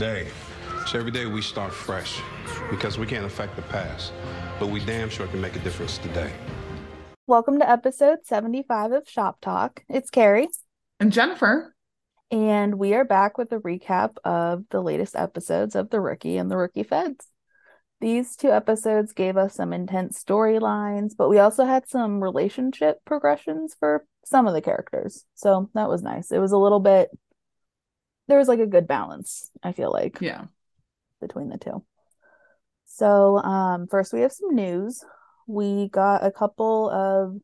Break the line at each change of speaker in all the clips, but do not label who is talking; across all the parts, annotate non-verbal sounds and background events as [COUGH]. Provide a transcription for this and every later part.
today. So every day we start fresh because we can't affect the past, but we damn sure can make a difference today.
Welcome to episode 75 of Shop Talk. It's Carrie.
And Jennifer.
And we are back with a recap of the latest episodes of The Rookie and The Rookie Feds. These two episodes gave us some intense storylines, but we also had some relationship progressions for some of the characters. So that was nice. It was a little bit, there was like a good balance, I feel like.
Yeah.
Between the two. So, um, first we have some news. We got a couple of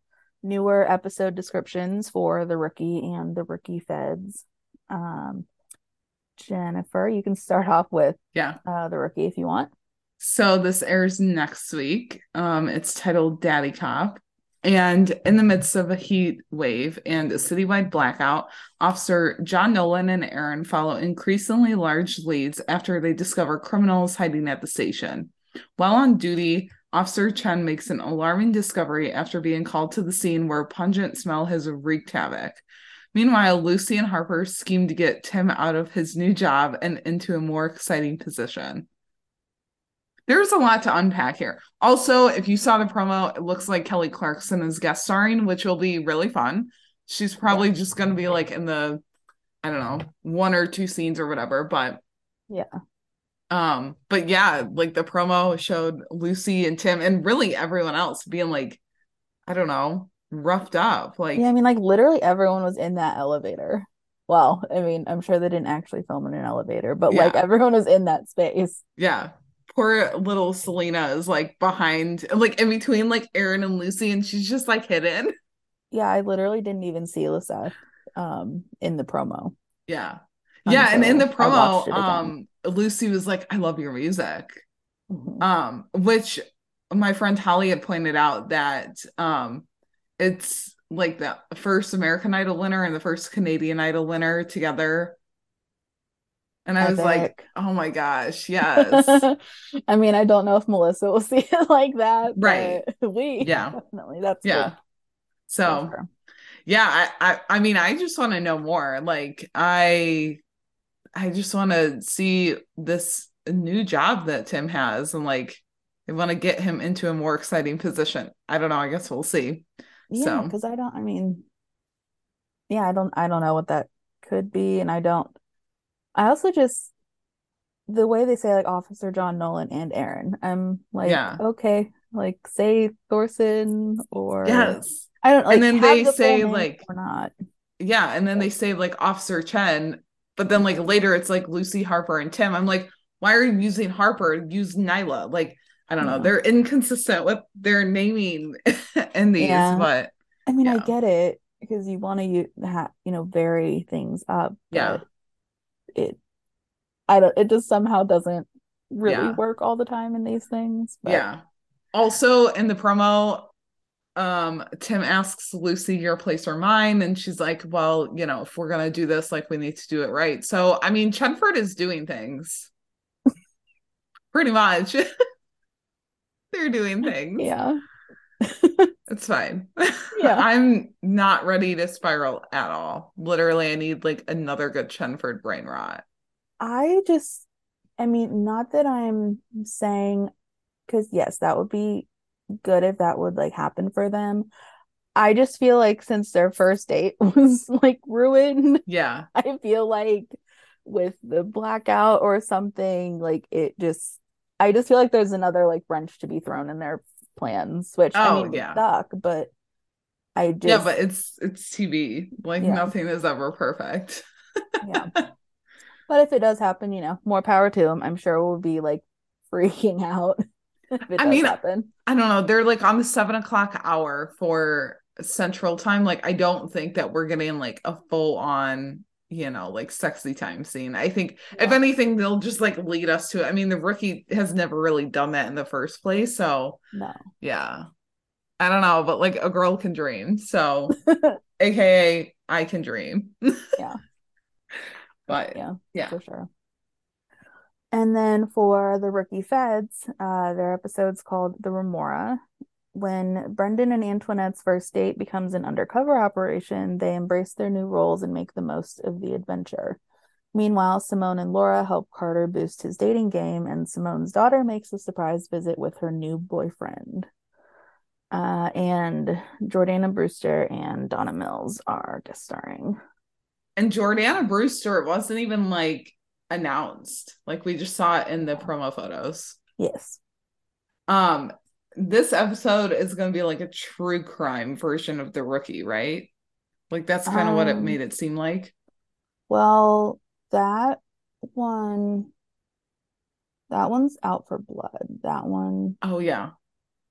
newer episode descriptions for the rookie and the rookie feds. Um, Jennifer, you can start off with
yeah
uh, the rookie if you want.
So this airs next week. Um, it's titled Daddy Cop. And in the midst of a heat wave and a citywide blackout, Officer John Nolan and Aaron follow increasingly large leads after they discover criminals hiding at the station. While on duty, Officer Chen makes an alarming discovery after being called to the scene where a pungent smell has wreaked havoc. Meanwhile, Lucy and Harper scheme to get Tim out of his new job and into a more exciting position there's a lot to unpack here. Also, if you saw the promo, it looks like Kelly Clarkson is guest starring, which will be really fun. She's probably just going to be like in the, I don't know, one or two scenes or whatever. But
yeah.
Um, but yeah, like the promo showed Lucy and Tim and really everyone else being like, I don't know, roughed up. Like,
yeah, I mean, like literally everyone was in that elevator. Well, I mean, I'm sure they didn't actually film in an elevator, but yeah. like everyone was in that space.
Yeah poor little Celina is like behind, like in between like Aaron and Lucy, and she's just like hidden.
Yeah, I literally didn't even see Lisa um in the promo.
Yeah. Yeah, and in the promo, um Lucy was like, I love your music. Mm-hmm. Um, which my friend Holly had pointed out that um it's like the first American Idol winner and the first Canadian Idol winner together and I Epic. was like, oh my gosh, yes. [LAUGHS]
I mean, I don't know if Melissa will [LAUGHS] see it like that.
Right.
we
yeah.
Definitely. That's
yeah. Good. So sure. yeah, I, I I mean, I just want to know more. Like I I just want to see this new job that Tim has and like I want to get him into a more exciting position. I don't know. I guess we'll see.
Yeah, because I don't I mean yeah, I don't I don't know what that could be and I don't I also just the way they say like Officer John Nolan and Aaron. I'm like, yeah. okay, like say Thorsen or
yes.
I don't like.
And then they the say like
or not.
Yeah, and then they say like Officer Chen, but then like later it's like Lucy Harper and Tim. I'm like, why are you using Harper? Use Nyla. Like I don't know. They're inconsistent with their naming [LAUGHS] in these, yeah. but
I mean, yeah. I get it because you want to you know vary things up.
yeah
it I don't it just somehow doesn't really yeah. work all the time in these things.
But... Yeah. Also in the promo, um, Tim asks Lucy your place or mine, and she's like, Well, you know, if we're gonna do this, like we need to do it right. So I mean Chenford is doing things. [LAUGHS] Pretty much. [LAUGHS] They're doing things.
Yeah. [LAUGHS]
it's fine. [LAUGHS]
Yeah.
I'm not ready to spiral at all. Literally, I need like another good Chenford brain rot.
I just, I mean, not that I'm saying, because yes, that would be good if that would like happen for them. I just feel like since their first date [LAUGHS] was like ruined,
yeah,
I feel like with the blackout or something, like it just, I just feel like there's another like wrench to be thrown in their plans, which oh, I mean, yeah. suck, but I just
yeah, but it's it's TV. Like yeah. nothing is ever perfect. [LAUGHS]
yeah, but if it does happen, you know, more power to them. I'm sure we'll be like [LAUGHS] freaking out. [LAUGHS]
I mean, happen. I don't know. They're like on the seven o'clock hour for Central Time. Like, I don't think that we're getting like a full on you know, like sexy time scene. I think yeah. if anything, they'll just like lead us to it. I mean, the rookie has never really done that in the first place. So
no.
Yeah. I don't know, but like a girl can dream. So [LAUGHS] aka I can dream. [LAUGHS]
yeah.
But
yeah, yeah. For sure. And then for the rookie feds, uh, their episode's called The Remora. When Brendon and Antoinette's first date becomes an undercover operation, they embrace their new roles and make the most of the adventure. Meanwhile, Simone and Laura help Carter boost his dating game, and Simone's daughter makes a surprise visit with her new boyfriend. Uh, and Jordana Brewster and Donna Mills are guest starring.
And Jordana Brewster wasn't even like announced. Like we just saw it in the promo photos.
Yes.
Um, this episode is going to be like a true crime version of the rookie, right? Like that's kind of um, what it um, made it seem like.
Well, that one, that one's out for blood. That one.
Oh yeah.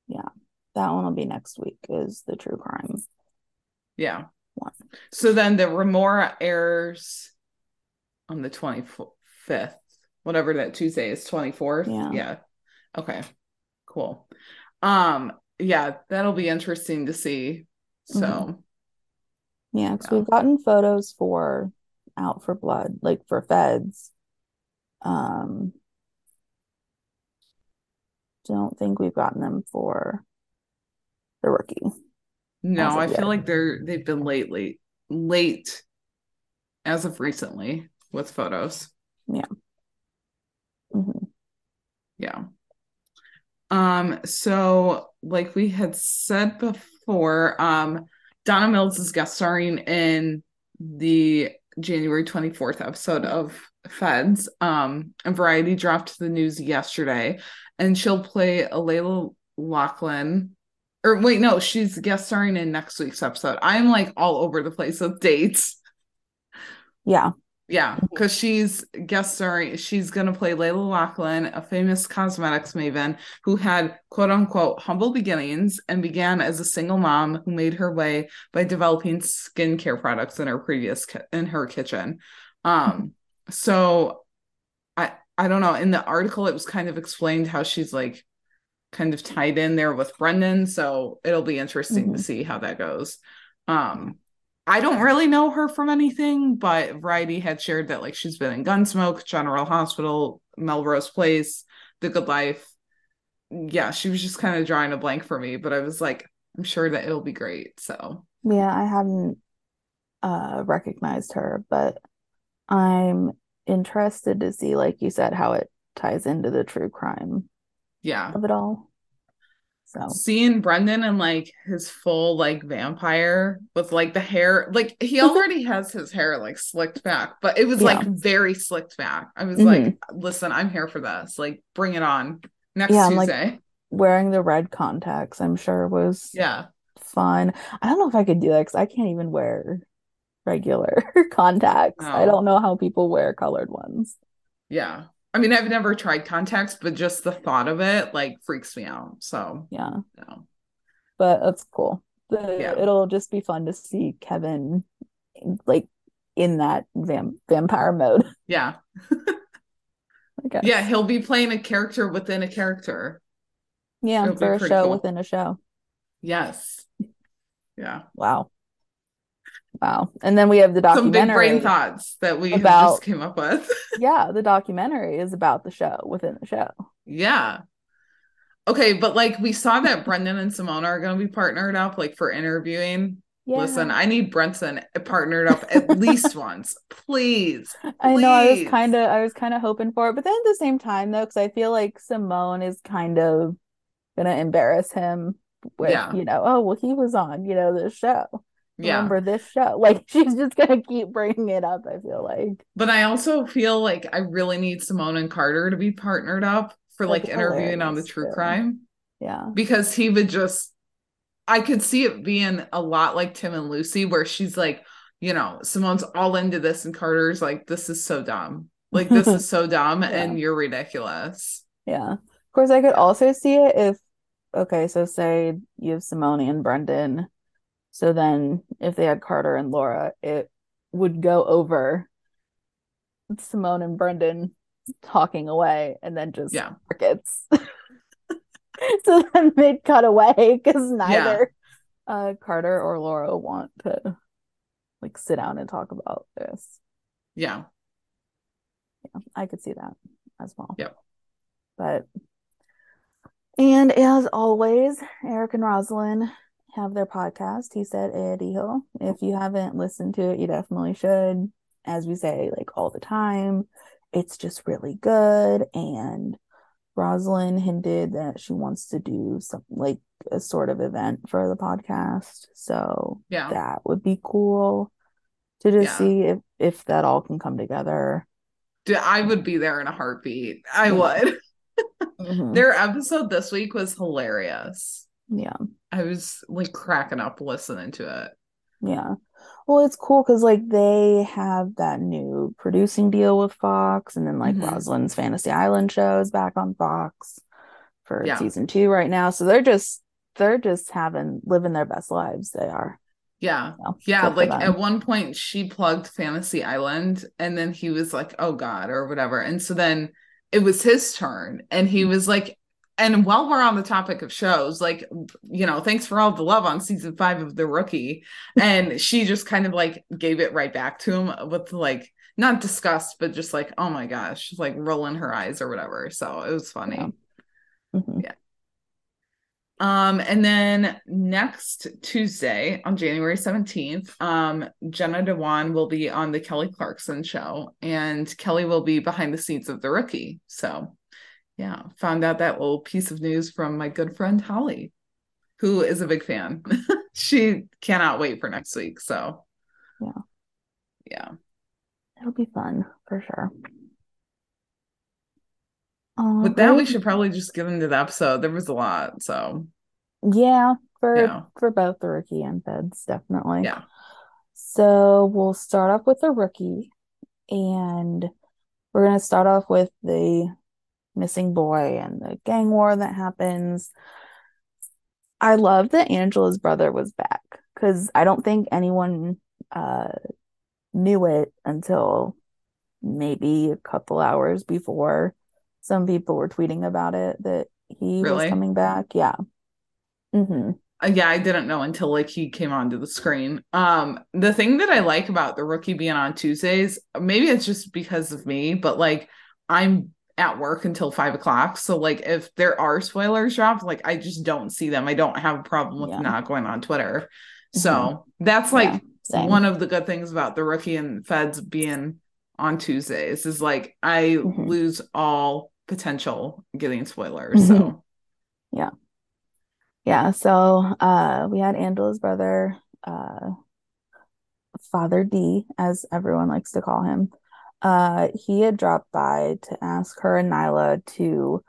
Yeah, that one will be next week. Is the true crime.
Yeah. One. So then the Remora airs on the twenty fifth, whatever that Tuesday is, twenty fourth. Yeah. Yeah. Okay. Cool. Um. Yeah, that'll be interesting to see. So. Mm-hmm.
Yeah, because yeah. we've gotten photos for out for blood, like for feds. Um, don't think we've gotten them for the rookie.
No, I yet. feel like they're they've been lately late as of recently with photos.
Yeah. Mm-hmm.
Yeah. Um, so like we had said before, um, Donna Mills is guest starring in the January 24th episode of Feds. Um, and Variety dropped the news yesterday, and she'll play Alayla Lachlan. Or wait, no, she's guest starring in next week's episode. I'm like all over the place with dates.
Yeah.
Yeah, because she's guest starring. She's going to play Layla Lachlan, a famous cosmetics maven who had quote unquote humble beginnings and began as a single mom who made her way by developing skincare products in her previous ki- in her kitchen. Um, so I I don't know. In the article, it was kind of explained how she's like kind of tied in there with Brendon. So it'll be interesting mm-hmm. to see how that goes. Um, I don't really know her from anything, but Variety had shared that like she's been in Gunsmoke, General Hospital, Melrose Place, The Good Life. Yeah, she was just kind of drawing a blank for me, but I was like, I'm sure that it'll be great. So
yeah, I hadn't uh recognized her, but I'm interested to see, like you said, how it ties into the true crime
yeah
of it all.
So seeing Brendon and like his full like vampire with like the hair, like he already has his hair like slicked back, but it was yeah. like very slicked back. I was mm-hmm. like, listen, I'm here for this. Like, bring it on next yeah, Tuesday.
Like, wearing the red contacts, I'm sure was
yeah
fun. I don't know if I could do that because I can't even wear regular [LAUGHS] contacts. Oh. I don't know how people wear colored ones.
Yeah. I mean, I've never tried contacts, but just the thought of it like freaks me out. So
yeah, no. but that's cool. The, yeah. It'll just be fun to see Kevin like in that vam- vampire mode. [LAUGHS]
Yeah. yeah, he'll be playing a character within a character.
Yeah, It'll for a show cool. within a show.
Yes. Yeah.
Wow. Wow. And then we have the documentary. Some big
brain thoughts that we about, just came up with. [LAUGHS]
yeah, the documentary is about the show within the show.
Yeah. Okay, but like we saw that Brendon and Simone are going to be partnered up like for interviewing. Yeah. Listen, I need Brenton partnered up at [LAUGHS] least once, please, please.
I know I was kind of I was kind of hoping for it, but then at the same time though, because I feel like Simone is kind of gonna embarrass him with yeah. you know, oh well, he was on you know the show yeah. remember this show. [LAUGHS] Like she's just gonna keep bringing it up. I feel like.
But I also feel like I really need Simone and Carter to be partnered up for like interviewing on the true crime.
Yeah.
Because he would just, I could see it being a lot like Tim and Lucy, where she's like, you know, Simone's all into this, and Carter's like, this is so dumb. Like this is [LAUGHS] so dumb, yeah. and you're ridiculous.
Yeah. Of course, I could also see it if, okay, so say you have Simone and Brendon so then if they had Carter and Laura, it would go over Simone and Brendon talking away and then just
yeah.
crickets. [LAUGHS] so then they'd cut away because neither yeah. uh, Carter or Laura want to like sit down and talk about this.
Yeah.
Yeah, I could see that as well.
Yep.
But and as always, Eric and Roselyn have their podcast. He said Ed Hill. If you haven't listened to it, you definitely should. as we say like all the time, it's just really good. And Roselyn hinted that she wants to do some like a sort of event for the podcast. So
Yeah.
that would be cool to just
Yeah.
see if if that all can come together.
I would be there in a heartbeat. I would. [LAUGHS]
Mhm.
Their episode this week was hilarious.
Yeah.
I was like cracking up listening to it.
Yeah. Well, it's cool because like they have that new producing deal with Fox, and then like
Mhm.
Roselyn's Fantasy Island show is back on Fox for
Yeah.
season two right now. So they're just they're just having living their best lives. They are.
Yeah.
So,
Yeah, like at one point she plugged Fantasy Island and then he was like, "Oh god," or whatever. And so then it was his turn and he was like and while we're on the topic of shows, like you know, thanks for all the love on season 5 of The Rookie. And [LAUGHS] she just kind of like gave it right back to him with like not disgust but just like, "Oh my gosh," like rolling her eyes or whatever. So it was funny.
Yeah. Mhm.
Um, and then next Tuesday on January 17th, um, Jenna Dewan will be on the Kelly Clarkson show, and Kelly will be behind the scenes of the rookie. So yeah, found out that little piece of news from my good friend Holly, who is a big fan. [LAUGHS] she cannot wait for next week. So
Yeah.
Yeah.
It'll be fun for sure. Um,
With that, we should probably just get into the episode. There was a lot. So
Yeah, for
Yeah.
for both the rookie and feds, definitely.
Yeah.
So we'll start off with the rookie, and we're gonna start off with the missing boy and the gang war that happens. I love that Angela's brother was back because I don't think anyone uh knew it until maybe a couple hours before some people were tweeting about it that he was coming back. Yeah. hmm
Uh, yeah, I didn't know until like he came onto the screen. Um, the thing that I like about the rookie being on Tuesdays, maybe it's just because of me, but like I'm at work until five o'clock. So like if there are spoilers dropped, like I just don't see them. I don't have a problem with
Yeah.
not going on Twitter. So that's like
same.
one of the good things about the rookie and feds being on Tuesdays is like I
Mhm.
lose all potential getting spoilers. So
yeah. Yeah, so uh we had Angela's brother, uh Father D, as everyone likes to call him. Uh he had dropped by to ask her and Nyla to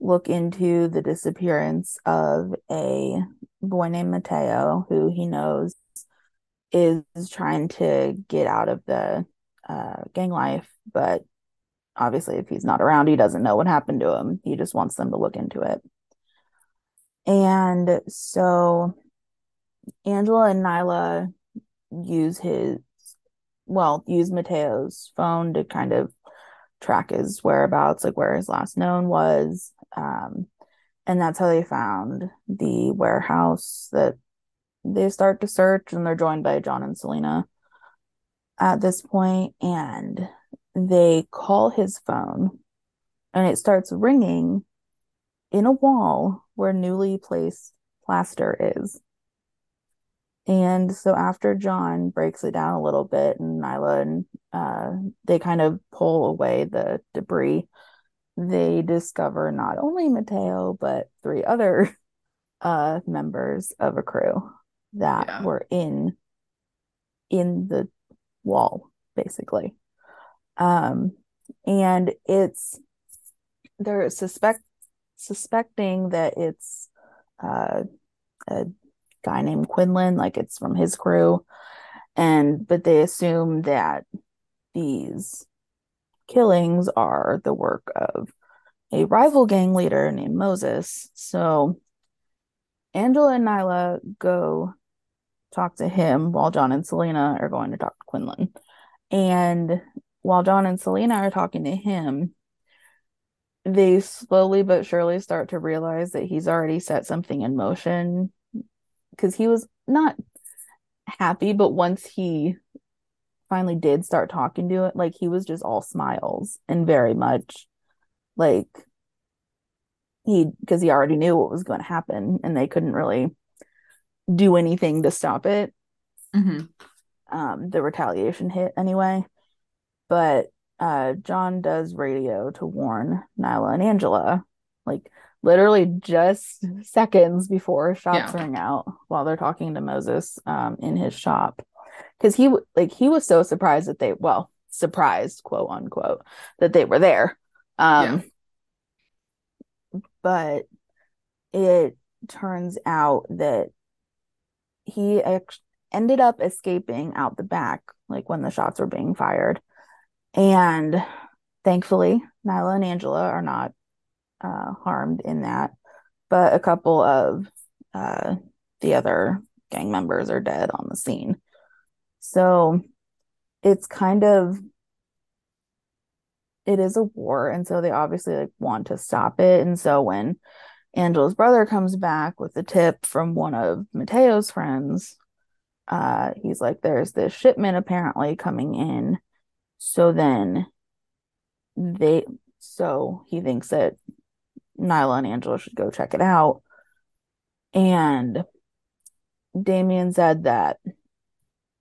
look into the disappearance of a boy named Mateo, who he knows is trying to get out of the uh gang life, but obviously if he's not around, he doesn't know what happened to him. He just wants them to look into it. And so Angela and Nyla use his, well, use Mateo's phone to kind of track his whereabouts, like where his last known was. Um, and that's how they found the warehouse that they start to search, and they're joined by John and Celina at this point, and they call his phone, and it starts ringing in a wall where newly placed plaster is. And so after John breaks it down a little bit and Nyla and uh, they kind of pull away the debris, they discover not only Mateo, but three other [LAUGHS] uh, members of a crew that
Yeah.
were in in the wall, basically. Um, and it's they're suspect suspecting that it's uh, a guy named Quinlan, like it's from his crew, and but they assume that these killings are the work of a rival gang leader named Moses. So Angela and Nyla go talk to him while John and Celina are going to talk to Quinlan. And while John and Celina are talking to him, they slowly but surely start to realize that he's already set something in motion because he was not happy, but once he finally did start talking to it, like he was just all smiles and very much like he because he already knew what was going to happen and they couldn't really do anything to stop it.
Mhm.
um the retaliation hit anyway. But uh John does radio to warn Nyla and Angela, like literally just seconds before shots
Yeah.
ring out while they're talking to Moses um in his shop. Cause he like he was so surprised that they well, surprised, quote unquote, that they were there. Um but it turns out that he ex- ended up escaping out the back, like when the shots were being fired. And thankfully, Nyla and Angela are not uh, harmed in that, but a couple of uh, the other gang members are dead on the scene. So it's kind of it is a war, and so they obviously like want to stop it. And so when Angela's brother comes back with the tip from one of Mateo's friends, uh, he's like, "There's this shipment apparently coming in." So then they, so he thinks that Nyla and Angela should go check it out. And Damien said that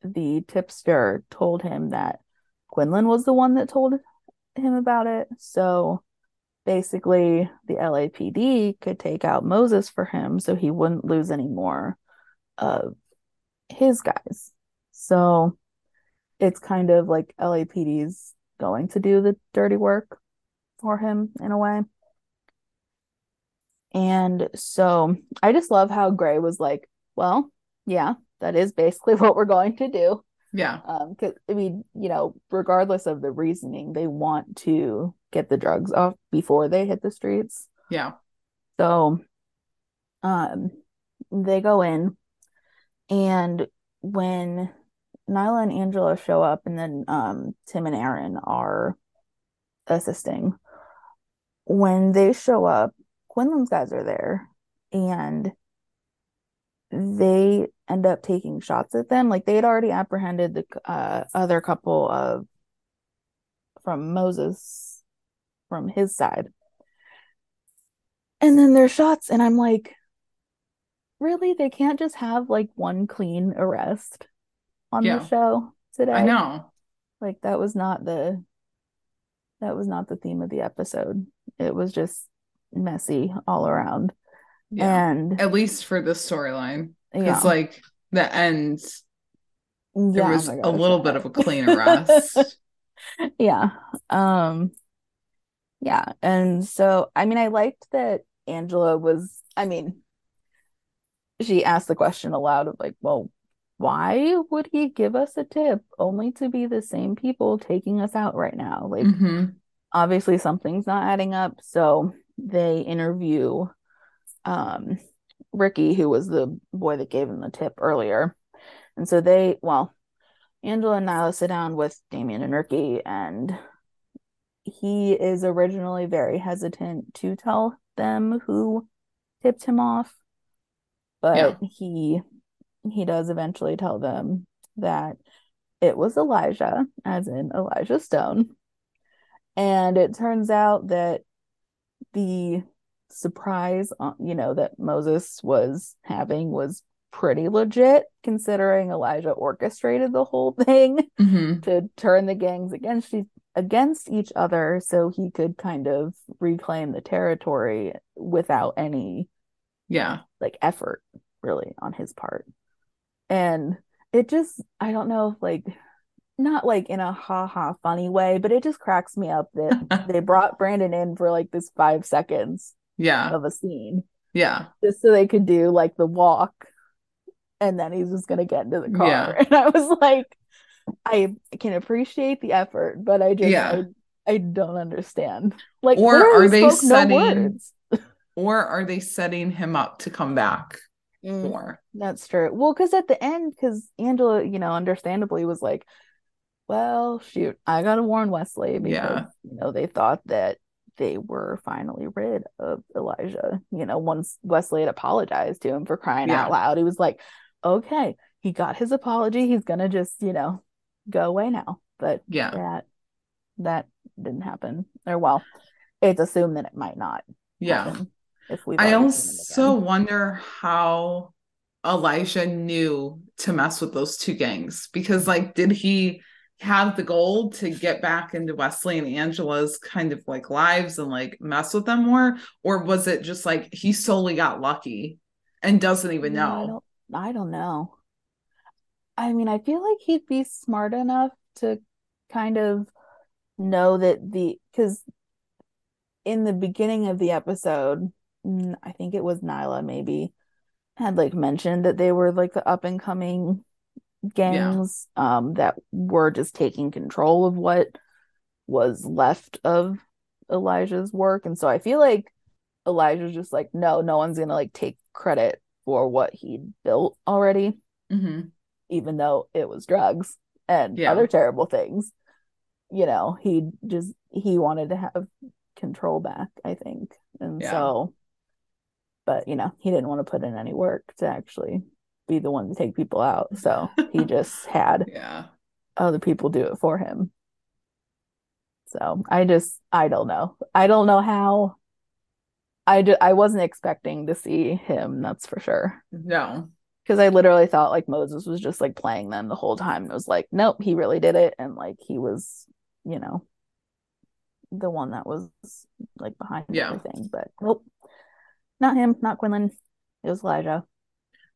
the tipster told him that Quinlan was the one that told him about it. So basically, the LAPD could take out Moses for him so he wouldn't lose any more of his guys. So it's kind of like LAPD's going to do the dirty work for him in a way. And so I just love how Grey was like, well, yeah, that is basically [LAUGHS] what we're going to do.
Yeah.
Um, cause I mean, you know, regardless of the reasoning, they want to get the drugs off before they hit the streets.
Yeah.
So um they go in and when Nyla and Angela show up and then um Tim and Aaron are assisting. When they show up, Quinlan's guys are there and they end up taking shots at them. Like they had already apprehended the uh, other couple of from Moses from his side. And then their shots, and I'm like, really? They can't just have like one clean arrest on
Yeah.
the show today?
I know.
Like that was not the that was not the theme of the episode. It was just messy all around.
Yeah.
And
At least for this storyline.
yeah,
Because like the end, there
yeah, oh
was a little bit of a [LAUGHS] clean arrest.
yeah um yeah and so i mean i liked that angela was i mean she asked the question aloud of like well why would he give us a tip only to be the same people taking us out right now like
hmm
obviously something's not adding up so they interview um ricky who was the boy that gave him the tip earlier and so they well angela and nyla sit down with damien and ricky and he is originally very hesitant to tell them who tipped him off but
Yeah.
he he does eventually tell them that it was elijah as in elijah stone and it turns out that the surprise, uh, you know, that Moses was having was pretty legit, considering Elijah orchestrated the whole [LAUGHS] thing
hmm
to turn the gangs against each, against each other, so he could kind of reclaim the territory without any
Yeah.
like effort, really, on his part. And it just, I don't know if like not like in a ha ha funny way, but it just cracks me up that [LAUGHS] they brought Brandon in for like this five seconds
Yeah.
of a scene
Yeah.
just so they could do like the walk and then he's just gonna get into the car.
Yeah. [LAUGHS]
And I was like, I can appreciate the effort, but I just
Yeah.
I, I don't understand. Like
Or are they
spoke no
setting- Or are they setting him up to come back
Mm.
more?
That's true. Well, because at the end, because Angela, you know, understandably was like, well, shoot, I gotta warn Wesley because,
Yeah.
you know, they thought that they were finally rid of Elijah. You know, once Wesley had apologized to him for crying
Yeah.
out loud, he was like, okay, he got his apology. He's gonna just, you know, go away now. But
Yeah.
that that didn't happen. Or well, it's assumed that it might not
Yeah.
if we
I also wonder how Elijah knew to mess with those two gangs because, like, did he have the goal to get back into Wesley and Angela's kind of like lives and like mess with them more? Or was it just like he solely got lucky and doesn't even
Yeah, I
know?
don't, I don't know. I mean, I feel like he'd be smart enough to kind of know that the because in the beginning of the episode, mm, I think it was Nyla maybe had like mentioned that they were like the up and coming gangs um that were just taking control of what was left of Elijah's work. And so I feel like Elijah's just like, no, no one's gonna like take credit for what he built already,
hmm
even though it was drugs and
Yeah.
other terrible things. You know, he just he wanted to have control back, I think. And
Yeah.
so but you know, he didn't want to put in any work to actually be the one to take people out. So he [LAUGHS] just had
Yeah.
other people do it for him. So I just I don't know. I don't know how I I wasn't expecting to see him, that's for sure.
No.
Because I literally thought like Moses was just like playing them the whole time. It was like, nope, he really did it. And like he was, you know, the one that was like behind
Yeah.
everything. But nope. Not him, not Quinlan. It was Elijah.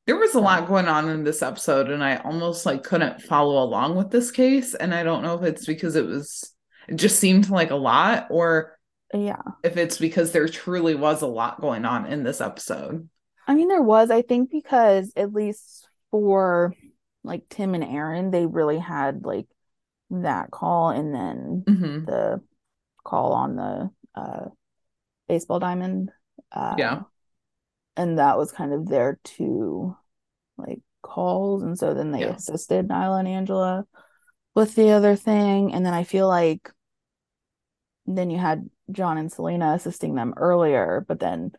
There was a lot going on in this episode, and I almost like couldn't follow along with this case. And I don't know if it's because it was it just seemed like a lot, or
Yeah.
if it's because there truly was a lot going on in this episode.
I mean, there was, I think, because at least for like Tim and Aaron, they really had like that call and then
hmm
the call on the uh baseball diamond. Uh
Yeah.
And that was kind of their two like calls. And so then they
Yeah.
assisted Nyla and Angela with the other thing. And then I feel like then you had John and Celina assisting them earlier, but then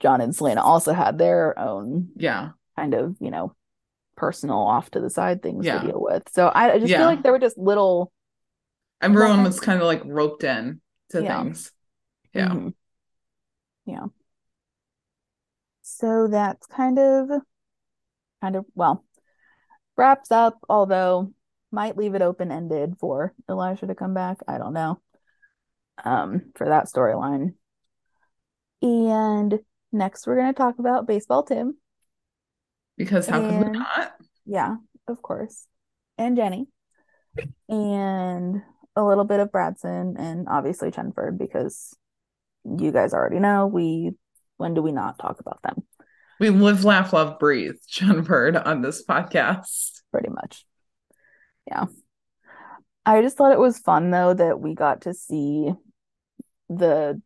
John and Celina also had their own
Yeah.
kind of, you know, personal off to the side things
Yeah.
to deal with. So I, I just
Yeah.
feel like there were just little
Everyone was kind of like roped in to things. Yeah.
Mhm. Yeah. So that's kind of kind of well wraps up, although might leave it open ended for Elijah to come back. I don't know. Um, for that storyline. And next we're gonna talk about baseball Tim.
Because how could we not?
Yeah, of course. And Jenny. And a little bit of Bradson and obviously Chenford because you guys already know we when do we not talk about them?
We live, laugh, love, breathe, [LAUGHS] Chenford on this podcast.
Pretty much. Yeah. I just thought it was fun though that we got to see the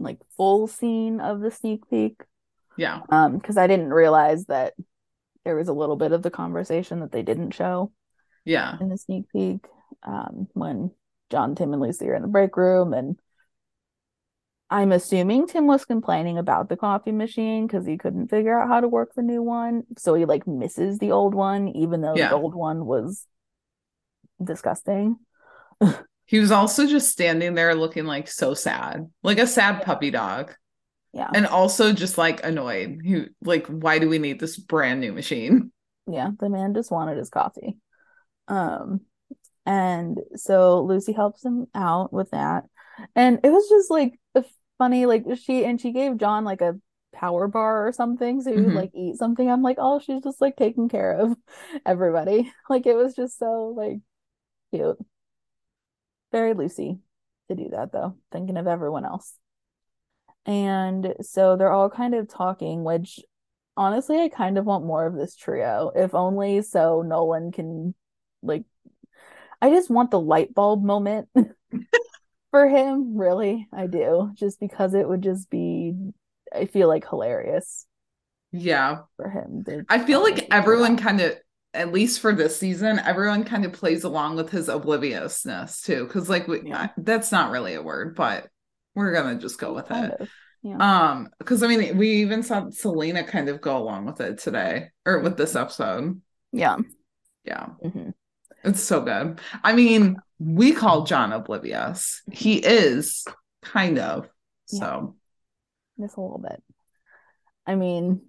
like full scene of the sneak peek.
Yeah.
Um, because I didn't realize that there was a little bit of the conversation that they didn't show.
Yeah.
in the sneak peek um, when John, Tim, and Lucy are in the break room. And I'm assuming Tim was complaining about the coffee machine because he couldn't figure out how to work the new one. So he like misses the old one, even though
Yeah.
the old one was disgusting. [LAUGHS]
He was also just standing there looking like so sad, like a sad puppy dog.
Yeah.
And also just like annoyed. He like, why do we need this brand new machine? [LAUGHS]
Yeah. The man just wanted his coffee. Um, and so Lucy helps him out with that. And it was just like funny, like she and she gave John like a power bar or something so he would
Mhm.
like eat something. I'm like, oh, she's just like taking care of [LAUGHS] everybody. [LAUGHS] Like it was just so like cute. Very Lucy to do that though, thinking of everyone else. And so they're all kind of talking, which honestly, I kind of want more of this trio, if only so Nolan can like I just want the light bulb moment [LAUGHS] for him, really. I do. Just because it would just be I feel like hilarious
Yeah.
for him.
I feel like everyone kind of, at least for this season, everyone kind of plays along with his obliviousness too. Cause like we,
Yeah.
that's not really a word, but we're gonna just go with
kind
it.
of. Yeah.
Um, because I mean, we even saw Celina kind of go along with it today or with this episode.
yeah.
Yeah,
hmm
it's so good. I mean, we call John oblivious. He is kind of. So
Just a little bit. I mean,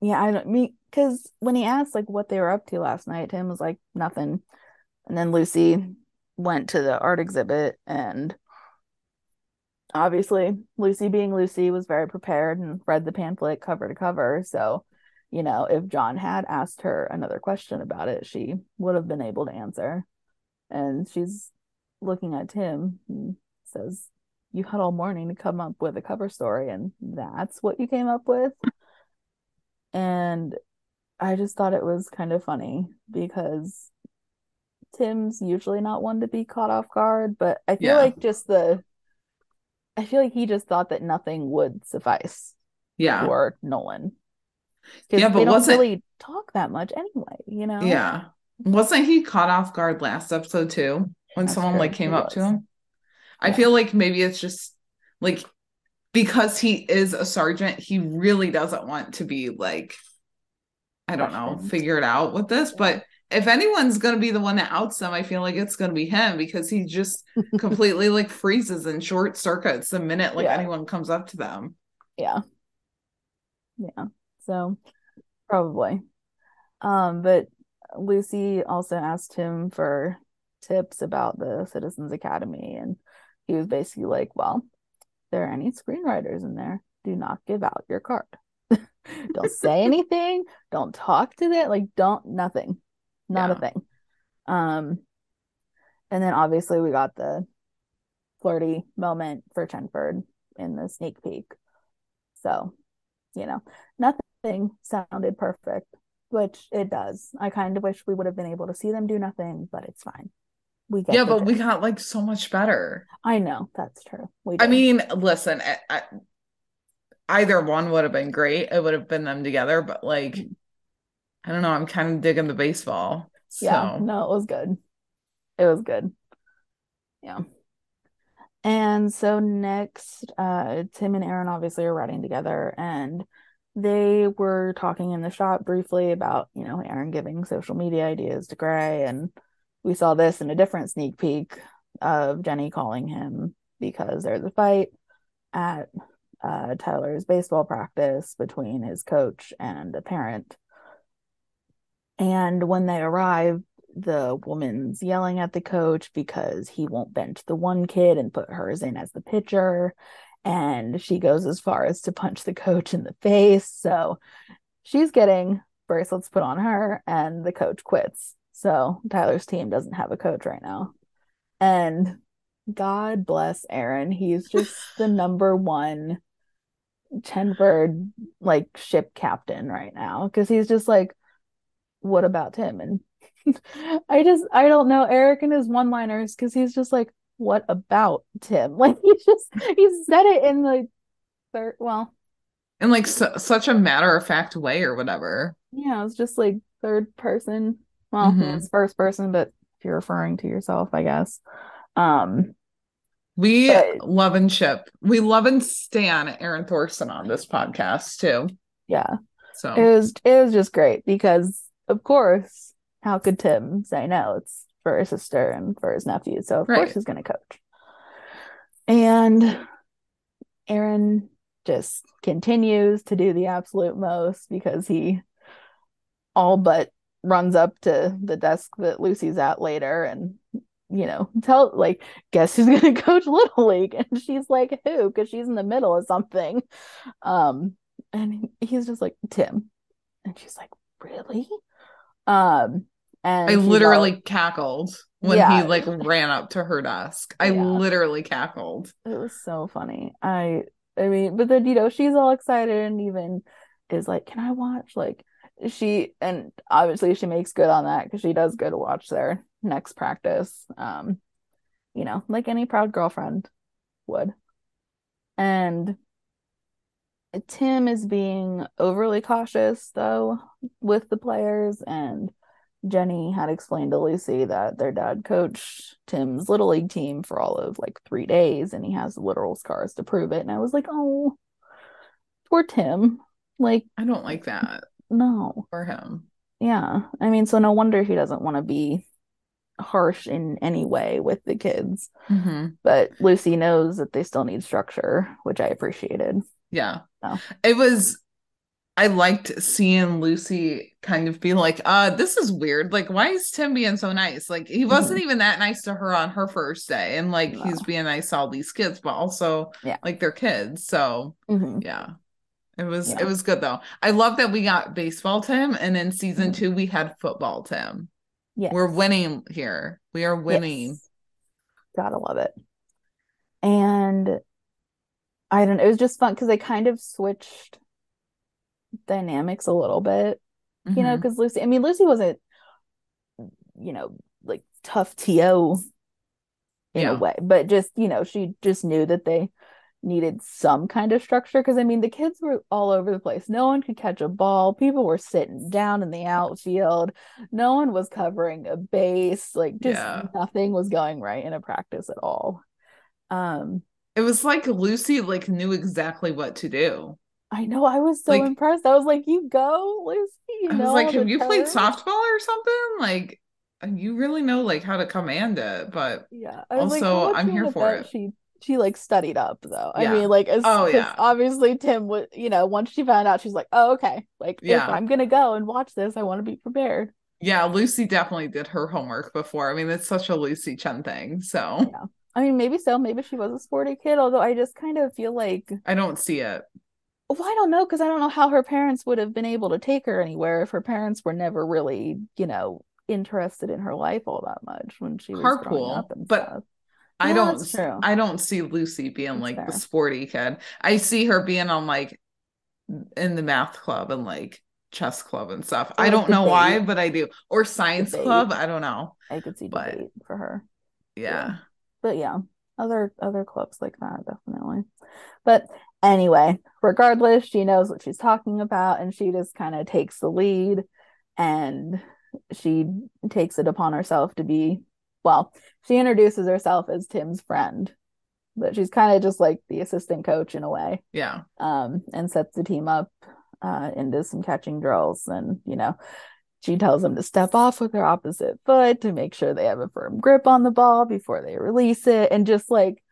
yeah, I don't mean because when he asked like what they were up to last night, Tim was like nothing. And then Lucy went to the art exhibit and obviously Lucy being Lucy was very prepared and read the pamphlet cover to cover. So, you know, if John had asked her another question about it, she would have been able to answer. And she's looking at Tim and says, You had all morning to come up with a cover story, and that's what you came up with. And I just thought it was kind of funny because Tim's usually not one to be caught off guard, but I feel
Yeah.
like just the I feel like he just thought that nothing would suffice
Yeah.
for Nolan.
Yeah, but
they don't
wasn't-
really talk that much anyway, you know?
Yeah. Wasn't he caught off guard last episode too? When
That's
someone
true,
like came
he
up to
was.
him? I
Yeah.
feel like maybe it's just like because he is a sergeant, he really doesn't want to be like, I don't know, figured out with this. But if anyone's gonna be the one that outs them, I feel like it's gonna be him because he just [LAUGHS] completely like freezes and short circuits the minute like
Yeah.
anyone comes up to them.
Yeah. Yeah. So probably. Um, but Lucy also asked him for tips about the Citizens Academy, and he was basically like, Well, there are any screenwriters in there, do not give out your card. [LAUGHS] don't say [LAUGHS] anything, don't talk to them, like don't nothing. Not a thing. Um, and then obviously we got the flirty moment for Chenford in the sneak peek. So, you know, nothing sounded perfect, which it does. I kind of wish we would have been able to see them do nothing, but it's fine. We get
Yeah, but we got like so much better.
I know that's true. We
I mean, listen, I, I, either one would have been great. It would have been them together, but like, I don't know. I'm kind of digging the baseball. So
yeah, no, it was good. It was good. Yeah. And so next, uh, Tim and Aaron obviously are writing together, and they were talking in the shop briefly about, you know, Aaron giving social media ideas to Grey, and we saw this in a different sneak peek of Jenny calling him because there's a fight at uh, Tyler's baseball practice between his coach and a parent. And when they arrive, the woman's yelling at the coach because he won't bench the one kid and put hers in as the pitcher. And she goes as far as to punch the coach in the face. So she's getting bracelets put on her, and the coach quits. So Tyler's team doesn't have a coach right now. And God bless Aaron. He's just [LAUGHS] the number one Chenford like ship captain right now because he's just like, what about Tim? And [LAUGHS] I just I don't know Eric and his one liners because he's just like, what about Tim? [LAUGHS] Like he's just he said it in the third well,
in like su- such a matter of fact way or whatever.
yeah, it's just like third person. Well,
Mhm.
it's first person, but if you're referring to yourself, I guess. Um
We
But-
love and ship. We love and stan Aaron Thorsen on this podcast too.
yeah.
So
It was it was just great because of course, how could Tim say no? It's for his sister and for his nephew, so of
Right.
course he's gonna coach. And Aaron just continues to do the absolute most because he all but runs up to the desk that Lucy's at later and you know tell like guess who's [LAUGHS] gonna coach little league? And she's like who? Because she's in the middle of something. Um and he's just like Tim. And she's like really? Um and
I literally cackled when
Yeah.
he like ran up to her desk. I
Yeah.
literally cackled.
It was so funny. I I mean, but then you know, she's all excited and even is like, "Can I watch?" Like she and obviously she makes good on that because she does go to watch their next practice. Um, you know, like any proud girlfriend would. And Tim is being overly cautious though with the players and Jenny had explained to Lucy that their dad coached Tim's little league team for all of like three days and he has literal scars to prove it. And I was like, oh, poor Tim. Like,
I don't like that
no.
for him.
Yeah. I mean, so no wonder he doesn't want to be harsh in any way with the kids.
hmm
But Lucy knows that they still need structure, which I appreciated.
Yeah.
Oh.
It was I liked seeing Lucy kind of be like, uh, this is weird. Like, why is Tim being so nice? Like, he wasn't even that nice to her on her first day. And like, he's being nice to all these kids, but also
Yeah.
like they're kids. So
Mhm.
yeah. It was
Yeah.
it was good though. I love that we got baseball Tim and in season
Mhm.
two we had football Tim.
Yeah.
We're winning here. We are winning.
Yes. Gotta love it. And I don't know, it was just fun because they kind of switched dynamics a little bit, you know, because Lucy, I mean, Lucy wasn't, you know, like tough TO in
Yeah.
a way, but just, you know, she just knew that they needed some kind of structure because I mean, the kids were all over the place. No one could catch a ball. People were sitting down in the outfield. No one was covering a base. Like just
Yeah.
nothing was going right in a practice at all. Um,
It was like Lucy like knew exactly what to do.
I know I was so
Like-
impressed. I was like, "You go, Lucy." You
I was
know
like, have you played softball or something? Like you really know like how to command it, but
Yeah, was like,
Also, I'm here for it.
She she like studied up though. I mean, like, as,
Oh, yeah.
obviously Tim would, you know, once she found out, she's like, "Oh, okay. Like, if
Yeah.
I'm gonna go and watch this, I want to be prepared."
yeah, Lucy definitely did her homework before. I mean, it's such a Lucy Chen thing. So
Yeah. I mean, maybe so. Maybe she was a sporty kid. Although I just kind of feel like,
I don't see it.
Well, I don't know because I don't know how her parents would have been able to take her anywhere if her parents were never really, you know, interested in her life all that much when she was growing
Carpool, but
stuff.
I
Yeah,
don't. I don't see Lucy being
That's
like the sporty kid. I see her being on like in the math club and like chess club and stuff.
Or,
I don't know why, but I do. Or science
Debate.
club. I don't know.
I could see
but-
debate for her.
Yeah.
but yeah other other clubs like that definitely but anyway regardless she knows what she's talking about and she just kind of takes the lead and she takes it upon herself to be well she introduces herself as tim's friend but she's kind of just like the assistant coach in a way
Yeah.
um, and sets the team up uh, into some catching drills. And, you know, she tells them to step off with their opposite foot to make sure they have a firm grip on the ball before they release it. And just like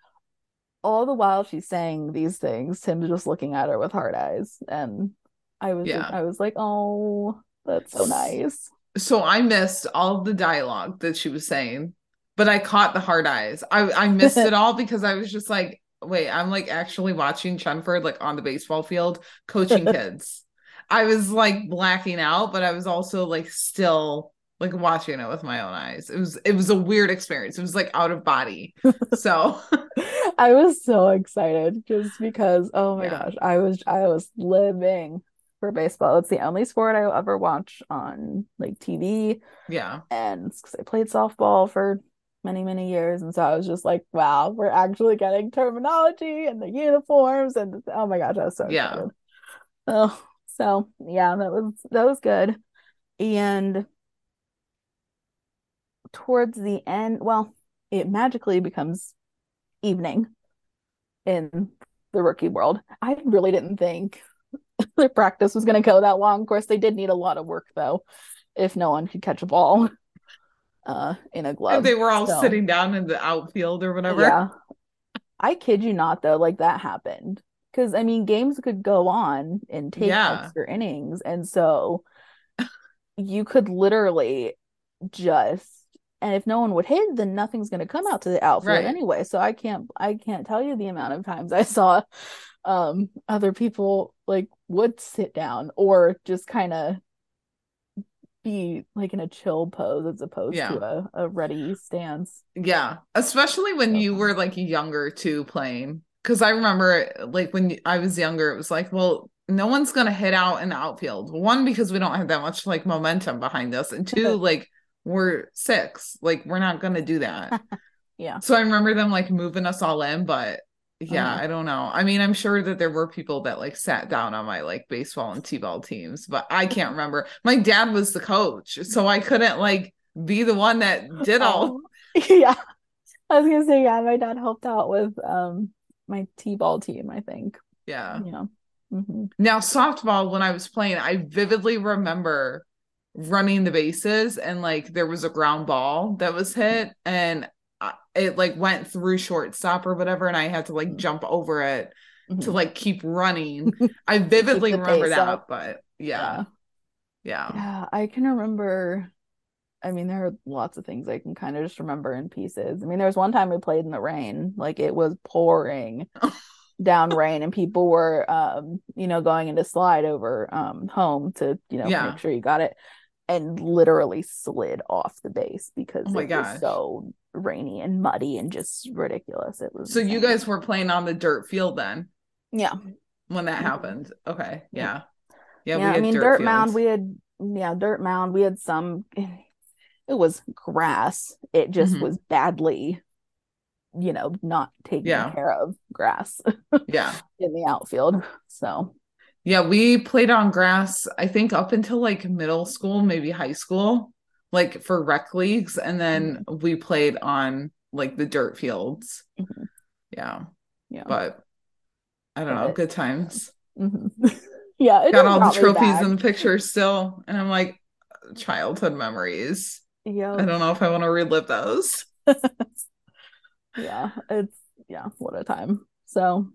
all the while she's saying these things, Tim's just looking at her with hard eyes. And I was,
Yeah.
I was like, oh, that's so nice.
So I missed all the dialogue that she was saying, but I caught the hard eyes. I I missed it [LAUGHS] all because I was just like, wait, I'm like actually watching Chenford like on the baseball field coaching [LAUGHS] kids. I was like blacking out, but I was also like still like watching it with my own eyes. It was it was a weird experience. It was like out of body. [LAUGHS] So [LAUGHS]
I was so excited just because oh my
Yeah.
gosh, I was I was living for baseball. It's the only sport I ever watch on like TV
yeah.
and because I played softball for many many years and so I was just like wow, we're actually getting terminology and the uniforms and oh my gosh, I was so
Yeah.
Oh, so yeah, that was that was good. And towards the end, well, it magically becomes evening in the rookie world. I really didn't think [LAUGHS] their practice was going to go that long. Of course, they did need a lot of work though, if no one could catch a ball [LAUGHS] uh in a glove.
And they were all
So,
sitting down in the outfield or whatever.
Yeah. I kid you not though, like that happened. Because I mean, games could go on and take
Yeah.
extra innings, and so [LAUGHS] you could literally just and if no one would hit, then nothing's going to come out to the outfield
Right.
anyway. So I can't I can't tell you the amount of times I saw um other people like would sit down or just kind of be like in a chill pose as opposed
Yeah.
to a, a ready stance.
Yeah, especially when
So
you were like younger too playing. Because I remember like when I was younger, it was like, well, no one's gonna hit out in the outfield. One, because we don't have that much like momentum behind us, and two, [LAUGHS] like we're six, like we're not gonna do that. [LAUGHS]
Yeah.
So I remember them like moving us all in, but yeah,
Mhm.
I don't know. I mean, I'm sure that there were people that like sat down on my like baseball and t-ball teams, but I can't remember. My dad was the coach, so I couldn't like be the one that did all.
Oh, [LAUGHS] yeah. I was gonna say, yeah, my dad helped out with um my T-ball team, I think.
Yeah.
Yeah. hmm
Now, softball, when I was playing, I vividly remember running the bases and like there was a ground ball that was hit and it like went through shortstop or whatever, and I had to like jump over it to
Mhm.
like keep running. [LAUGHS] I vividly remember that,
up.
but yeah. Yeah.
Yeah, I can remember. I mean, there are lots of things I can kind of just remember in pieces. I mean, there was one time we played in the rain, like it was pouring [LAUGHS] down rain, and people were, um, you know, going into slide over um home to, you know,
Yeah.
make sure you got it, and literally slid off the base because
Oh my
it
gosh.
was so rainy and muddy and just ridiculous. It was
So you guys were playing on the dirt field then
yeah,
when that happened. Okay.
Yeah.
Yeah. Yeah.
yeah. I mean, dirt,
fields.
mound. We had yeah, dirt mound. We had some. It was grass. It just
Mhm.
was badly, you know, not taken
Yeah.
care of grass [LAUGHS]
Yeah.
in the outfield. So
Yeah. We played on grass, I think up until like middle school, maybe high school, like for rec leagues. And then we played on like the dirt fields.
Mhm.
Yeah.
yeah,
But I don't know. Good times.
Mhm. [LAUGHS] yeah.
Got all the trophies
back.
and the pictures still. And I'm like, childhood memories.
Yeah,
I don't know if I want to relive those. [LAUGHS]
yeah. It's yeah. What a time. So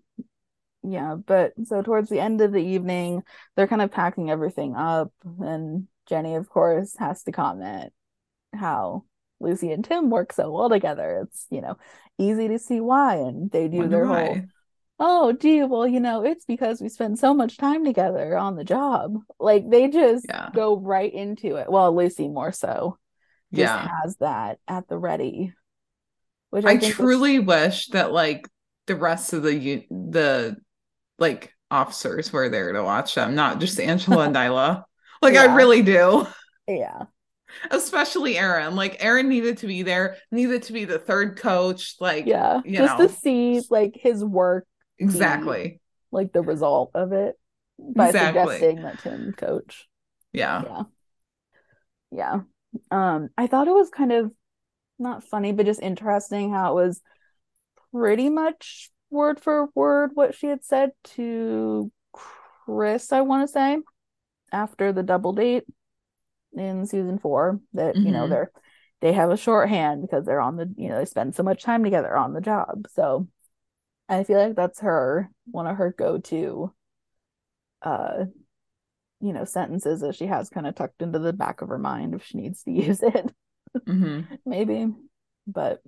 yeah, but so towards the end of the evening, they're kind of packing everything up, and Jenny, of course, has to comment how Lucy and Tim work so well together. It's, you know, easy to see why. And they do
Wonder
their
why.
whole, oh, gee, well, you know, it's because we spend so much time together on the job. Like they just
Yeah.
go right into it. Well, Lucy more so just
Yeah.
has that at the ready. Which I,
I truly wish that like the rest of the the like officers were there to watch them, not just Angela and [LAUGHS] Nyla. Like I really do.
yeah.
Especially Aaron. Like Aaron needed to be there, needed to be the third coach. Like
Yeah.
you
Just
know.
to see like his work,
exactly.
like the result of it by
Exactly.
suggesting that Tim coach.
Yeah.
yeah yeah um i thought it was kind of not funny but just interesting how it was pretty much word for word what she had said to chris i want to say after the double date in season four that you know
Mhm.
they're they have a shorthand because they're on the you know they spend so much time together on the job. So i feel like that's her one of her go-to uh you know sentences that she has kind of tucked into the back of her mind if she needs to [LAUGHS] use it.
Hmm
maybe but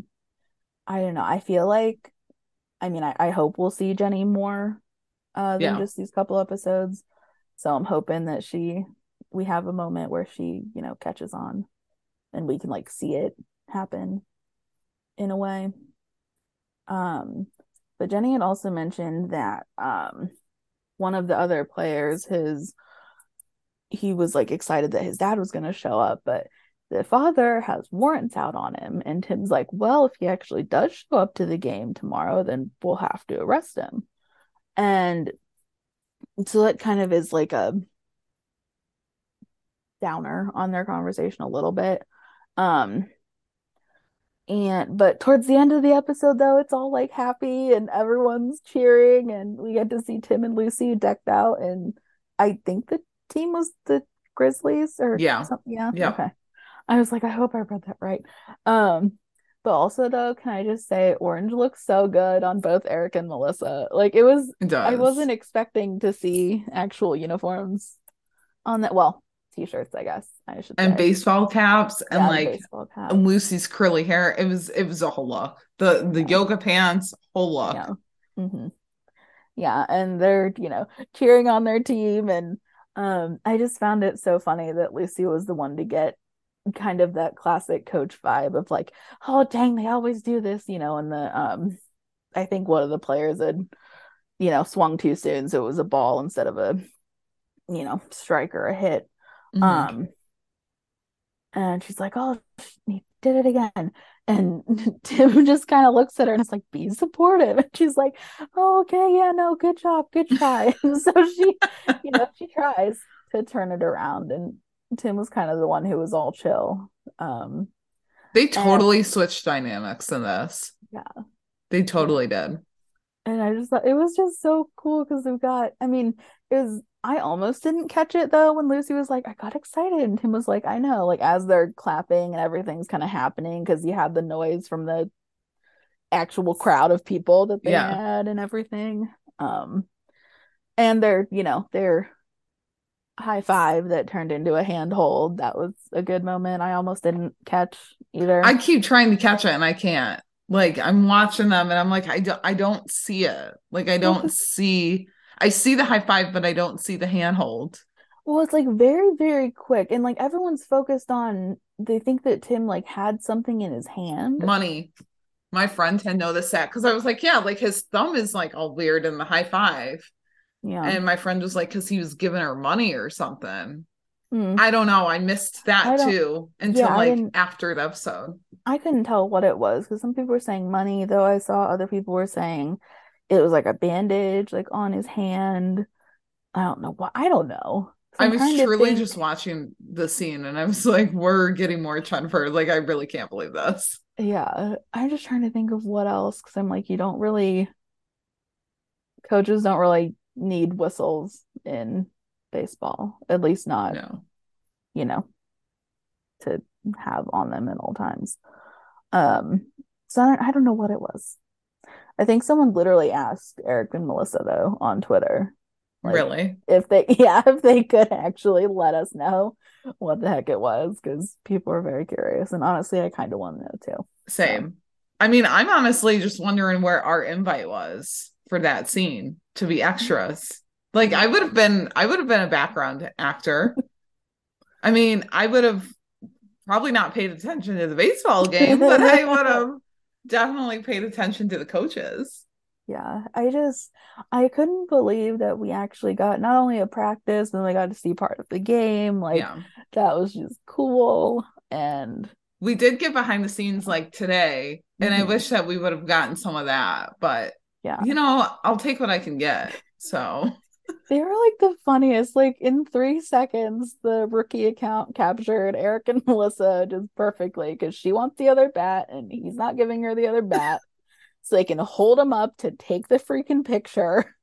i don't know. I feel like i mean i, I hope we'll see jenny more uh than
Yeah.
just these couple episodes so i'm hoping that she we have a moment where she you know catches on and we can like see it happen in a way um but jenny had also mentioned that um one of the other players his he was like excited that his dad was going to show up but the father has warrants out on him and tim's like well if he actually does show up to the game tomorrow then we'll have to arrest him and so that kind of is like a downer on their conversation a little bit um and but towards the end of the episode though it's all like happy and everyone's cheering and we get to see tim and lucy decked out and i think the team was the grizzlies or
Yeah.
something yeah
Yeah.
okay i was like i hope i read that right um but also though can i just say orange looks so good on both eric and melissa like it was
It.
I wasn't expecting to see actual uniforms on that. Well, t-shirts, I guess I should
and
say.
baseball caps and
Yeah,
like
baseball cap.
and Lucy's curly hair. It was it was a whole look. The the
Yeah.
yoga pants, whole look.
Yeah. hmm Yeah, and they're, you know, cheering on their team and um I just found it so funny that Lucy was the one to get kind of that classic coach vibe of like, oh dang, they always do this, you know, and the um I think one of the players had, you know, swung too soon, so it was a ball instead of a, you know, strike or a hit.
Mhm.
Um, and she's like, "Oh, he did it again." And [LAUGHS] Tim just kind of looks at her and it's like, "Be supportive." And she's like, "Oh, okay, yeah, no, good job, good try." And [LAUGHS] so she, you know, she tries to turn it around, and Tim was kind of the one who was all chill. Um,
they totally switched dynamics in this.
Yeah.
They totally did.
and I just thought it was just so cool because we've got, I mean, it was. I almost didn't catch it though when Lucy was like, I got excited, and Tim was like, I know, like as they're clapping and everything's kind of happening because you had the noise from the actual crowd of people that they
Yeah.
had and everything. Um, and they're, you know, their high five that turned into a handhold. That was a good moment. I almost didn't catch either.
I keep trying to catch it and I can't. Like I'm watching them and I'm like, I don't I don't see it. Like I don't [LAUGHS] see I see the high five, but I don't see the handhold.
Well, it's like very, very quick, and like everyone's focused on. They think that Tim like had something in his hand.
Money. My friend had noticed that because I was like, yeah, like his thumb is like all weird in the high five.
Yeah.
And my friend was like, because he was giving her money or something.
Hmm.
I don't know. I missed that
don't-
too until
Yeah,
like after the episode.
I couldn't tell what it was because some people were saying money, though I saw other people were saying it was like a bandage like on his hand. I don't know what I don't know. So
I was truly
think-
just watching the scene and I was like, we're getting more Chenford. Like, I really can't believe this.
Yeah, I'm just trying to think of what else because I'm like, you don't really, coaches don't really need whistles in baseball, at least not,
No.
you know, to have on them at all times. Um, so I don't, I don't know what it was. I think someone literally asked Eric and Melissa though on Twitter Like,
really?
if they, [LAUGHS] yeah, if they could actually let us know what the heck it was because people are very curious, and honestly, I kind of want to know too.
Same. I mean, I'm honestly just wondering where our invite was for that scene to be extras. Like I would have been I would have been a background actor. I mean, I would have probably not paid attention to the baseball game, but I would [LAUGHS] have definitely paid attention to the coaches.
Yeah, I just I couldn't believe that we actually got not only a practice, and we got to see part of the game. Like
yeah.
that was just cool. And
We did get behind the scenes like today, and I
Mhm.
wish that we would have gotten some of that, but
yeah,
you know, I'll take what I can get. So, [LAUGHS]
they were like the funniest. Like in three seconds, the rookie account captured Eric and [LAUGHS] Melissa just perfectly because she wants the other bat, and he's not giving her the other bat. [LAUGHS] So they can hold him up to take the freaking picture.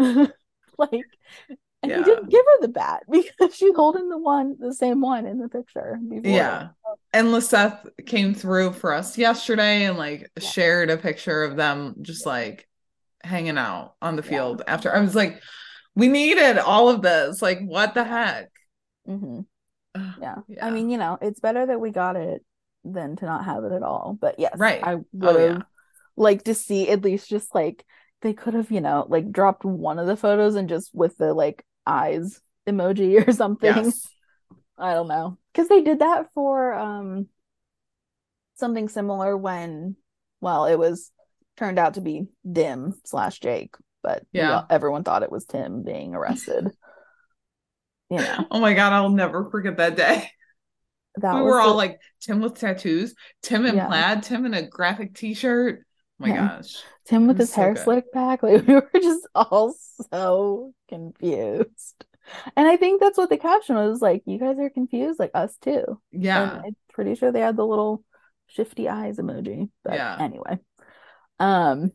Like, and
Yeah.
he didn't give her the bat because she's holding the one, the same one in the picture before.
yeah. And Lisseth came through for us yesterday and like
Yeah.
shared a picture of them just like hanging out on the
Yeah.
field after. I was like, we needed all of this. Like, what the heck?
hmm Yeah.
Yeah.
I mean, you know, it's better that we got it than to not have it at all. But yes,
Right.
I
Oh,
would have
yeah.
liked to see at least just like they could have, you know, like dropped one of the photos and just with the like eyes emoji [LAUGHS] or something.
Yes.
I don't know. Because they did that for um something similar when, well, it was turned out to be Dim slash Jake, but
Yeah.
all- everyone thought it was Tim being arrested. [LAUGHS] You know,
Oh my God, I'll never forget that day.
that
we were all
the-
like Tim with tattoos, Tim in
Yeah.
plaid, Tim in a graphic t-shirt. Oh my
Yeah.
gosh.
Tim with his
so
hair
good.
slicked back. [LAUGHS] Like we were just all so confused. And I think that's what the caption was like, you guys are confused, like us too.
Yeah.
And I'm pretty sure they had the little shifty eyes emoji. But
Yeah.
anyway. Um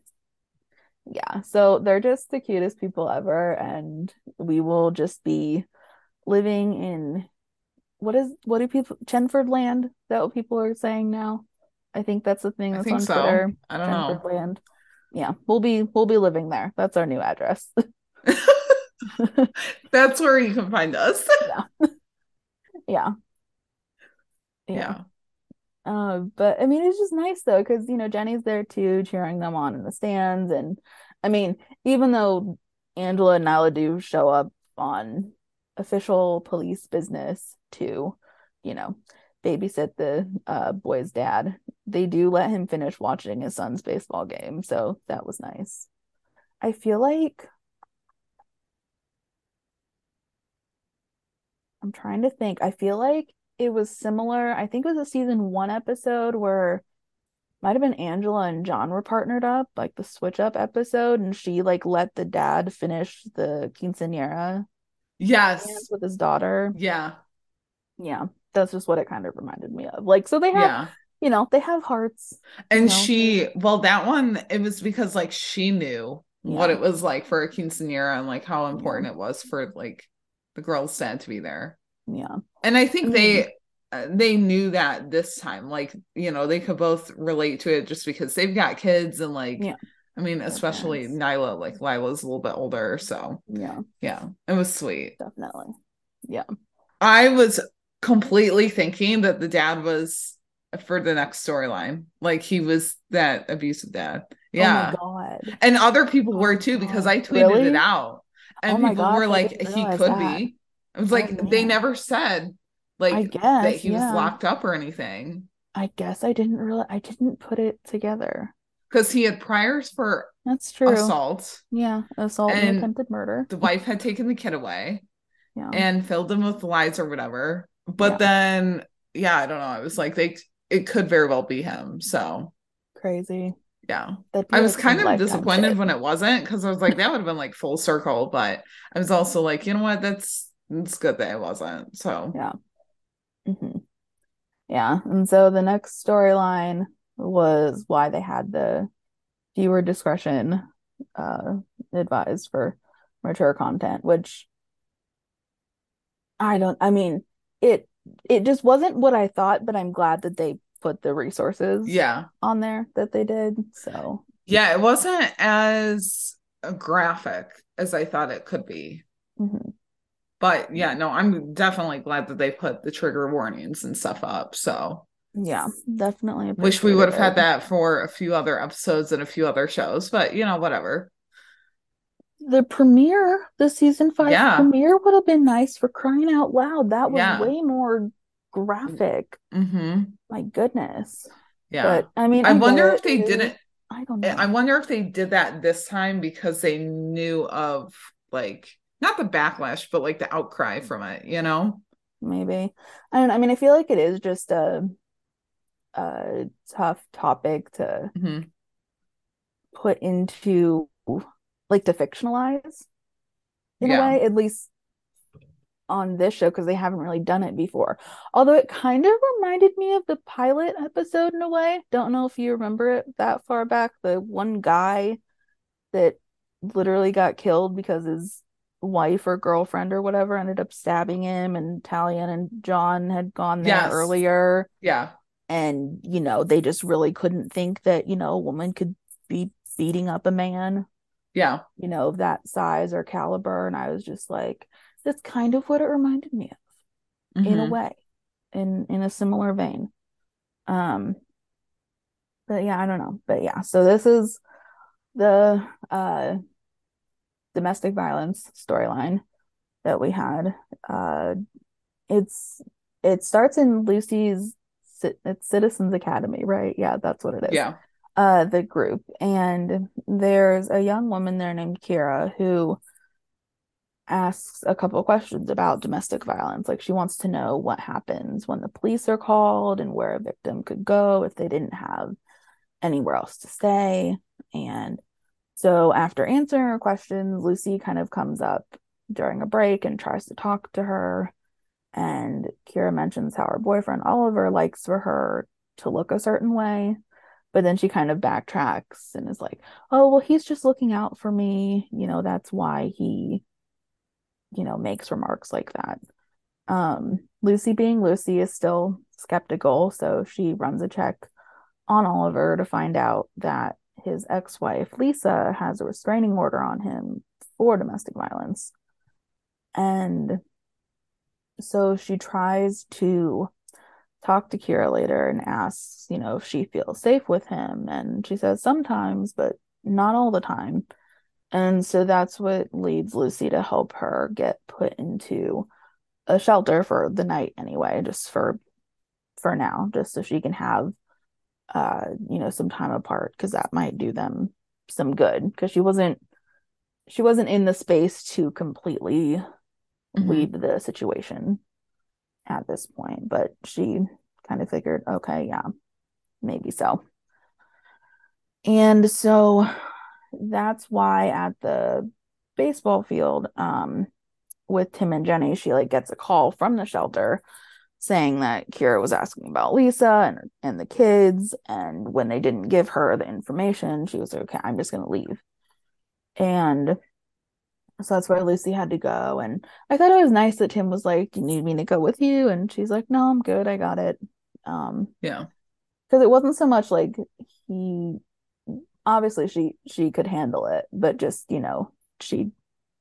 yeah, so they're just the cutest people ever, and we will just be living in what is what do people Chenford land? Is that what people are saying now? I think that's the thing
I
that's
think
on
so.
Twitter.
I don't
Chenford
know.
land. Yeah, we'll be we'll be living there. That's our new address. [LAUGHS] [LAUGHS]
That's where you can find us.
Yeah. [LAUGHS]
yeah. yeah.
Uh, but I mean, it's just nice though, because you know Jenny's there too, cheering them on in the stands, and I mean, even though Angela and Nyla do show up on official police business to, you know, babysit the uh, boy's dad, they do let him finish watching his son's baseball game, so that was nice. I feel like I'm trying to think. I feel like it was similar. I think it was a season one episode where might have been Angela and John were partnered up, like the switch up episode, and she like let the dad finish the quinceanera
Yes.
with his daughter.
Yeah.
Yeah, that's just what it kind of reminded me of. Like, so they have,
Yeah.
you know, they have hearts.
And
know?
she, well, that one, it was because like she knew what it was like for a quinceanera and like how important it was for like the girls' dad to be there.
Yeah,
And I think
Mhm.
they uh, they knew that this time, like you know, they could both relate to it just because they've got kids and like
Yeah.
I mean, especially. Nyla, like Lila's a little bit older, so
Yeah,
yeah, it was sweet.
definitely.
Yeah i was completely thinking that the dad was for the next storyline, like he was that abusive dad. Yeah,
Oh my god.
and other people
Oh
were too because I tweeted
Really?
it out, and
Oh
people
gosh,
were like, he could
that.
be. It was like oh,
they
never said
I
like
guess,
that he was locked up or anything
I guess I didn't really I didn't put it together.
because he had priors for
That's true.
assault.
Yeah, assault and,
And
attempted murder.
The wife had taken the kid away.
Yeah.
and filled them with lies or whatever. But
Yeah.
then, yeah, I don't know. It was like they it could very well be him. So
Crazy.
yeah, I was kind of disappointed
shit.
when it wasn't because I was like that would have been like full circle. But I was also like, you know what? That's it's good that it wasn't. So
Yeah. hmm Yeah. And so the next storyline was why they had the viewer discretion uh advised for mature content, which I don't I mean it it just wasn't what I thought, but I'm glad that they put the resources
yeah,
on there that they did. So
yeah, it wasn't as graphic as I thought it could be.
mhm.
But yeah, no, I'm definitely glad that they put the trigger warnings and stuff up. So
yeah, definitely
wish we would have had that for a few other episodes and a few other shows, but you know, whatever.
The premiere, the season five
Yeah.
premiere would have been nice for crying out loud. That was
Yeah.
way more graphic.
Mm-hmm.
My goodness.
Yeah.
But I mean,
I,
I
wonder if they didn't
I don't know.
I wonder if they did that this time because they knew of like not the backlash, but like the outcry from it, you know?
Maybe. I don't I mean, I feel like it is just a a tough topic to
Mhm.
put into like to fictionalize in
Yeah.
a way, at least on this show because they haven't really done it before. Although it kind of reminded me of the pilot episode in a way. Don't know if you remember it that far back. The one guy that literally got killed because his wife or girlfriend or whatever ended up stabbing him, and Talia and John had gone there
Yes.
earlier.
Yeah.
And, you know, they just really couldn't think that, you know, a woman could be beating up a man
Yeah.
you know, of that size or caliber. And I was just like, that's kind of what it reminded me of in a
Mhm.
way, in in a similar vein. Um, but yeah, I don't know. But yeah, so this is the uh domestic violence storyline that we had. Uh it's it starts in Lucy's it's Citizens Academy, right? Yeah, that's what it is
Yeah.
uh the group and there's a young woman there named Kira who asks a couple of questions about domestic violence like she wants to know what happens when the police are called and where a victim could go if they didn't have anywhere else to stay and so after answering her questions Lucy kind of comes up during a break and tries to talk to her and Kira mentions how her boyfriend Oliver likes for her to look a certain way but then she kind of backtracks and is like, "Oh, well, he's just looking out for me. You know, that's why he, you know, makes remarks like that." Um, Lucy being Lucy is still skeptical, so she runs a check on Oliver to find out that his ex-wife Lisa has a restraining order on him for domestic violence. And so she tries to talk to Kira later and asks, you know, if she feels safe with him. And she says sometimes, but not all the time. And so that's what leads Lucy to help her get put into a shelter for the night anyway, just for for now, just so she can have uh, you know, some time apart because that might do them some good because she wasn't she wasn't in the space to completely
Mhm.
leave the situation at this point, but she kind of figured, okay, yeah, maybe so. And so that's why at the baseball field, um, with Tim and Jenny, she like gets a call from the shelter saying that Kira was asking about Lisa and and the kids, and when they didn't give her the information, she was like, okay, I'm just gonna leave. And so that's where Lucy had to go. And I thought it was nice that Tim was like, "You need me to go with you?" And she's like, "No, I'm good. I got it." Um,
Yeah.
because it wasn't so much like he obviously she she could handle it, but just, you know, she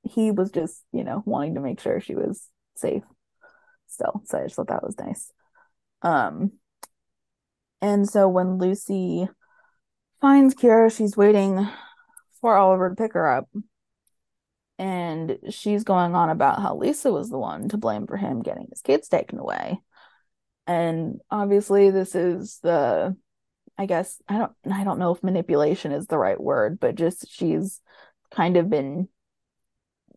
he was just, you know, wanting to make sure she was safe still. So I just thought that was nice. Um and so when Lucy finds Kira, she's waiting for Oliver to pick her up. And she's going on about how Lisa was the one to blame for him getting his kids taken away. And obviously this is the I guess I don't I don't know if manipulation is the right word, but just she's kind of been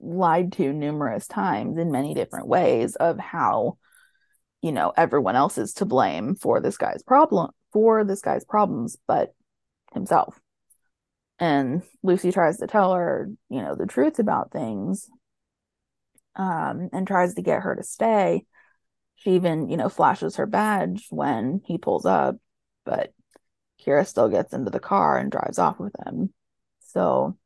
lied to numerous times in many different ways of how you know everyone else is to blame for this guy's problem for this guy's problems but himself. And lucy tries to tell her you know the truth about things um and tries to get her to stay. She even you know flashes her badge when he pulls up but kira still gets into the car and drives off with him. So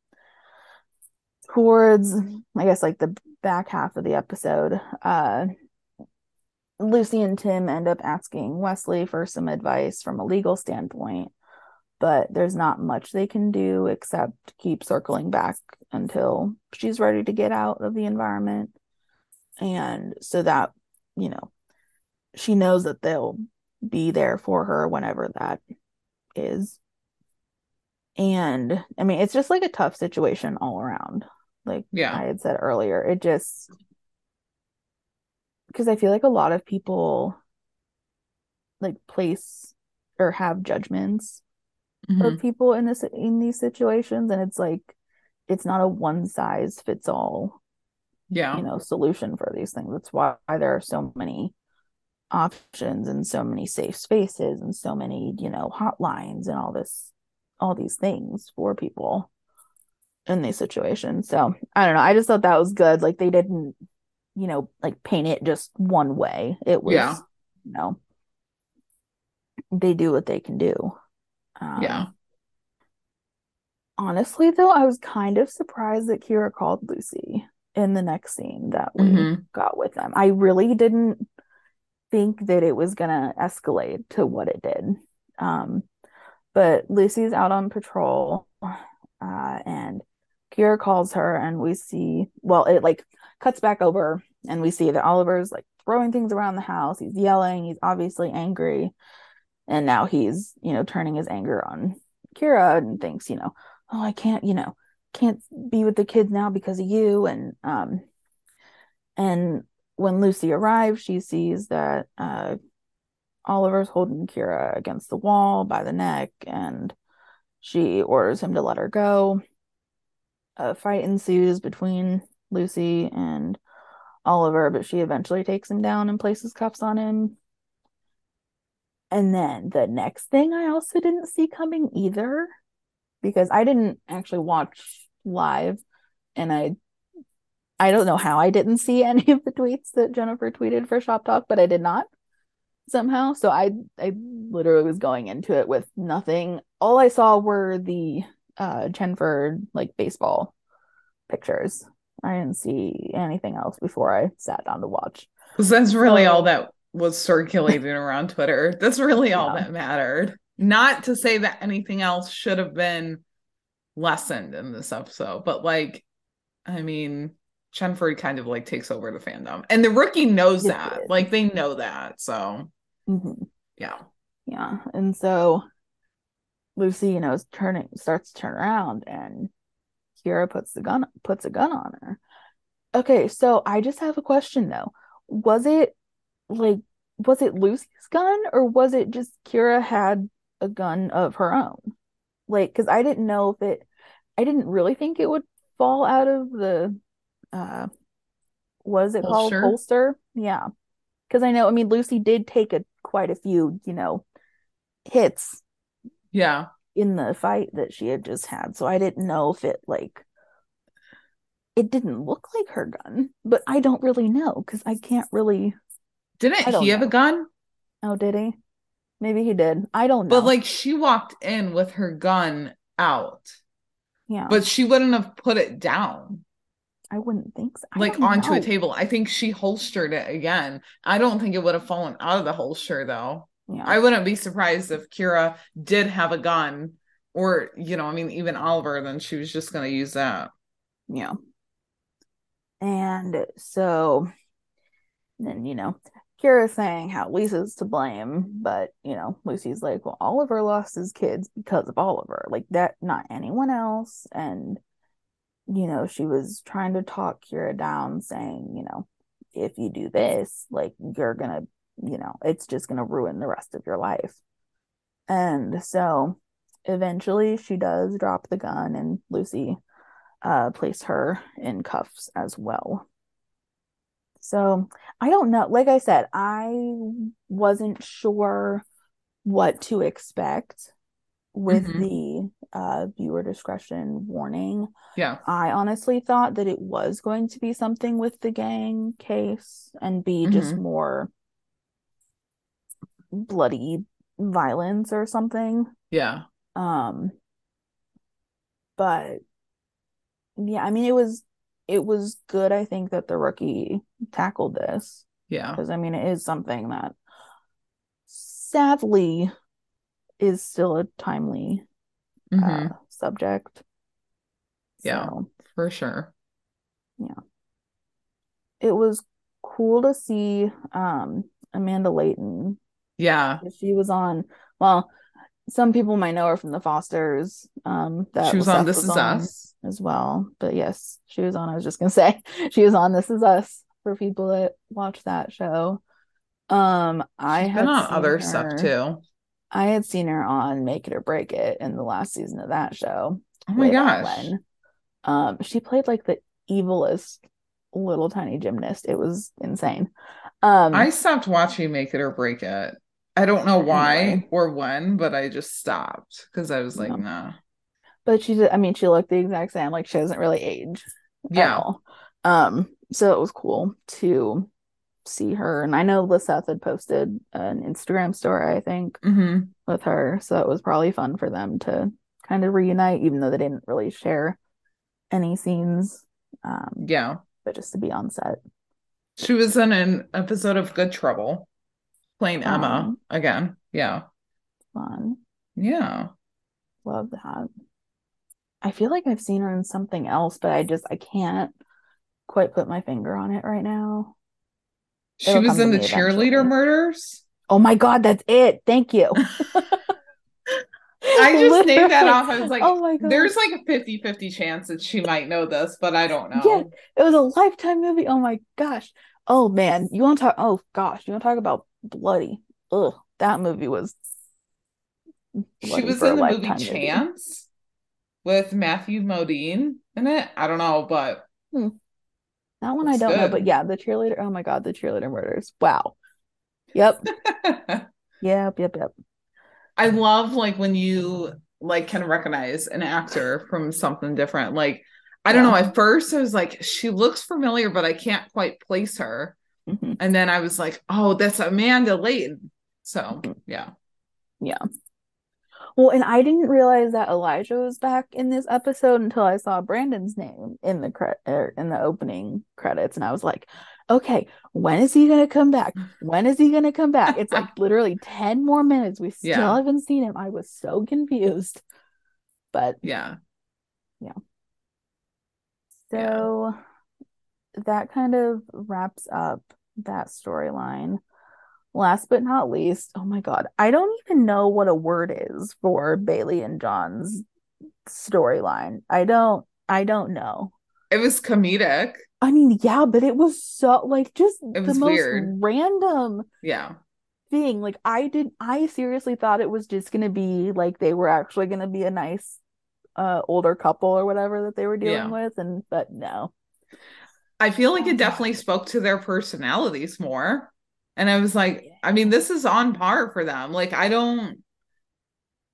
towards i guess like the back half of the episode uh lucy and tim end up asking wesley for some advice from a legal standpoint but there's not much they can do except keep circling back until she's ready to get out of the environment. And so that you know she knows that they'll be there for her whenever that is. And i mean it's just like a tough situation all around like
Yeah.
i had said earlier it just because i feel like a lot of people like place or have judgments
Mhm.
of people in this in these situations and it's like it's not a one size fits all
Yeah.
you know solution for these things that's why there are so many options and so many safe spaces and so many you know hotlines and all this all these things for people in these situations. So i don't know. I just thought that was good. Like they didn't you know like paint it just one way. It was
Yeah.
you know they do what they can do. Um,
Yeah.
honestly though i was kind of surprised that kira called lucy in the next scene that we
Mhm.
got with them. I really didn't think that it was gonna escalate to what it did. Um but lucy's out on patrol uh and kira calls her and we see well it like cuts back over and we see that oliver's like throwing things around the house. He's yelling. He's obviously angry. And now he's you know turning his anger on kira and thinks you know oh i can't you know can't be with the kids now because of you. And um and when lucy arrives she sees that uh oliver's holding kira against the wall by the neck and she orders him to let her go a fight ensues between lucy and oliver but she eventually takes him down and places cuffs on him and then the next thing I also didn't see coming either, because I didn't actually watch live, and I I don't know how I didn't see [LAUGHS] any of the tweets that Jennifer tweeted for Shop Talk, but I did not somehow. So I I literally was going into it with nothing. All I saw were the uh Chenford like baseball pictures. I didn't see anything else before I sat down to watch.
Because that's really all that was circulating [LAUGHS] around Twitter. That's really all
Yeah.
that mattered. Not to say that anything else should have been lessened in this episode, but like, I mean, Chenford kind of like takes over the fandom. And the rookie knows that. Like they know that. So
Mhm.
yeah.
Yeah. And so Lucy, you know, is turning starts to turn around and Kira puts the gun puts a gun on her. Okay, so I just have a question though. Was it like was it Lucy's gun or was it just Kira had a gun of her own? Like cuz I didn't know if it I didn't really think it would fall out of the uh was it called
Holster?
holster? Yeah. Cuz I know I mean Lucy did take a quite a few, you know, hits
Yeah.
in the fight that she had just had. So I didn't know if it like it didn't look like her gun, but I don't really know because I can't really.
Didn't he have a gun?
Oh, did he? Maybe he did. I don't know.
But like she walked in with her gun out,
yeah,
but she wouldn't have put it down.
I wouldn't think so. I
like onto a table. I think she holstered it again. I don't think it would have fallen out of the holster though.
Yeah,
I wouldn't be surprised if Kira did have a gun or you know, I mean, even Oliver, then she was just gonna use that.
Yeah. And so then, you know, Kira's saying how Lisa's to blame, but you know, Lucy's like, well, Oliver lost his kids because of Oliver, like that, not anyone else. And you know, she was trying to talk Kira down, saying, you know, if you do this, like you're gonna, you know, it's just gonna ruin the rest of your life. And so eventually she does drop the gun and Lucy uh place her in cuffs as well. So I don't know. Like I said, I wasn't sure what to expect with
Mhm.
the uh, viewer discretion warning.
Yeah.
I honestly thought that it was going to be something with the gang case and be just
Mhm.
more bloody violence or something.
Yeah.
Um, but yeah, I mean, it was it was good. I think that the rookie tackled this
Yeah.
because I mean, it is something that sadly is still a timely
Mhm.
uh, subject.
Yeah.
So
For sure. Yeah.
It was cool to see um Amanda Leighton.
Yeah.
She was on, well, some people might know her from the Fosters. Um, that
She was on This
was
Is
on
Us.
as well. But yes, she was on. I was just gonna [LAUGHS] say she was on This Is Us for people that watch that show. Um, I
She's
had
been on other
her-
stuff too.
I had seen her on Make It or Break It in the last season of that show.
Oh my gosh.
when. Um, she played like the evilest little tiny gymnast. It was insane. Um,
I stopped watching Make It or Break It. I don't know why
Anyway.
or when, but I just stopped because I was like,
Yeah.
nah.
but she did, I mean, she looked the exact same. Like she doesn't really age at
Yeah.
all. Um, so it was cool to see her. And I know Lisseth had posted an Instagram story, I think,
hmm
with her. So it was probably fun for them to kind of reunite, even though they didn't really share any scenes. Um,
Yeah.
but just to be on set.
She was in an episode of Good Trouble playing Emma
Um,
again. Yeah.
Fun.
Yeah.
Love that. I feel like I've seen her in something else, but I just I can't quite put my finger on it right now.
She
It'll
was in the cheerleader
eventually.
murders.
Oh my God, that's it. Thank you. [LAUGHS]
I [LAUGHS] just named that off. I was like,
oh my God.
there's like a 50 50 chance that she might know this, but I don't know.
Yeah. It was a lifetime movie. Oh my gosh. Oh man. You want to talk? Oh gosh. You want to talk about bloody? Ugh. That movie was.
She was in the movie
Lifetime movie.
Chance with Matthew Modine in it. I don't know, but hmm.
That one I don't know, but yeah, the cheerleader. Oh my God, the cheerleader murders. Wow. Yep. [LAUGHS] Yep. Yep. Yep.
I love like when you like can recognize an actor from something different. Like I don't
Yeah.
know, at first I was like she looks familiar but I can't quite place her.
Mhm.
And then I was like, "Oh, that's Amanda Leighton." So,
Mhm.
yeah.
Well, and I didn't realize that Elijah was back in this episode until I saw Brandon's name in the cre- er, in the opening credits, and I was like, "Okay, when is he gonna come back? When is he gonna come back?" It's like [LAUGHS] literally ten more minutes. We still
Yeah.
haven't seen him. I was so confused, but
yeah, Yeah.
So that kind of wraps up that storyline. Last but not least, oh my God, I don't even know what a word is for Bailey and John's storyline. I don't, I don't know.
It was comedic.
I mean, yeah, but it was so like just the most
weird.
random
Yeah.
thing. Like I did, I seriously thought it was just gonna be like they were actually gonna be a nice uh older couple or whatever that they were dealing
Yeah.
with, and but no.
I feel like it definitely spoke to their personalities more. And I was like, I mean, this is on par for them. Like, I don't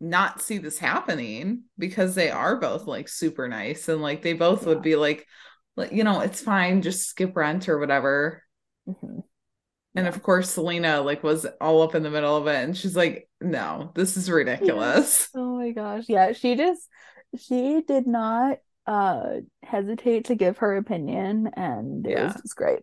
not see this happening because they are both like super nice and like they both
Yeah.
would be like, you know, it's fine, just skip rent or whatever.
Mhm.
And of course, Celina like was all up in the middle of it, and she's like, "No, this is ridiculous."
Oh my gosh. Yeah, she just she did not uh hesitate to give her opinion and it was
Yeah.
just great.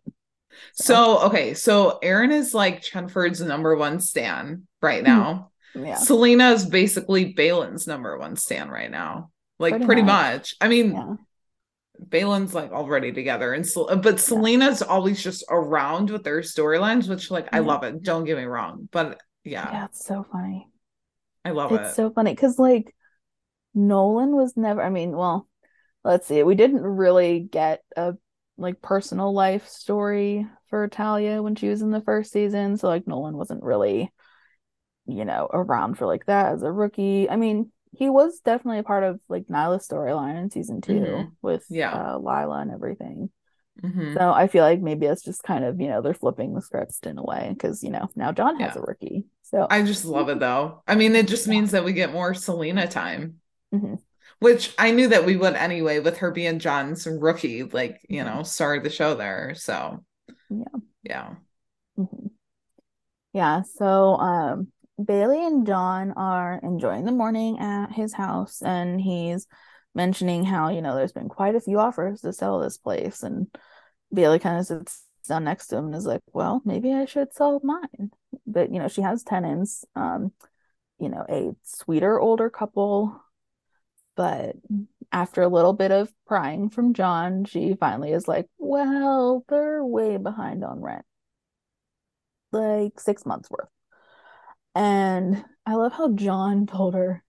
So, okay, so Aaron is like Chenford's number one stan right
Hmm.
now.
Yeah.
Celina is basically Balin's number one stand right now. Like
Pretty
pretty,
much.
much. I mean,
Yeah.
Balin's like already together, and Sel- but Celina's always just around with their storylines, which like I love it. Don't get me wrong, but yeah,
Yeah, it's so funny.
I love
It's
it.
It's so funny because like Nolan was never, I mean, well, let's see, we didn't really get a like personal life story for Talia when she was in the first season. So like Nolan wasn't really, you know, around for like that as a rookie. I mean, he was definitely a part of like Nyla's storyline in season 2
Mhm.
with
Yeah.
uh, Lila and everything.
Mhm.
So I feel like maybe it's just kind of, you know, they're flipping the script in a way because, you know, now John has
Yeah.
a rookie. So
I just love it though. I mean, it just
Yeah.
means that we get more Celina time,
Mhm.
which I knew that we would anyway with her being John's rookie, like, you know, started the show there. So,
Yeah.
yeah.
Mhm. Yeah, so um Bailey and John are enjoying the morning at his house and he's mentioning how, you know, there's been quite a few offers to sell this place and Bailey kind of sits down next to him and is like, "Well, maybe I should sell mine." But, you know, she has tenants, um, you know, a sweeter older couple, but after a little bit of prying from John, she finally is like, "Well, they're way behind on rent." like six months worth. And I love how John told her,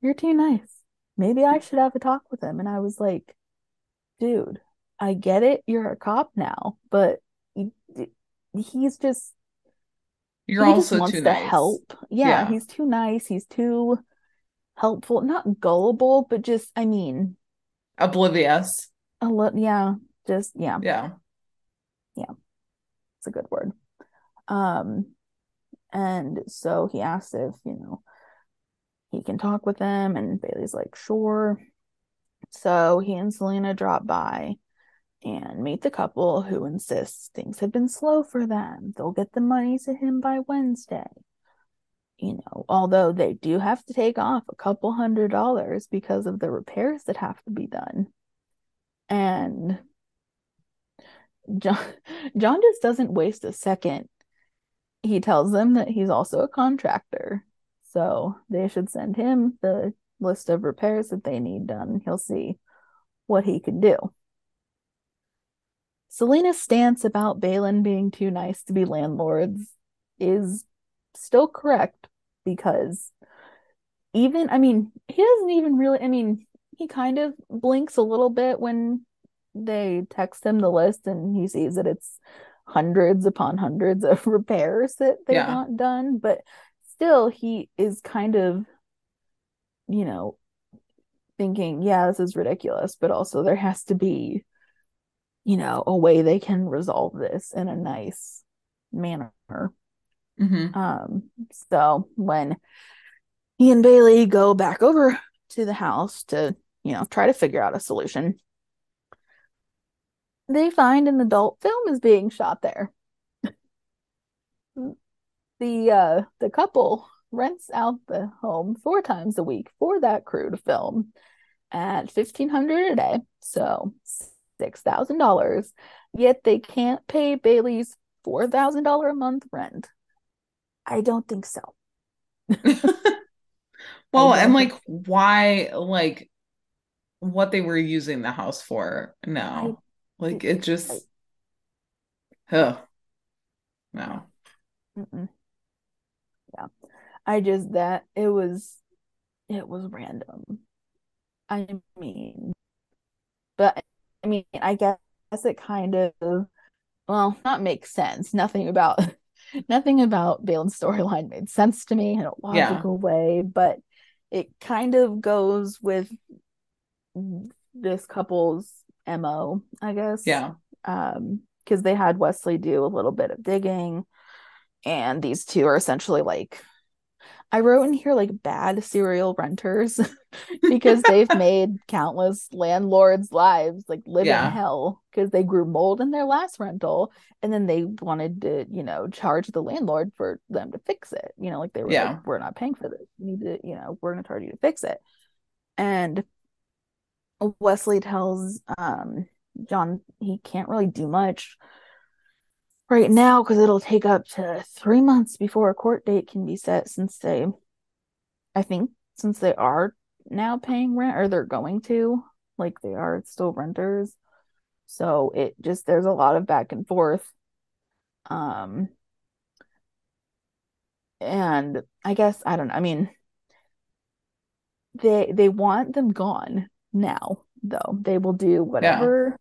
You're too nice. Maybe I should have a talk with him. And I was like, Dude, I get it. You're a cop now, but he's just,
You're
he just
also
wants
too
to
nice.
help. Yeah,
Yeah.
he's too nice. He's too helpful. Not gullible, but just, I mean,
Oblivious.
a lot. Yeah, just, yeah.
yeah. Yeah.
it's a good word. Um, and so he asked if, you know, he can talk with them, and Bailey's like, sure. So he and Celina drop by and meet the couple who insists things have been slow for them. They'll get the money to him by Wednesday. You know, although they do have to take off a couple hundred dollars because of the repairs that have to be done. And John [LAUGHS] John just doesn't waste a second. He tells them that he's also a contractor. So they should send him the list of repairs that they need done. He'll see what he can do. Celina's stance about Balin being too nice to be landlords is still correct because even, I mean, he doesn't even really, I mean, he kind of blinks a little bit when they text him the list and he sees that it's hundreds upon hundreds of [LAUGHS] repairs that they
Yeah.
want done, but still he is kind of, you know, thinking, yeah, this is ridiculous, but also there has to be, you know, a way they can resolve this in a nice manner.
Hmm
Um, so when he and Bailey go back over to the house to, you know, try to figure out a solution, they find an adult film is being shot there. The uh the couple rents out the home four times a week for that crew to film at fifteen hundred a day, so six thousand dollars. Yet they can't pay Bailey's four thousand dollar a month rent. I don't think so. [LAUGHS]
well, and like why like what they were using the house for now. Like it just Ugh. No.
Mm-mm. Yeah. I just that it was it was random. I mean, but I mean, I guess it kind of well, not makes sense. Nothing about nothing about Balin's storyline made sense to me in a
Yeah.
logical way, but it kind of goes with this couple's MO, I guess
Yeah.
um because they had Wesley do a little bit of digging and these two are essentially like I wrote in here like bad serial renters [LAUGHS] because they've [LAUGHS] made countless landlords' lives like live
Yeah.
in hell because they grew mold in their last rental and then they wanted to, you know, charge the landlord for them to fix it. You know, like they were
Yeah.
like, we're not paying for this. We need to, you know, we're gonna charge you to fix it. And Wesley tells um John he can't really do much right now because it'll take up to three months before a court date can be set since they, I think, since they are now paying rent or they're going to, like they are still renters. So it just, there's a lot of back and forth. Um, and I guess, I don't know, I mean, they they want them gone now though they will do whatever yeah.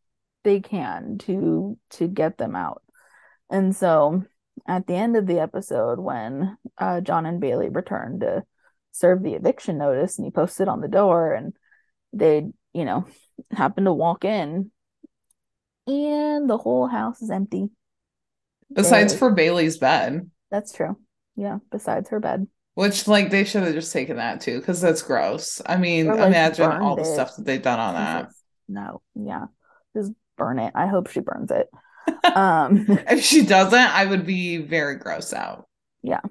they can to to get them out and so at the end of the episode when uh, john and bailey returned to serve the eviction notice and he posted on the door and they you know happen to walk in and the whole house is empty
besides they, for bailey's bed
that's true yeah besides her bed
which like they should have just taken that too, because that's gross. I mean, like imagine all the it. stuff that they've done on that.
No, yeah. Just burn it. I hope she burns it. Um [LAUGHS]
if she doesn't, I would be very gross out.
Yeah.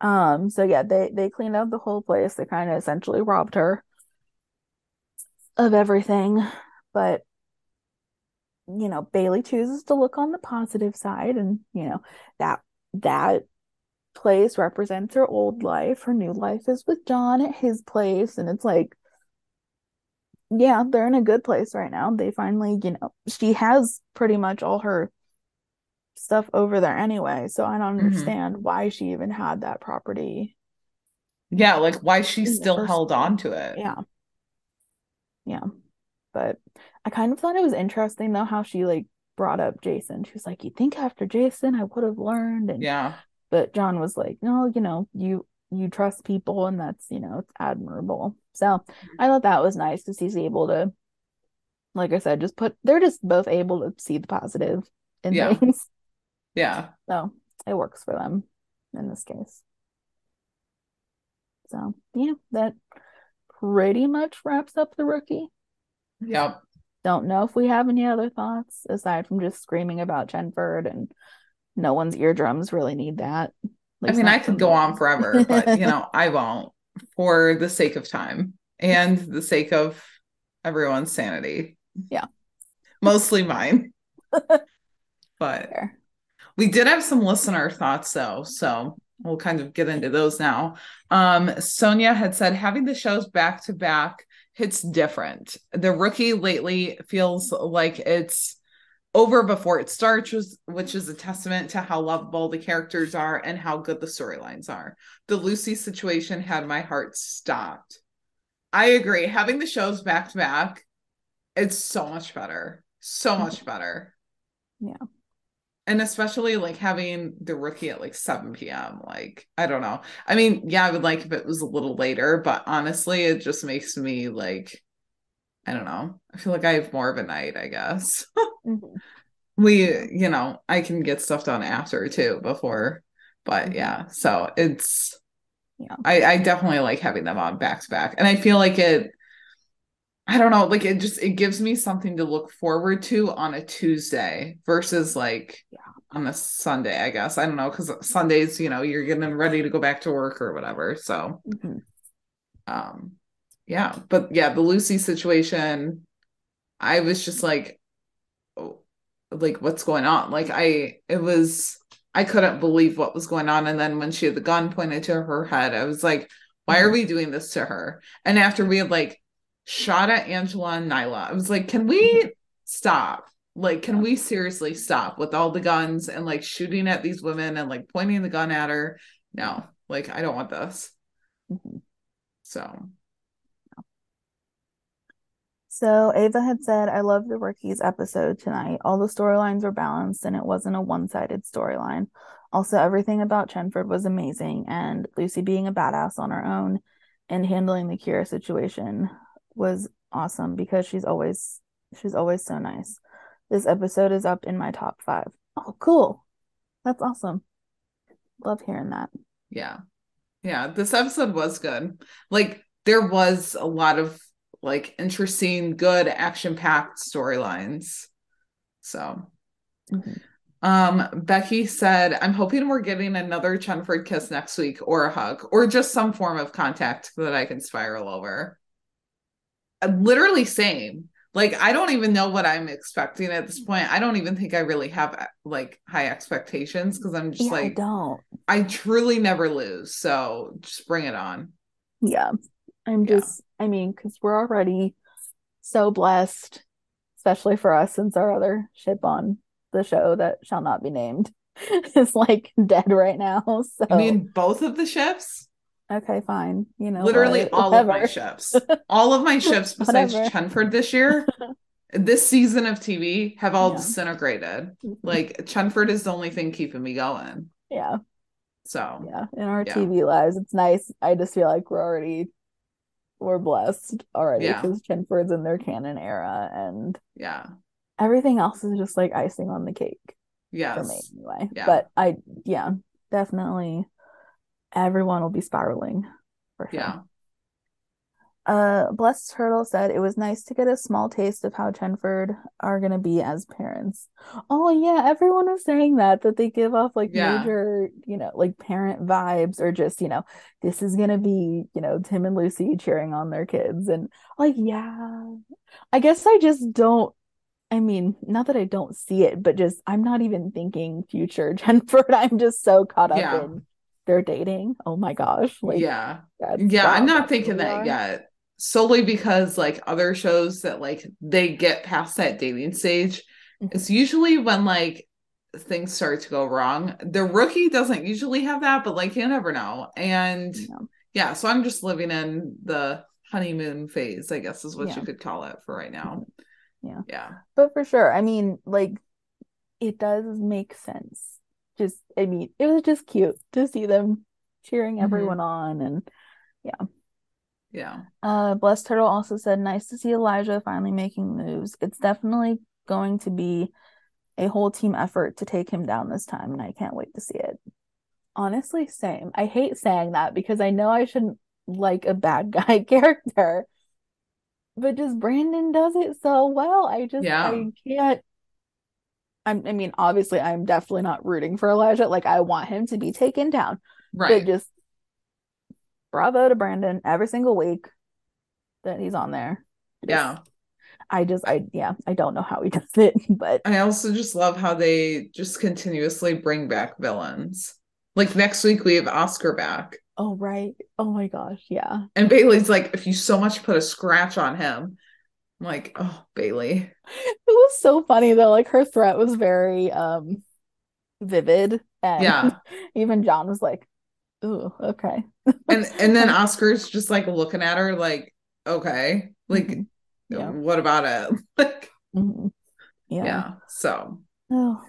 Um, so yeah, they they cleaned out the whole place. They kind of essentially robbed her of everything. But you know, Bailey chooses to look on the positive side and you know, that that place represents her old life. Her new life is with John at his place. And it's like, yeah, they're in a good place right now. They finally, you know, she has pretty much all her stuff over there anyway. So I don't mm-hmm. understand mm-hmm. why she even had that property.
Yeah, like why she still held on to it.
Yeah. Yeah. But I kind of thought it was interesting though how she like brought up Jason. She was like, You think after Jason I would have learned? And
yeah
but John was like, no, you know, you you trust people and that's, you know, it's admirable. So I thought that was nice because he's able to, like I said, just put they're just both able to see the positive in
yeah.
things.
Yeah.
So it works for them in this case. So yeah, that pretty much wraps up the rookie.
Yep.
Don't know if we have any other thoughts aside from just screaming about Chenford and no one's eardrums really need that.
I mean, I could go on forever, but you [LAUGHS] know, I won't for the sake of time and the sake of everyone's sanity.
Yeah.
Mostly mine. [LAUGHS] but Fair. we did have some listener thoughts though, so we'll kind of get into those now. Um, Sonia had said having the shows back to back hits different. The rookie lately feels like it's over before it starts, which is a testament to how lovable the characters are and how good the storylines are. The Lucy situation had my heart stopped. I agree. Having the shows back to back, it's so much better. So much better.
Yeah.
And especially like having the rookie at like 7 p.m. Like, I don't know. I mean, yeah, I would like if it was a little later, but honestly, it just makes me like I don't know. I feel like I have more of a night, I guess. [LAUGHS] mm-hmm. We, you know, I can get stuff done after too before. But mm-hmm. yeah, so it's yeah. I, I definitely like having them on back to back. And I feel like it I don't know, like it just it gives me something to look forward to on a Tuesday versus like yeah. on a Sunday, I guess. I don't know, because Sundays, you know, you're getting ready to go back to work or whatever. So mm-hmm. um yeah but yeah the lucy situation i was just like oh, like what's going on? Like i it was i couldn't believe what was going on. And then when she had the gun pointed to her head i was like why are mm-hmm. we doing this to her? And after we had like shot at angela and nyla i was like can we stop? Like can we seriously stop with all the guns and like shooting at these women and like pointing the gun at her? No like i don't want this. Mm-hmm. so
so Ava had said, I love the rookies episode tonight. All the storylines were balanced and it wasn't a one sided storyline. Also, everything about Chenford was amazing, and Lucy being a badass on her own and handling the Kira situation was awesome because she's always she's always so nice. This episode is up in my top five. Oh, cool. That's awesome. Love hearing that.
Yeah. Yeah. This episode was good. Like there was a lot of like interesting, good, action packed storylines. So, mm-hmm. um, Becky said, I'm hoping we're getting another Chenford kiss next week or a hug or just some form of contact that I can spiral over. Literally, same. Like I don't even know what I'm expecting at this point. I don't even think I really have like high expectations because I'm just
yeah, I
like
don't.
I truly never lose. So just bring it on.
Yeah. I'm just, I mean, because we're already so blessed, especially for us, since our other ship on the show that shall not be named [LAUGHS] is like dead right now. [LAUGHS] So,
I mean, both of the ships,
okay, fine. You know,
literally
what,
all of my ships, all of my [LAUGHS] ships besides Chenford this year, this season of TV have all
Yeah.
disintegrated. Like Chenford is the only thing keeping me going.
Yeah.
So
Yeah. In our
Yeah.
TV lives, it's nice. I just feel like we're already, we're blessed already
Yeah.
because Chenford's in their canon era and
yeah,
everything else is just like icing on the cake. for me anyway.
Yeah.
But I, yeah, definitely everyone will be spiraling for sure.
yeah,
Uh, Blessed Turtle said it was nice to get a small taste of how Chenford are gonna be as parents. Oh yeah, everyone was saying that that they give off like
Yeah.
major, you know, like parent vibes or just, you know, this is gonna be, you know, Tim and Lucy cheering on their kids and like yeah. I guess I just don't I mean, not that I don't see it, but just I'm not even thinking future [LAUGHS] Chenford. I'm just so caught up
Yeah.
in their dating. Oh my gosh. Like
yeah. Yeah, I'm not thinking that yet. Solely because like other shows that like they get past that dating stage,
Mhm.
it's usually when like things start to go wrong. The rookie doesn't usually have that, but like you never know. And
Yeah.
yeah, so I'm just living in the honeymoon phase, I guess is what
Yeah.
you could call it for right now.
Yeah.
Yeah.
But for sure, I mean, like, it does make sense. Just, I mean, it was just cute to see them cheering
Mhm.
everyone on. And
Yeah.
Uh, Blessed Turtle also said, nice to see Elijah finally making moves. It's definitely going to be a whole team effort to take him down this time, and I can't wait to see it. Honestly, same. I hate saying that because I know I shouldn't like a bad [LAUGHS] guy character, but just Brandon does it so well. I just
Yeah.
I can't. I'm, I mean, obviously, I'm definitely not rooting for Elijah. Like, I want him to be taken down,
Right.
but just bravo to Brandon every single week that he's on there. Just-
yeah.
I just, I, yeah, I don't know how he [LAUGHS] does it, but
I also just love how they just continuously bring back villains. Like next week we have Oscar back.
oh, right. Oh my gosh. Yeah.
And Bailey's like, if you so much put a scratch on him, I'm like, oh, Bailey.
It was so funny though. Like, her threat was very, um, vivid. And
Yeah. [LAUGHS]
even John was like, ooh, okay.
And and then [LAUGHS] Oscar's just like looking at her like, okay, like
Mhm. Yeah.
what about it? [LAUGHS] Like,
Mhm.
yeah.
Yeah.
So
Oh,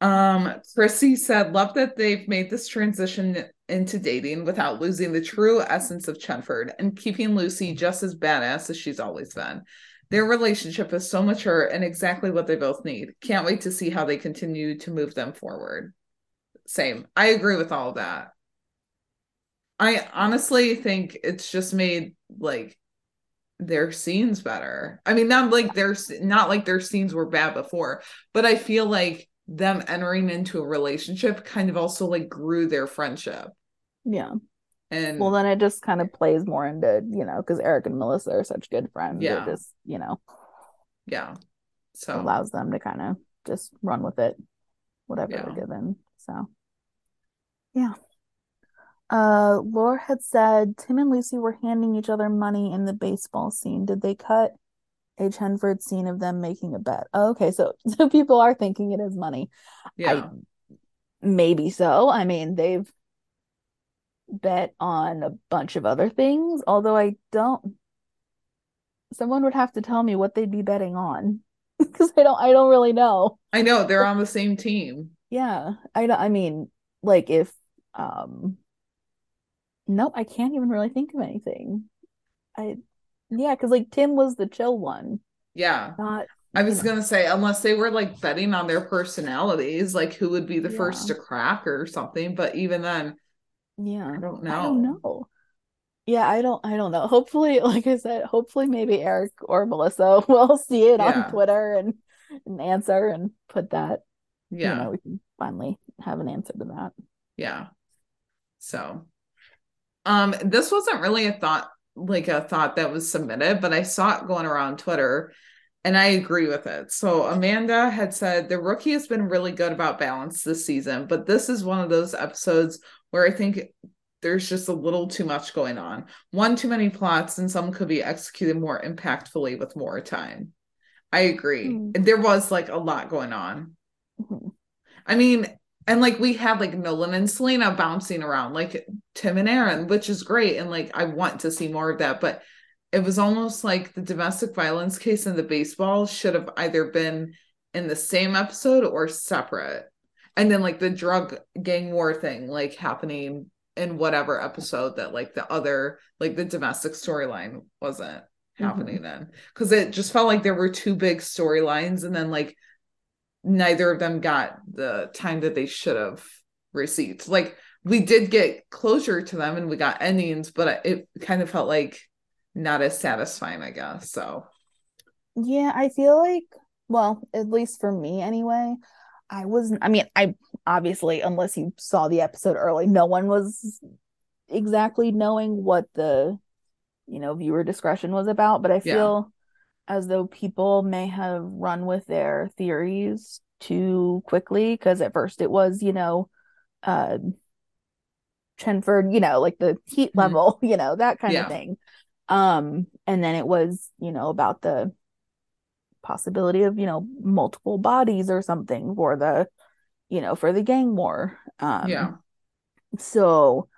um Chrissy said, love that they've made this transition into dating without losing the true essence of Chenford and keeping Lucy just as badass as she's always been. Their relationship is so mature and exactly what they both need. Can't wait to see how they continue to move them forward. Same. I agree with all of that. I honestly think it's just made like their scenes better. I mean, not like their not like their scenes were bad before, but I feel like them entering into a relationship kind of also like grew their friendship.
yeah.
And
Well, then it just kind of plays more into, you know, because Eric and Melissa are such good friends.
Yeah.
It just, you know,
yeah. So
allows them to kind of just run with it, whatever
Yeah.
they're given. So, yeah. Uh, Laura had said Tim and Lucy were handing each other money in the baseball scene. Did they cut a Chenford scene of them making a bet? Oh, okay, so [LAUGHS] so people are thinking it is money.
yeah.
I maybe so. I mean, they've bet on a bunch of other things, although I don't. Someone would have to tell me what they'd be betting on [LAUGHS] because I don't. I don't really know.
I know they're on the same team.
Yeah, I. I mean, like if um. Nope, I can't even really think of anything. I, yeah, because like Tim was the chill one,
Yeah.
not.
I was gonna say, unless they were like betting on their personalities, like who would be the first to crack or something. But even then,
Yeah.
I don't know.
I don't
know.
know. Yeah, I don't I don't know. Hopefully, [LAUGHS] like I said, hopefully maybe Eric or Melissa [LAUGHS] will see it
Yeah.
on Twitter and, and answer and put that,
Yeah.
you know, we can finally have an answer to that.
Yeah. So, um, this wasn't really a thought like a thought that was submitted, but I saw it going around Twitter and I agree with it. So Amanda had said the rookie has been really good about balance this season, but this is one of those episodes where I think there's just a little too much going on. One too many plots, and some could be executed more impactfully with more time. I agree. Mm. There was like a lot going on. Mm-hmm. I mean, and like we had like Nolan and Celina bouncing around, like Tim and Aaron, which is great. And like I want to see more of that, but it was almost like the domestic violence case and the baseball should have either been in the same episode or separate. And then like the drug gang war thing like happening in whatever episode that like the other like the domestic storyline wasn't happening mm-hmm. then because it just felt like there were two big storylines and then like neither of them got the time that they should have received like we did get closure to them and we got endings but it kind of felt like not as satisfying i guess so
yeah i feel like well at least for me anyway I wasn't, I mean, I obviously, unless you saw the episode early, no one was exactly knowing what the, you know, viewer discretion was about. But I feel yeah. As though people may have run with their theories too quickly because at first it was, you know, uh, Chenford, you know, like the heat mm-hmm. level, [LAUGHS] you know, that kind yeah. of thing. Um, and then it was, you know, about the possibility of you know multiple bodies or something for the you know for the gang war um yeah so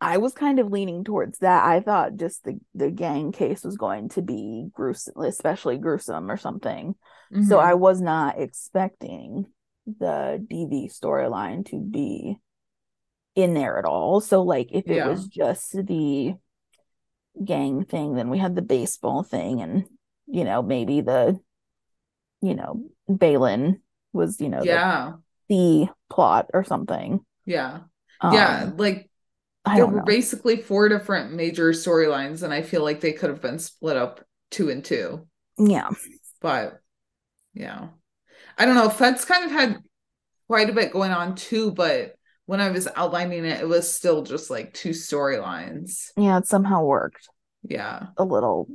i was kind of leaning towards that i thought just the the gang case was going to be gruesome especially gruesome or something mm-hmm. so i was not expecting the dv storyline to be in there at all so like if it yeah. was just the gang thing then we had the baseball thing and you know maybe the you know, Baylen was, you know,
yeah,
the, the plot or something.
Yeah. Um, yeah. Like there were know. basically four different major storylines, and I feel like they could have been split up two and two.
Yeah.
But yeah. I don't know. Feds kind of had quite a bit going on too, but when I was outlining it, it was still just like two storylines.
Yeah, it somehow worked.
Yeah.
A little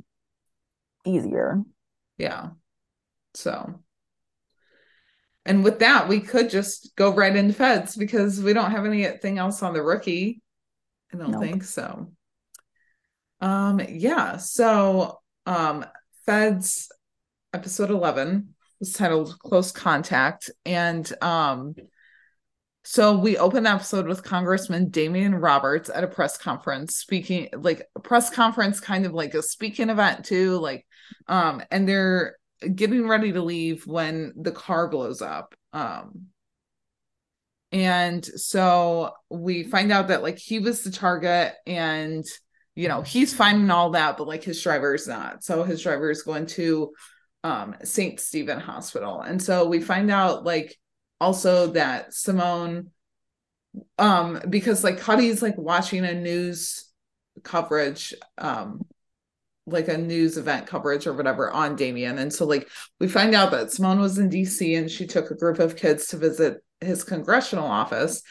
easier.
Yeah. So, and with that, we could just go right into feds because we don't have anything else on the rookie. I don't nope. think so. Um, yeah. So, um, feds episode 11 was titled Close Contact. And, um, so we open the episode with Congressman Damian Roberts at a press conference speaking like a press conference kind of like a speaking event too like um and they're getting ready to leave when the car blows up. Um, and so we find out that like he was the target and you know he's finding all that but like his driver is not so his driver is going to um st stephen hospital and so we find out like also that simone um because like cuddy's like watching a news coverage um like a news event coverage or whatever on Damian. And so like we find out that Simone was in DC and she took a group of kids to visit his congressional office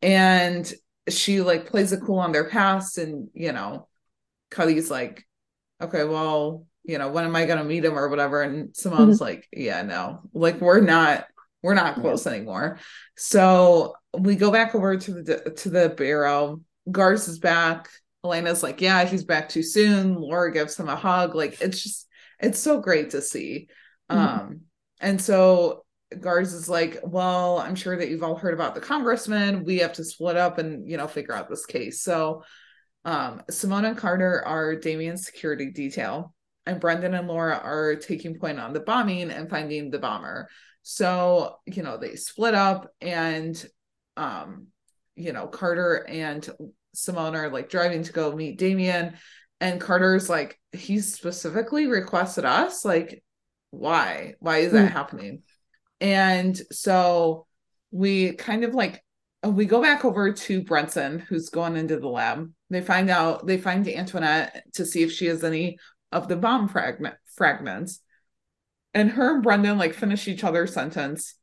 and she like plays it cool on their past and you know Cuddy's like okay well you know when am I gonna meet him or whatever and Simone's mm-hmm. like yeah no like we're not we're not close yeah. anymore so we go back over to the to the bureau Garz is back Elena's like, yeah, he's back too soon. Laura gives him a hug. Like it's just it's so great to see. Mm-hmm. Um, and so Garz is like, well, I'm sure that you've all heard about the congressman. We have to split up and you know figure out this case. So um, Simone and Carter are Damian's security detail, and Brendon and Laura are taking point on the bombing and finding the bomber. So you know they split up, and um, you know Carter and Simone are like driving to go meet Damian. And Carter's like, he specifically requested us. Like, why? Why is that mm. happening? And so we kind of like uh, we go back over to Brenson, who's going into the lab. They find out they find Antoinette to see if she has any of the bomb fragment fragments. And her and Brendon like finish each other's sentence.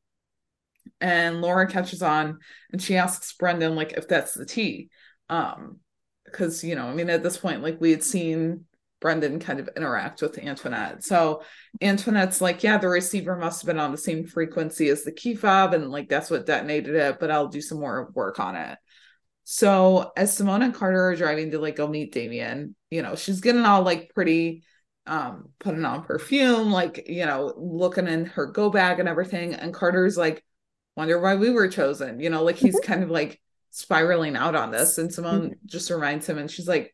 And Laura catches on and she asks Brendon like if that's the tea um because you know i mean at this point like we had seen Brendon kind of interact with Antoinette. So Antoinette's like, yeah, the receiver must have been on the same frequency as the key fob, and like that's what detonated it, but I'll do some more work on it. So as Simone and Carter are driving to like go meet Damien, you know, she's getting all like pretty, um, putting on perfume, like, you know, looking in her go bag and everything. And Carter's like, wonder why we were chosen, you know, like he's kind of like spiraling out on this. And Simone just reminds him, and she's like,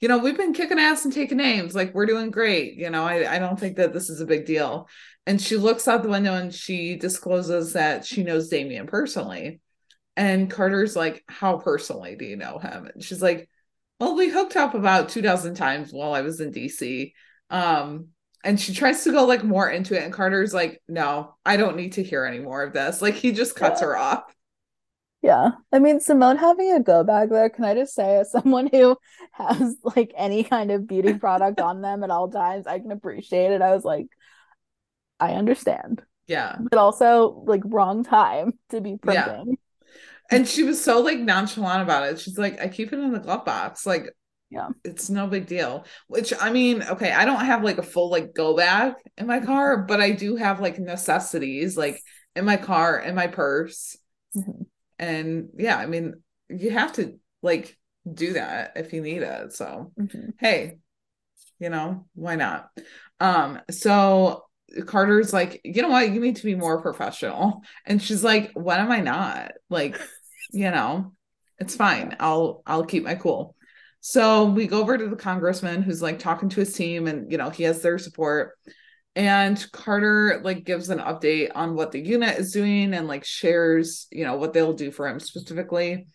you know, we've been kicking ass and taking names. Like we're doing great. You know, I, I don't think that this is a big deal. And she looks out the window and she discloses that she knows Damien personally. And Carter's like, How personally do you know him? And she's like, Well, we hooked up about two dozen times while I was in DC. Um, and she tries to go like more into it. And Carter's like, No, I don't need to hear any more of this. Like he just cuts
Yeah.
her off.
Yeah. I mean, Simone having a go bag there, can I just say, as someone who has like any kind of beauty product on them at all times, I can appreciate it. I was like, I understand.
Yeah.
But also, like, wrong time to be
Yeah. And she was so like nonchalant about it. She's like, I keep it in the glove box. Like,
Yeah.
it's no big deal. Which I mean, okay, I don't have like a full like go bag in my car, but I do have like necessities like in my car, in my purse.
Mhm.
And yeah, I mean, you have to like do that if you need it. So
Mhm.
hey, you know, why not? Um, so Carter's like, you know what, you need to be more professional. And she's like, what am I not? Like, [LAUGHS] you know, it's fine. I'll I'll keep my cool. So we go over to the congressman who's like talking to his team and you know, he has their support. And Carter like gives an update on what the unit is doing and like shares, you know, what they'll do for him specifically.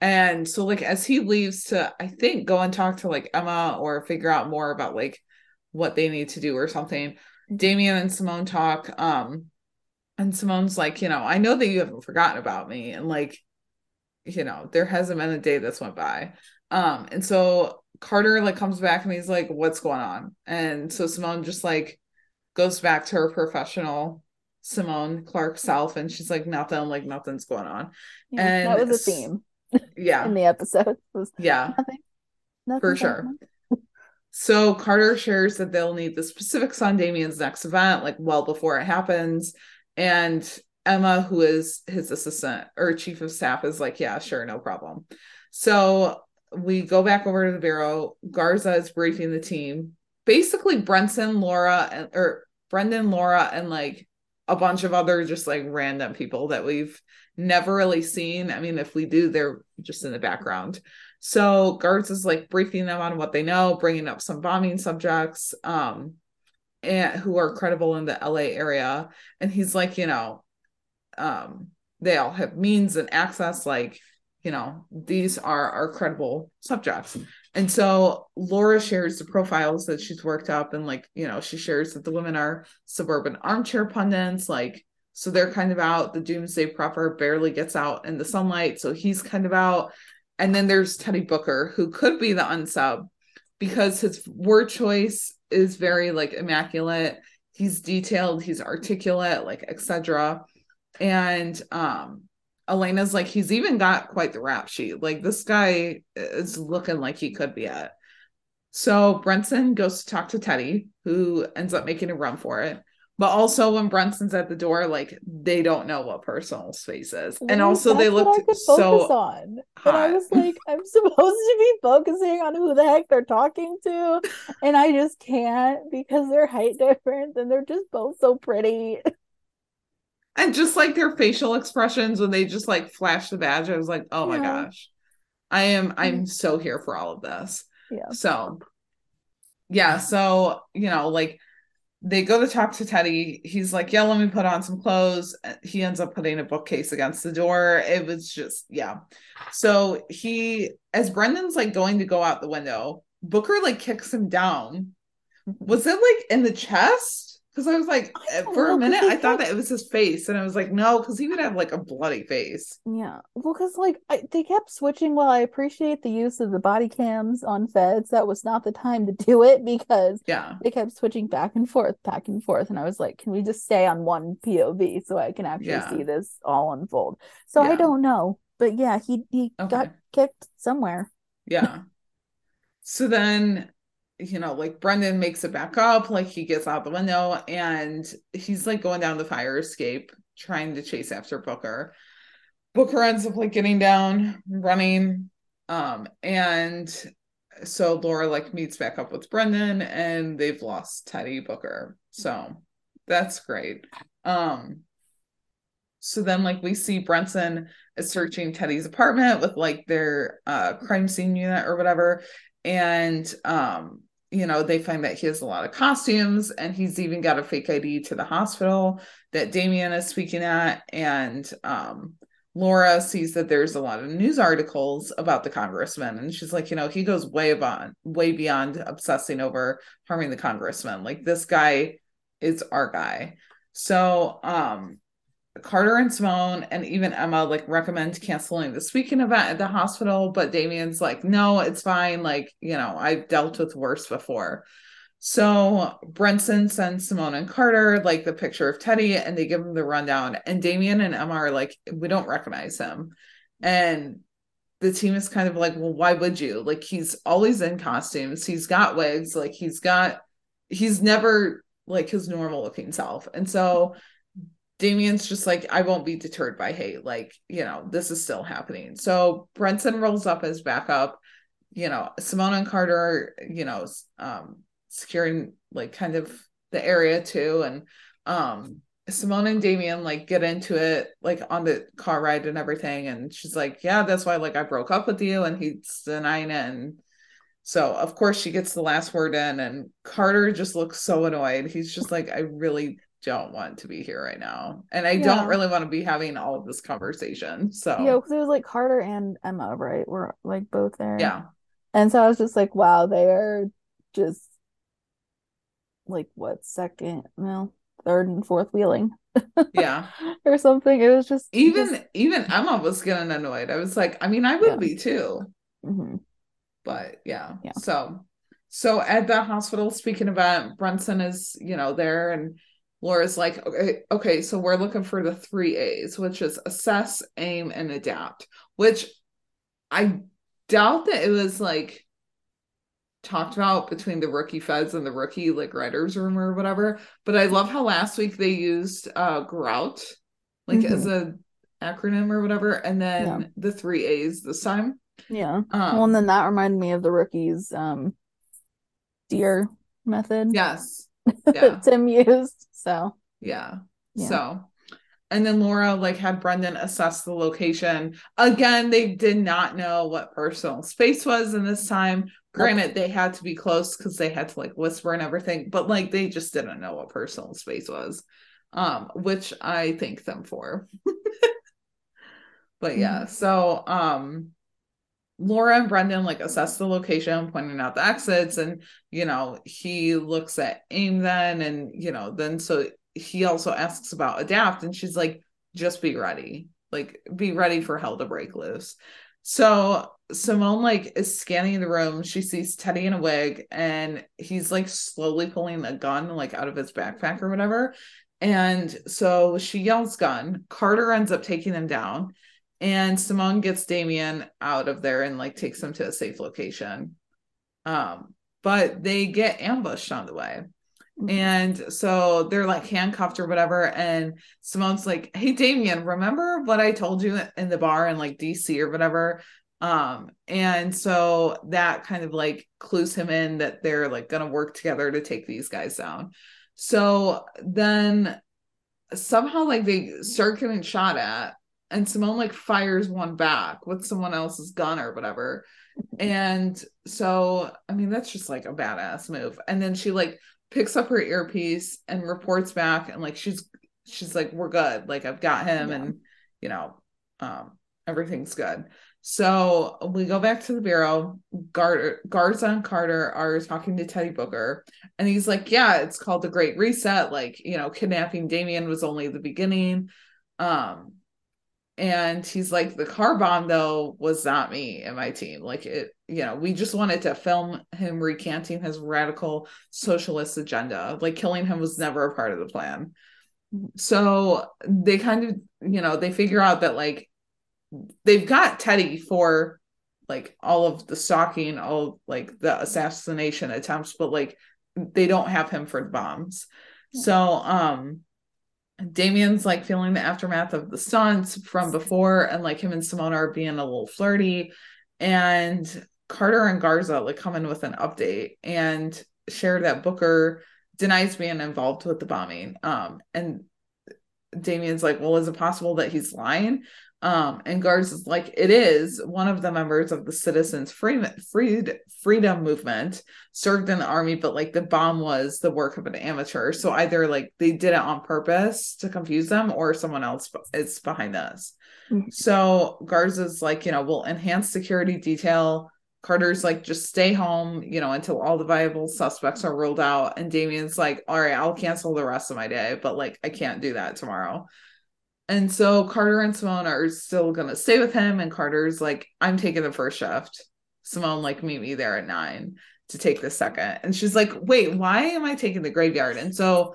And so like as he leaves to I think go and talk to like Emma or figure out more about like what they need to do or something. Damien and Simone talk um and Simone's like, you know, I know that you haven't forgotten about me and like you know, there hasn't been a day that's went by. Um and so Carter like comes back and he's like, what's going on? And so Simone just like goes back to her professional Simone Clark self and she's like, nothing, like nothing's going on.
Yeah,
And
that was a theme
Yeah.
in the episode. Was
Yeah.
nothing. Nothing
For sure. So Carter shares that they'll need the specifics on Damien's next event, like well before it happens. And Emma, who is his assistant or chief of staff, is like, yeah, sure, no problem. So we go back over to the bureau. Garza is briefing the team. Basically, Brenton, Laura, and or Brendon, Laura, and like a bunch of other just like random people that we've never really seen. I mean, if we do, they're just in the background. So Garza is like briefing them on what they know, bringing up some bombing subjects, um, and who are credible in the LA area. And he's like, you know, um, they all have means and access, like, you know, these are are credible subjects. And so Laura shares the profiles that she's worked up, and like, you know, she shares that the women are suburban armchair pundits, like so they're kind of out. The doomsday prepper barely gets out in the sunlight, so he's kind of out. And then there's Teddy Booker, who could be the unsub because his word choice is very like immaculate. He's detailed, he's articulate, like etc. And um Elena's like he's even got quite the rap sheet. Like this guy is looking like he could be it. So Brenson goes to talk to Teddy, who ends up making a run for it. But also when Brenson's at the door, like they don't know what personal space is. And also they
that's what I
looked so
on. But I was like, [LAUGHS] I'm supposed to be focusing on who the heck they're talking to, and I just can't because they're height different and they're just both so pretty. [LAUGHS]
And just like their facial expressions when they just like flash the badge, I was like, oh my
Yeah.
gosh. I am I'm mm-hmm. so here for all of this.
Yeah.
So yeah, so you know, like they go to talk to Teddy. He's like, Yeah, let me put on some clothes. Uh, he ends up putting a bookcase against the door. It was just, yeah. So he as Brendon's like going to go out the window, Booker like kicks him down. Mm-hmm. Was it like in the chest? Because I was like,
I eh,
for
know,
a minute, I thought
kept-
that it was his face, and I was like, no, because he would have like a bloody face.
Yeah, well, because like I, they kept switching. While I appreciate the use of the body cams on feds, that was not the time to do it because
Yeah,
they kept switching back and forth, back and forth, and I was like, can we just stay on one POV so I can actually
Yeah.
see this all unfold? So I don't know, but yeah, he he got kicked somewhere.
yeah. So then you know, like Brendon makes it back up, like he gets out the window and he's like going down the fire escape, trying to chase after Booker. Booker ends up like getting down, running. Um, and so Laura like meets back up with Brendon and they've lost Teddy Booker. So that's great. Um, so then like we see Brenson is searching Teddy's apartment with like their uh crime scene unit or whatever. And um, you know, they find that he has a lot of costumes and he's even got a fake ID to the hospital that Damien is speaking at. And um Laura sees that there's a lot of news articles about the congressman. And she's like you know he goes way beyond way beyond obsessing over harming the congressman. Like this guy is our guy. So um Carter and Simone and even Emma like recommend canceling this weekend event at the hospital, but Damien's like, no, it's fine. Like, you know, I've dealt with worse before. So Brenson sends Simone and Carter like the picture of Teddy and they give him the rundown. And Damien and Emma are like, we don't recognize him. And the team is kind of like, well, why would you? Like, he's always in costumes, he's got wigs, like, he's got, he's never like his normal looking self. And so Damien's just like, I won't be deterred by hate. Like, you know, this is still happening. So Brenson rolls up as backup. You know, Simone and Carter, you know, um, securing like kind of the area too. And um Simone and Damien like get into it like on the car ride and everything. And she's like, Yeah, that's why like I broke up with you. And he's denying it. And so of course she gets the last word in and Carter just looks so annoyed. He's just like, I really don't want to be here right now. And I yeah. don't really want to be having all of this conversation. So
Yeah, because it was like Carter and Emma, right? We're like both there.
Yeah.
And so I was just like, wow, they are just like what second, no, third and fourth wheeling.
Yeah. [LAUGHS]
or something. It was just
even
just...
even Emma was getting annoyed. I was like, I mean, I would yeah. be too.
Mm-hmm.
But yeah. yeah. So so at the hospital, speaking about Brenson is, you know, there and Laura's like, okay, okay, so we're looking for the three A's, which is assess, aim, and adapt, which I doubt that it was like talked about between the rookie feds and the rookie like writers room or whatever. But I love how last week they used uh grout like mm-hmm. as a acronym or whatever, and then yeah. the three A's this time.
Yeah. Um, well, and then that reminded me of the rookies um deer method.
Yes. [LAUGHS] Yeah.
Tim used. So
yeah. yeah. So and then Laura like had Brendon assess the location. Again, they did not know what personal space was in this time. Granted, they had to be close because they had to like whisper and everything, but like they just didn't know what personal space was. Um, which I thank them for. [LAUGHS] but yeah, mm-hmm. so um Laura and Brendon like assess the location, pointing out the exits, and you know, he looks at aim then, and you know, then so he also asks about adapt, and she's like, just be ready, like be ready for hell to break loose. So Simone like is scanning the room. She sees Teddy in a wig, and he's like slowly pulling a gun like out of his backpack or whatever. And so she yells gun. Carter ends up taking him down and Simone gets Damien out of there and like takes him to a safe location. Um, but they get ambushed on the way. Mm-hmm. And so they're like handcuffed or whatever. And Simone's like, Hey, Damien, remember what I told you in the bar in like DC or whatever? Um, and so that kind of like clues him in that they're like gonna work together to take these guys down. So then somehow like they start getting shot at and Simone like fires one back with someone else's gun or whatever. And so, I mean, that's just like a badass move. And then she like picks up her earpiece and reports back and like she's she's like we're good. Like I've got him yeah. and you know, um everything's good. So we go back to the bureau. Gar- Garza and Carter are talking to Teddy Booker, and he's like, "Yeah, it's called the Great Reset. Like, you know, kidnapping Damien was only the beginning." Um, and he's like the car bomb though was not me and my team. Like it you know we just wanted to film him recanting his radical socialist agenda. Like killing him was never a part of the plan. So they kind of you know they figure out that like they've got teddy for like all of the stalking, all like the assassination attempts, but like they don't have him for the bombs. So um Damien's like feeling the aftermath of the stunts from before, and like him and Simone are being a little flirty. And Carter and Garza like come in with an update and share that Booker denies being involved with the bombing. Um, and Damien's like, well, is it possible that he's lying? Um, and Garza is like, it is one of the members of the Citizens Freedom, Freed, Freedom Movement served in the army, but like the bomb was the work of an amateur. So either like they did it on purpose to confuse them or someone else is behind this. Mm-hmm. So Garza's like, you know, we'll enhance security detail. Carter's like, just stay home, you know, until all the viable suspects are ruled out. And Damien's like, all right, I'll cancel the rest of my day, but like, I can't do that tomorrow. And so Carter and Simone are still gonna stay with him, and Carter's like, I'm taking the first shift. Simone, like, meet me there at nine to take the second. And she's like, wait, why am I taking the graveyard? And so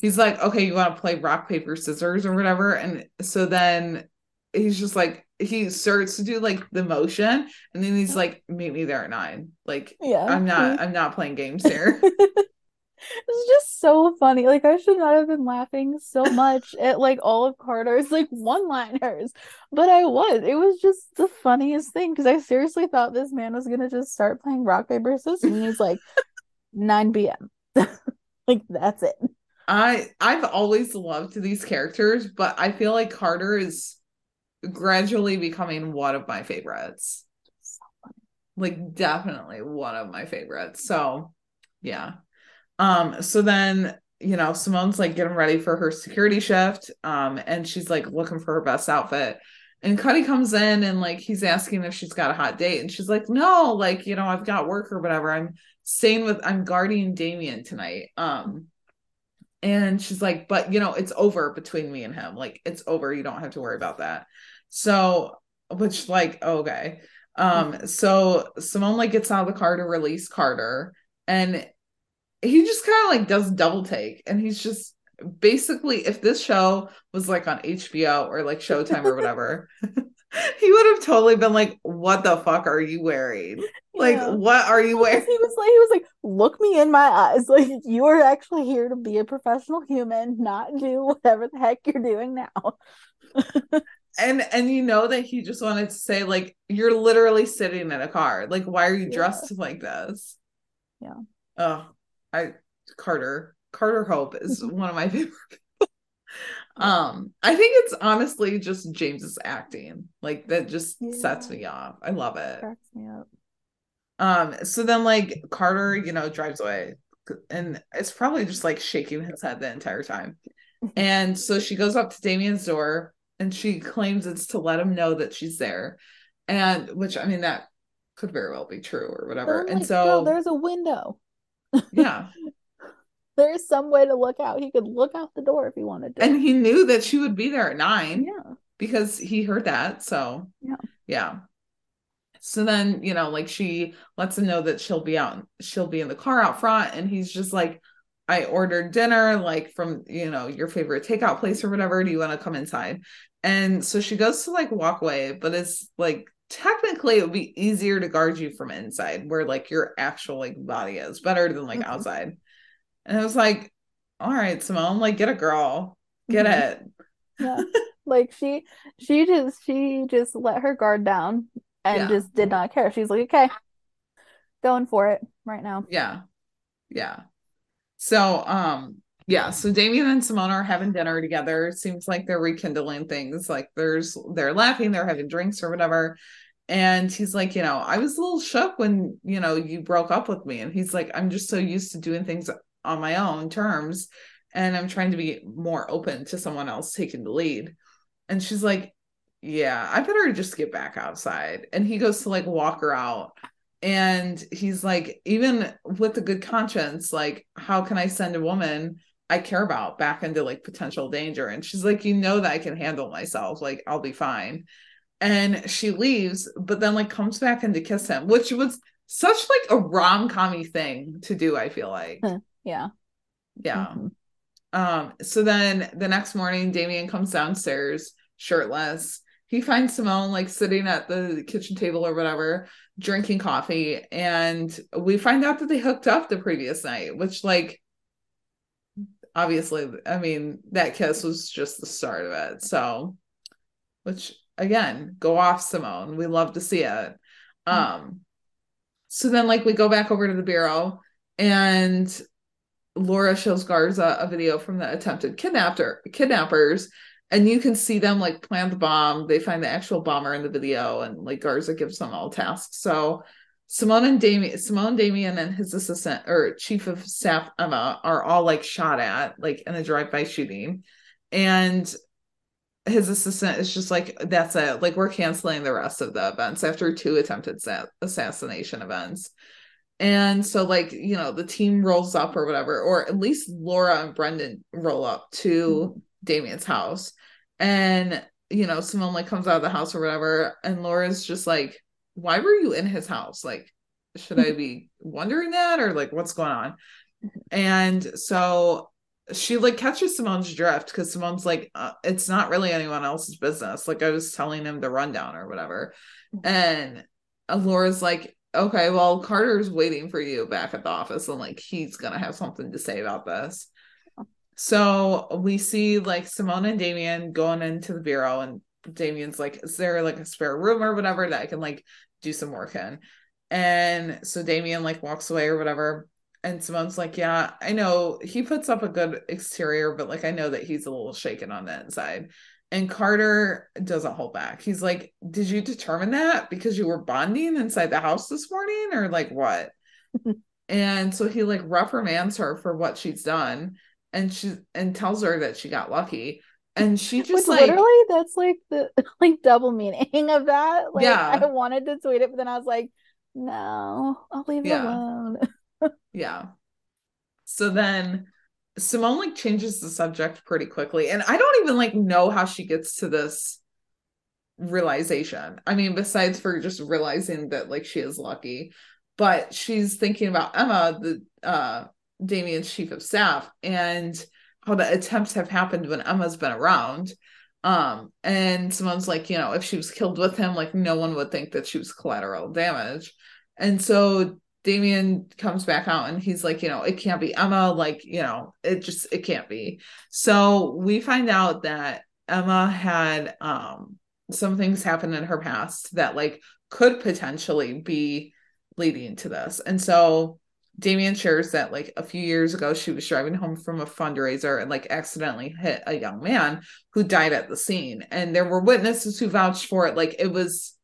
he's like, okay, you want to play rock, paper, scissors or whatever. And so then he's just like, he starts to do like the motion and then he's like, meet me there at nine. Like, yeah, I'm not, I'm not playing games here. [LAUGHS]
it's just so funny. Like I should not have been laughing so much at like all of Carter's like one-liners, but I was. It was just the funniest thing because I seriously thought this man was gonna just start playing rock paper scissors, and he's like 9 p.m. [LAUGHS] like that's it.
I I've always loved these characters, but I feel like Carter is gradually becoming one of my favorites. So like definitely one of my favorites. So yeah. Um, so then you know, Simone's like getting ready for her security shift. Um, and she's like looking for her best outfit. And Cutty comes in and like he's asking if she's got a hot date. And she's like, No, like, you know, I've got work or whatever. I'm staying with I'm guarding Damien tonight. Um, and she's like, but you know, it's over between me and him. Like, it's over. You don't have to worry about that. So, which like, okay. Um, so Simone like gets out of the car to release Carter. And he just kind of like does double take and he's just basically if this show was like on HBO or like Showtime or whatever [LAUGHS] he would have totally been like what the fuck are you wearing? Like yeah. what are you wearing
he was like he was like look me in my eyes. [LAUGHS] Like you are actually here to be a professional human not do whatever the heck you're doing now. [LAUGHS]
And and you know that he just wanted to say like you're literally sitting in a car. Like why are you dressed yeah. like this?
Yeah.
Oh I Carter Carter Hope is mm-hmm. one of my [LAUGHS] favorite people. um, I think it's honestly just James's acting. Like that just yeah. sets me off. I love it. Cracks me up. Um, so then like Carter, you know, drives away and it's probably just like shaking his head the entire time. [LAUGHS] and so she goes up to Damien's door and she claims it's to let him know that she's there. And which I mean that could very well be true or whatever. and so
girl, there's a window
yeah. [LAUGHS]
There's some way to look out. He could look out the door if he wanted to.
And he knew that she would be there at nine.
Yeah.
Because he heard that. So
yeah.
Yeah. So then, you know, like she lets him know that she'll be out, she'll be in the car out front. And he's just like, I ordered dinner, like from, you know, your favorite takeout place or whatever. Do you want to come inside? And so she goes to like walk away, but it's like technically it would be easier to guard you from inside where like your actual like body is better than like mm-hmm. outside. And it was like all right simone like get a girl. Get mm-hmm. it.
Yeah. [LAUGHS] Like she she just she just let her guard down and yeah. just did not care. She's like okay going for it right now.
Yeah. Yeah. So um yeah so damien and simone are having dinner together. It seems like they're rekindling things like there's they're laughing they're having drinks or whatever. And he's like you know i was a little shook when you know you broke up with me. And he's like i'm just so used to doing things on my own terms and i'm trying to be more open to someone else taking the lead. And she's like yeah i better just get back outside. And he goes to like walk her out. And he's like even with a good conscience like how can i send a woman I care about back into like potential danger. And she's like, you know that I can handle myself. Like I'll be fine. And she leaves, but then like comes back in to kiss him, which was such like a rom commy thing to do, I feel like.
yeah.
Yeah. Mm-hmm. Um, so then the next morning, Damien comes downstairs shirtless he finds Simone like sitting at the kitchen table or whatever, drinking coffee, and we find out that they hooked up the previous night, which like obviously, I mean, that kiss was just the start of it. So, which again, go off Simone. We love to see it. Mm-hmm. Um so then like we go back over to the bureau and Laura shows Garza a video from the attempted kidnapper kidnappers and you can see them like plant the bomb. They find the actual bomber in the video, and like Garza gives them all tasks. So Simone and Damien, Simone Damien and his assistant or chief of staff Emma are all like shot at, like in a drive-by shooting, and his assistant is just like, "That's it. Like we're canceling the rest of the events after two attempted sa- assassination events." And so, like, you know, the team rolls up or whatever, or at least Laura and Brendon roll up to. Damien's house. And, you know, Simone like comes out of the house or whatever. And Laura's just like, why were you in his house? Like, should I be wondering that or like what's going on? And so she like catches Simone's drift because Simone's like, uh, it's not really anyone else's business. Like I was telling him the rundown or whatever. And Laura's like, okay, well, Carter's waiting for you back at the office and like he's gonna have something to say about this. So we see like Simone and Damien going into the bureau, and Damien's like, Is there like a spare room or whatever that I can like do some work in? And so Damien like walks away or whatever. And Simone's like, Yeah, I know he puts up a good exterior, but like I know that he's a little shaken on the inside. And Carter doesn't hold back. He's like, Did you determine that because you were bonding inside the house this morning or like what? [LAUGHS] and so he like reprimands her for what she's done and she and tells her that she got lucky and she just Which like
literally that's like the [LAUGHS] like double meaning of that. Like yeah. I wanted to tweet it but then i was like no i'll leave it alone.
Yeah. So then simone like changes the subject pretty quickly and i don't even like know how she gets to this realization. I mean besides for just realizing that like she is lucky but she's thinking about emma the uh Damien's chief of staff and how the attempts have happened when Emma's been around. Um, and someone's like, you know, if she was killed with him, like no one would think that she was collateral damage. And so Damien comes back out and he's like, you know, it can't be Emma, like, you know, it just it can't be. So we find out that Emma had um some things happen in her past that like could potentially be leading to this. And so Damien shares that like a few years ago, she was driving home from a fundraiser and like accidentally hit a young man who died at the scene. And there were witnesses who vouched for it. Like it was,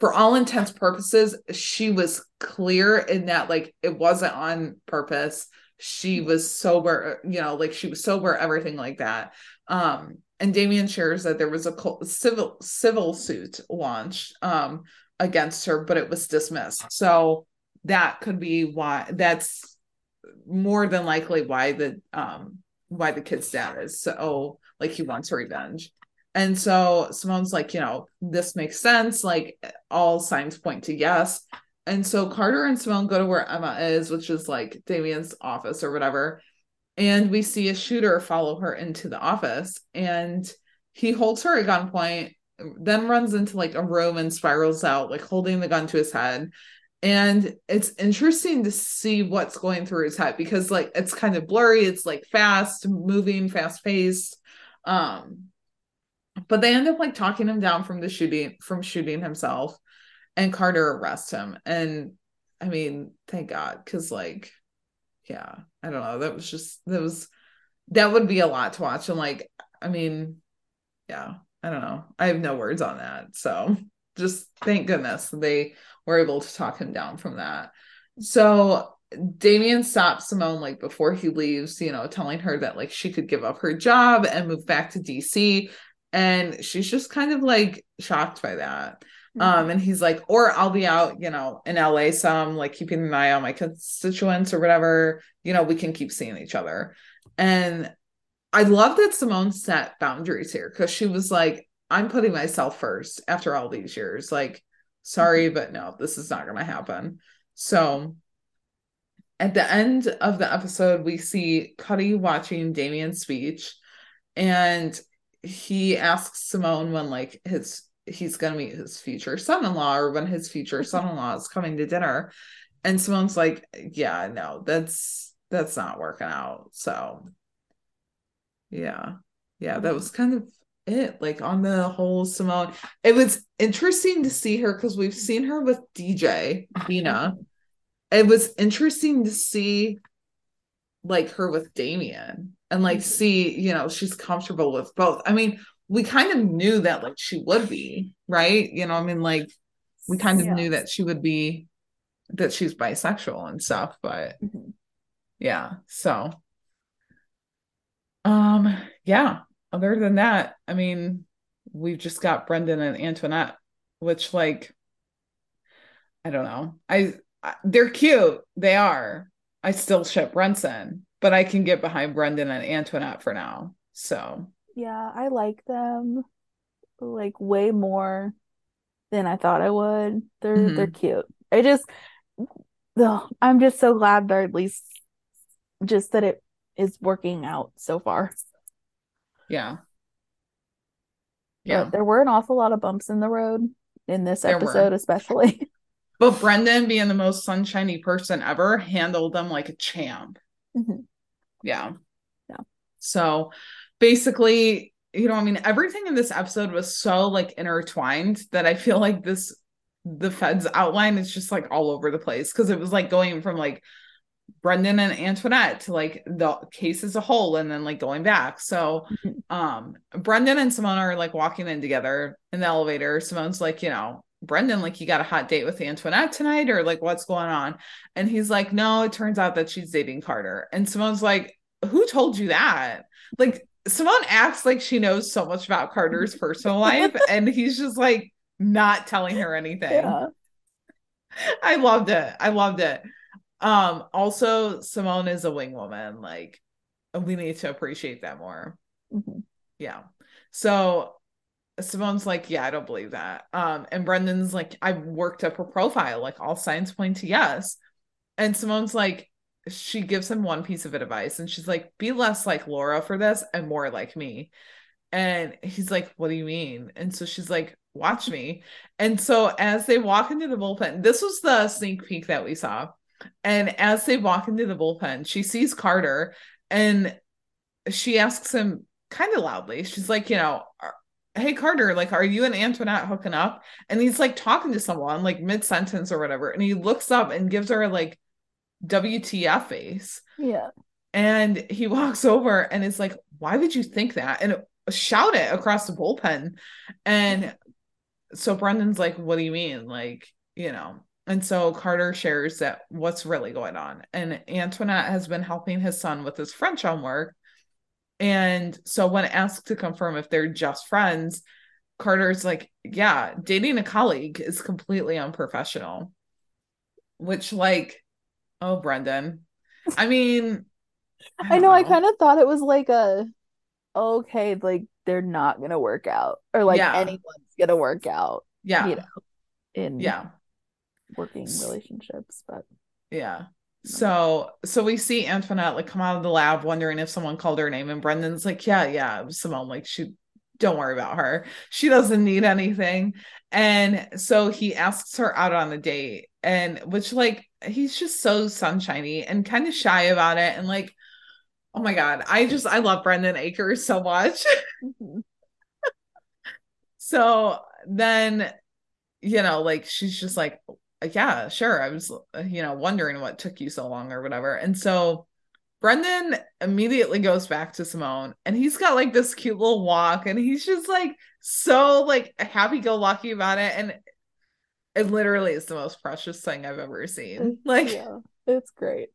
for all intents purposes, she was clear in that like it wasn't on purpose. She was sober, you know, like she was sober, everything like that. Um, and Damien shares that there was a civil civil suit launched um against her, but it was dismissed. So that could be why that's more than likely why the um why the kid's dad is so like he wants revenge. And so simone's like you know this makes sense like all signs point to yes. And so carter and simone go to where emma is which is like damien's office or whatever. And we see a shooter follow her into the office and he holds her at gunpoint then runs into like a room and spirals out like holding the gun to his head and it's interesting to see what's going through his head because like it's kind of blurry it's like fast moving fast paced um but they end up like talking him down from the shooting from shooting himself and carter arrests him. And i mean thank god because like yeah i don't know that was just that was that would be a lot to watch. And like i mean yeah i don't know i have no words on that. So just thank goodness they were able to talk him down from that. So Damien stops Simone like before he leaves, you know, telling her that like she could give up her job and move back to DC. And she's just kind of like shocked by that. Mm-hmm. Um, and he's like, or I'll be out, you know, in LA some, like keeping an eye on my constituents or whatever, you know, we can keep seeing each other. And I love that Simone set boundaries here because she was like, I'm putting myself first after all these years. Like, sorry, mm-hmm. but no, this is not going to happen. So at the end of the episode, we see Cutty watching Damien's speech, and he asks Simone when like his he's gonna meet his future son-in-law or when his future son-in-law is coming to dinner. And Simone's like, yeah, no, that's that's not working out. So yeah. Yeah, that was kind of it. Like on the whole Simone. It was interesting to see her because we've seen her with DJ, Dina. It was interesting to see like her with Damian and like see, you know, she's comfortable with both. I mean, we kind of knew that like she would be, right? You know, I mean, like we kind of
Yeah.
knew that she would be that she's bisexual and stuff, but
Mhm.
yeah, so um yeah, other than that, I mean, we've just got Brendon and Antoinette, which like I don't know. I, I they're cute. They are. I still ship Brenson, but I can get behind Brendon and Antoinette for now. So
Yeah, I like them like way more than I thought I would. They're mm-hmm. they're cute. I just ugh, I'm just so glad they're at least just that it is working out so far.
Yeah.
But
Yeah.
there were an awful lot of bumps in the road in this
There were.
episode, especially. [LAUGHS]
But Brendon, being the most sunshiny person ever, handled them like a champ.
Mhm.
Yeah.
Yeah.
So basically, you know, I mean, everything in this episode was so like intertwined that I feel like this, the Fed's outline is just like all over the place because it was like going from like Brendon and Antoinette to like the case as a whole and then like going back. So
Mhm.
um Brendon and Simone are like walking in together in the elevator. Simone's like, you know, Brendon, like you got a hot date with Antoinette tonight, or like what's going on? And he's like, No, it turns out that she's dating Carter. And Simone's like, Who told you that? Like Simone acts like she knows so much about Carter's personal life, [LAUGHS] and he's just like not telling her anything.
Yeah.
I loved it. I loved it. Um, also Simone is a wing woman. Like we need to appreciate that more.
Mhm.
Yeah. So Simone's like, yeah, I don't believe that. Um, and Brendon's like, I've worked up her profile, like all signs point to yes. And Simone's like, she gives him one piece of advice, and she's like, be less like Laura for this and more like me. And he's like, What do you mean? And so she's like, Watch me. And so as they walk into the bullpen, this was the sneak peek that we saw. And as they walk into the bullpen, she sees Carter and she asks him kind of loudly, she's like, You know, hey, Carter, like, are you and Antoinette hooking up? And he's like talking to someone, like mid sentence or whatever. And he looks up and gives her like WTF face.
Yeah.
And he [LAUGHS] walks over and is like, Why would you think that? And shout it across the bullpen. And so Brendon's like, What do you mean? Like, you know. And so Carter shares that what's really going on. And Antoinette has been helping his son with his French homework. And so when asked to confirm if they're just friends, Carter's like, Yeah, dating a colleague is completely unprofessional. Which, like, oh, Brendon. I mean,
I know I kind of thought it was like a okay, like they're not gonna work out. Or like
Yeah.
anyone's gonna work out
yeah,
you know. in
yeah.
Working relationships, but
Yeah. So so we see Antoinette like come out of the lab wondering if someone called her name and Brendon's like, Yeah, yeah, Simone, like she don't worry about her. She doesn't need anything. And so he asks her out on a date and which like he's just so sunshiny and kind of shy about it and like oh my god, I just I love Brendon Acres so much. [LAUGHS]
Mhm.
So then, you know, like she's just like, yeah, sure. I was, uh, you know, wondering what took you so long or whatever. And so Brendon immediately goes back to Simone and he's got like this cute little walk and he's just like so like happy go lucky about it. And it literally is the most precious thing I've ever seen. Like,
yeah, it's great.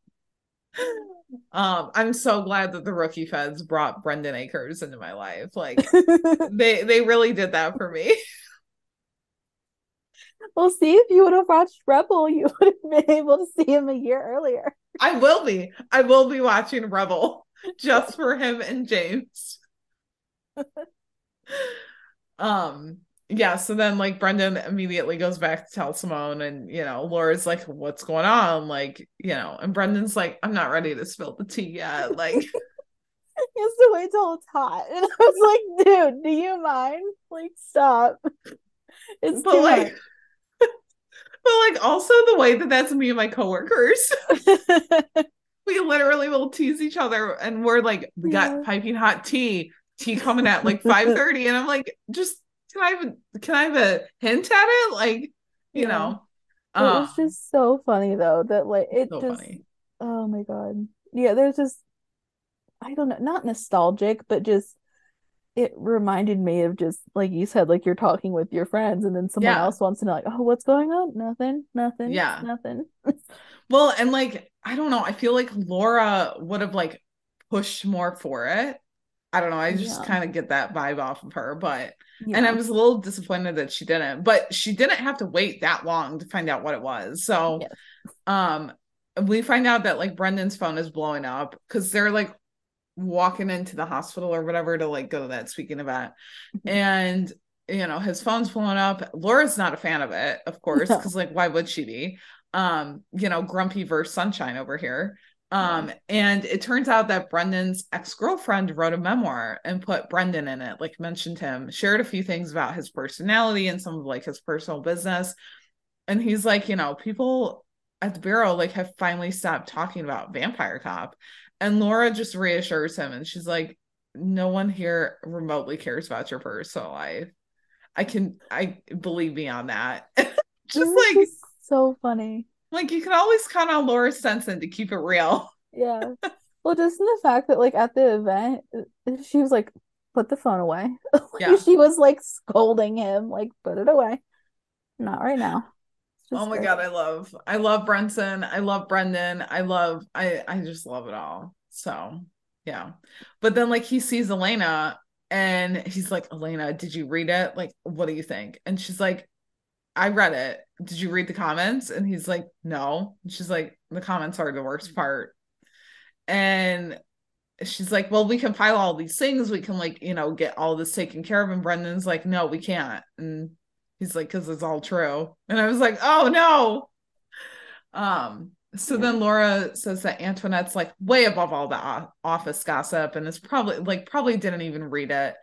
[LAUGHS]
um, I'm so glad that the rookie feds brought Brendon Acres into my life. Like [LAUGHS] they they really did that for me. [LAUGHS]
Well, see, if you would have watched Rebel, you [LAUGHS] would have been able to see him a year earlier.
I will be. I will be watching Rebel just for him and James. [LAUGHS] um yeah, so then like Brendon immediately goes back to tell Simone and you know, Laura's like, what's going on? Like, you know, and Brendon's like, I'm not ready to spill the tea yet. Like, [LAUGHS]
Yeah, so wait till it's hot. And I was like, dude, do you mind? Like, stop. It's
but
too
like [LAUGHS] but like also the way that that's me and my coworkers [LAUGHS] [LAUGHS] we literally will tease each other and we're like we got
Yeah.
piping hot tea tea coming at like 5 30 and i'm like just can i have a, can i have a hint at it like you
Yeah.
know
it was
um,
just so funny though that like it
so
just
funny
oh my god. Yeah, there's just I don't know, not nostalgic, but just it reminded me of just like you said, like you're talking with your friends and then someone
Yeah.
else wants to know like, oh, what's going on? Nothing, nothing,
Yeah.
nothing.
well and like i don't know i feel like laura would have like pushed more for it i don't know i just
Yeah.
kind of get that vibe off of her but
Yeah.
and I was a little disappointed that she didn't, but she didn't have to wait that long to find out what it was. So,
Yes.
um, we find out that like Brendon's phone is blowing up because they're like walking into the hospital or whatever to like go to that speaking event,
Mhm.
and you know his phone's blowing up. Laura's not a fan of it, of course,
No.
because like why would she be? Um, you know, grumpy versus sunshine over here. Um, and it turns out that Brendon's ex-girlfriend wrote a memoir and put Brendon in it, like mentioned him, shared a few things about his personality and some of like his personal business. And he's like, you know, people at the bureau like have finally stopped talking about Vampire Cop. And Laura just reassures him and she's like, no one here remotely cares about your personal life. I can I believe me on that. [LAUGHS] Just
was
like
so funny.
like you can always count on Laura Stensen to keep it real.
Yeah. [LAUGHS] Well, just in the fact that like at the event, uh, she was like, put the phone away. [LAUGHS] Like,
Yeah.
She was like scolding him, like, put it away. Not right now.
Oh my
great.
god, I love I love Brenson. I love Brendon. I love I I just love it all. So yeah. But then like he sees Elena and he's like, Elena, did you read it? Like, what do you think? And she's like, I read it. Did you read the comments? And he's like, No. And she's like, the comments are the worst part. And she's like, Well, we can file all these things. We can like, you know, get all this taken care of. And Brendon's like, No, we can't. And he's like, Because it's all true. And I was like, Oh no. Um, so
Yeah.
then Laura says that Antoinette's like way above all the office gossip and is probably like probably didn't even read it,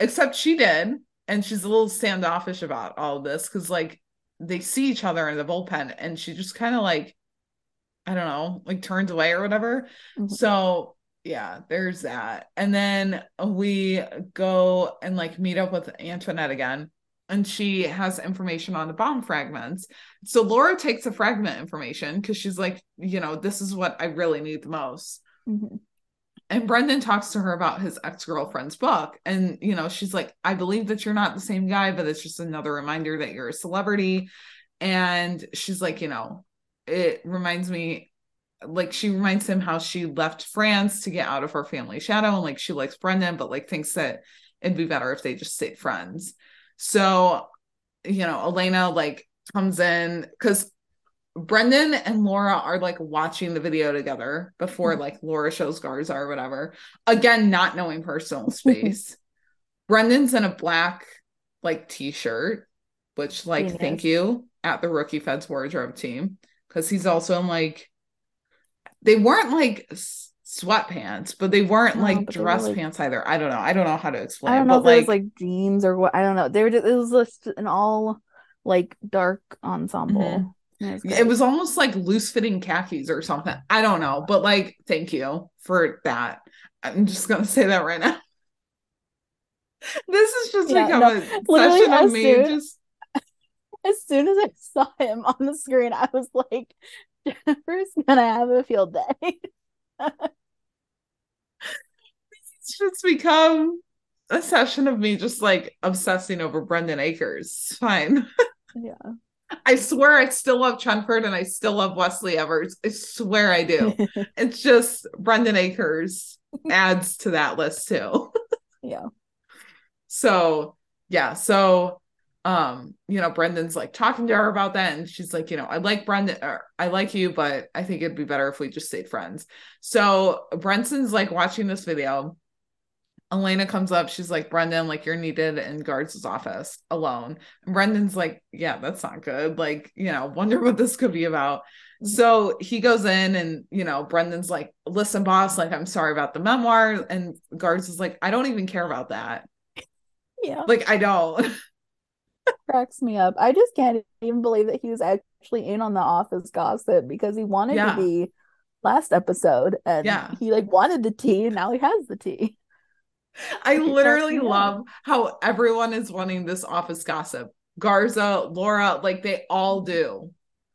except she did. And she's a little standoffish about all of this because like they see each other in the bullpen and she just kind of like, I don't know, like turns away or whatever.
Mhm.
So yeah, there's that. And then we go and like meet up with Antoinette again. And she has information on the bomb fragments. So Laura takes the fragment information because she's like, you know, this is what I really need the most.
Mhm.
And Brendon talks to her about his ex girlfriend's book. And, you know, she's like, I believe that you're not the same guy, but it's just another reminder that you're a celebrity. And she's like, you know, it reminds me, like, she reminds him how she left France to get out of her family shadow. And like, she likes Brendon, but like, thinks that it'd be better if they just stayed friends. So, you know, Elena like comes in because Brendon and Laura are like watching the video together before [LAUGHS] like Laura shows Garza or whatever. Again, not knowing personal space. [LAUGHS] Brendon's in a black like t-shirt, which like
Genius.
thank you at the rookie feds wardrobe team because he's also in like they weren't like s- sweatpants, but they weren't
No,
like
they were,
dress
like-
pants either. I don't know. I don't know how to explain.
I don't know
but
if it was like jeans or what. I don't know. They were just, it was just an all like dark ensemble.
Mhm.
It was,
It was almost like loose fitting khakis or something. I don't know, but like, thank you for that. I'm just gonna say that right now. [LAUGHS] This is just
Yeah,
become
no,
a session of
as
me
soon-
just [LAUGHS]
as soon as I saw him on the screen, I was like, [LAUGHS] Jennifer's gonna have a field day.
It's become a session of me just like obsessing over Brendon Acres. Fine. [LAUGHS]
yeah.
I swear I still love Chenford and I still love Wesley Evers. I swear I do. [LAUGHS] it's just Brendon Acres adds to that list too. [LAUGHS]
yeah.
So yeah, so um, you know, Brendon's like talking to her about that, and she's like, you know, I like Brendon, or I like you, but I think it'd be better if we just stayed friends. So Brenson's like watching this video. Elena comes up, she's like, Brendon, like you're needed in Garza's office alone. And Brendon's like, Yeah, that's not good. Like, you know, wonder what this could be about. So he goes in and, you know, Brendon's like, listen, boss, like, I'm sorry about the memoir. And Garza's like, I don't even care about that.
Yeah.
Like, I don't. [LAUGHS]
cracks me up. I just can't even believe that he was actually in on the office gossip because he wanted
Yeah.
to be last episode and
Yeah.
he like wanted the tea and now he has the tea.
I literally
cracks me up.
love how everyone is wanting this office gossip. Garza, Laura, like they all do.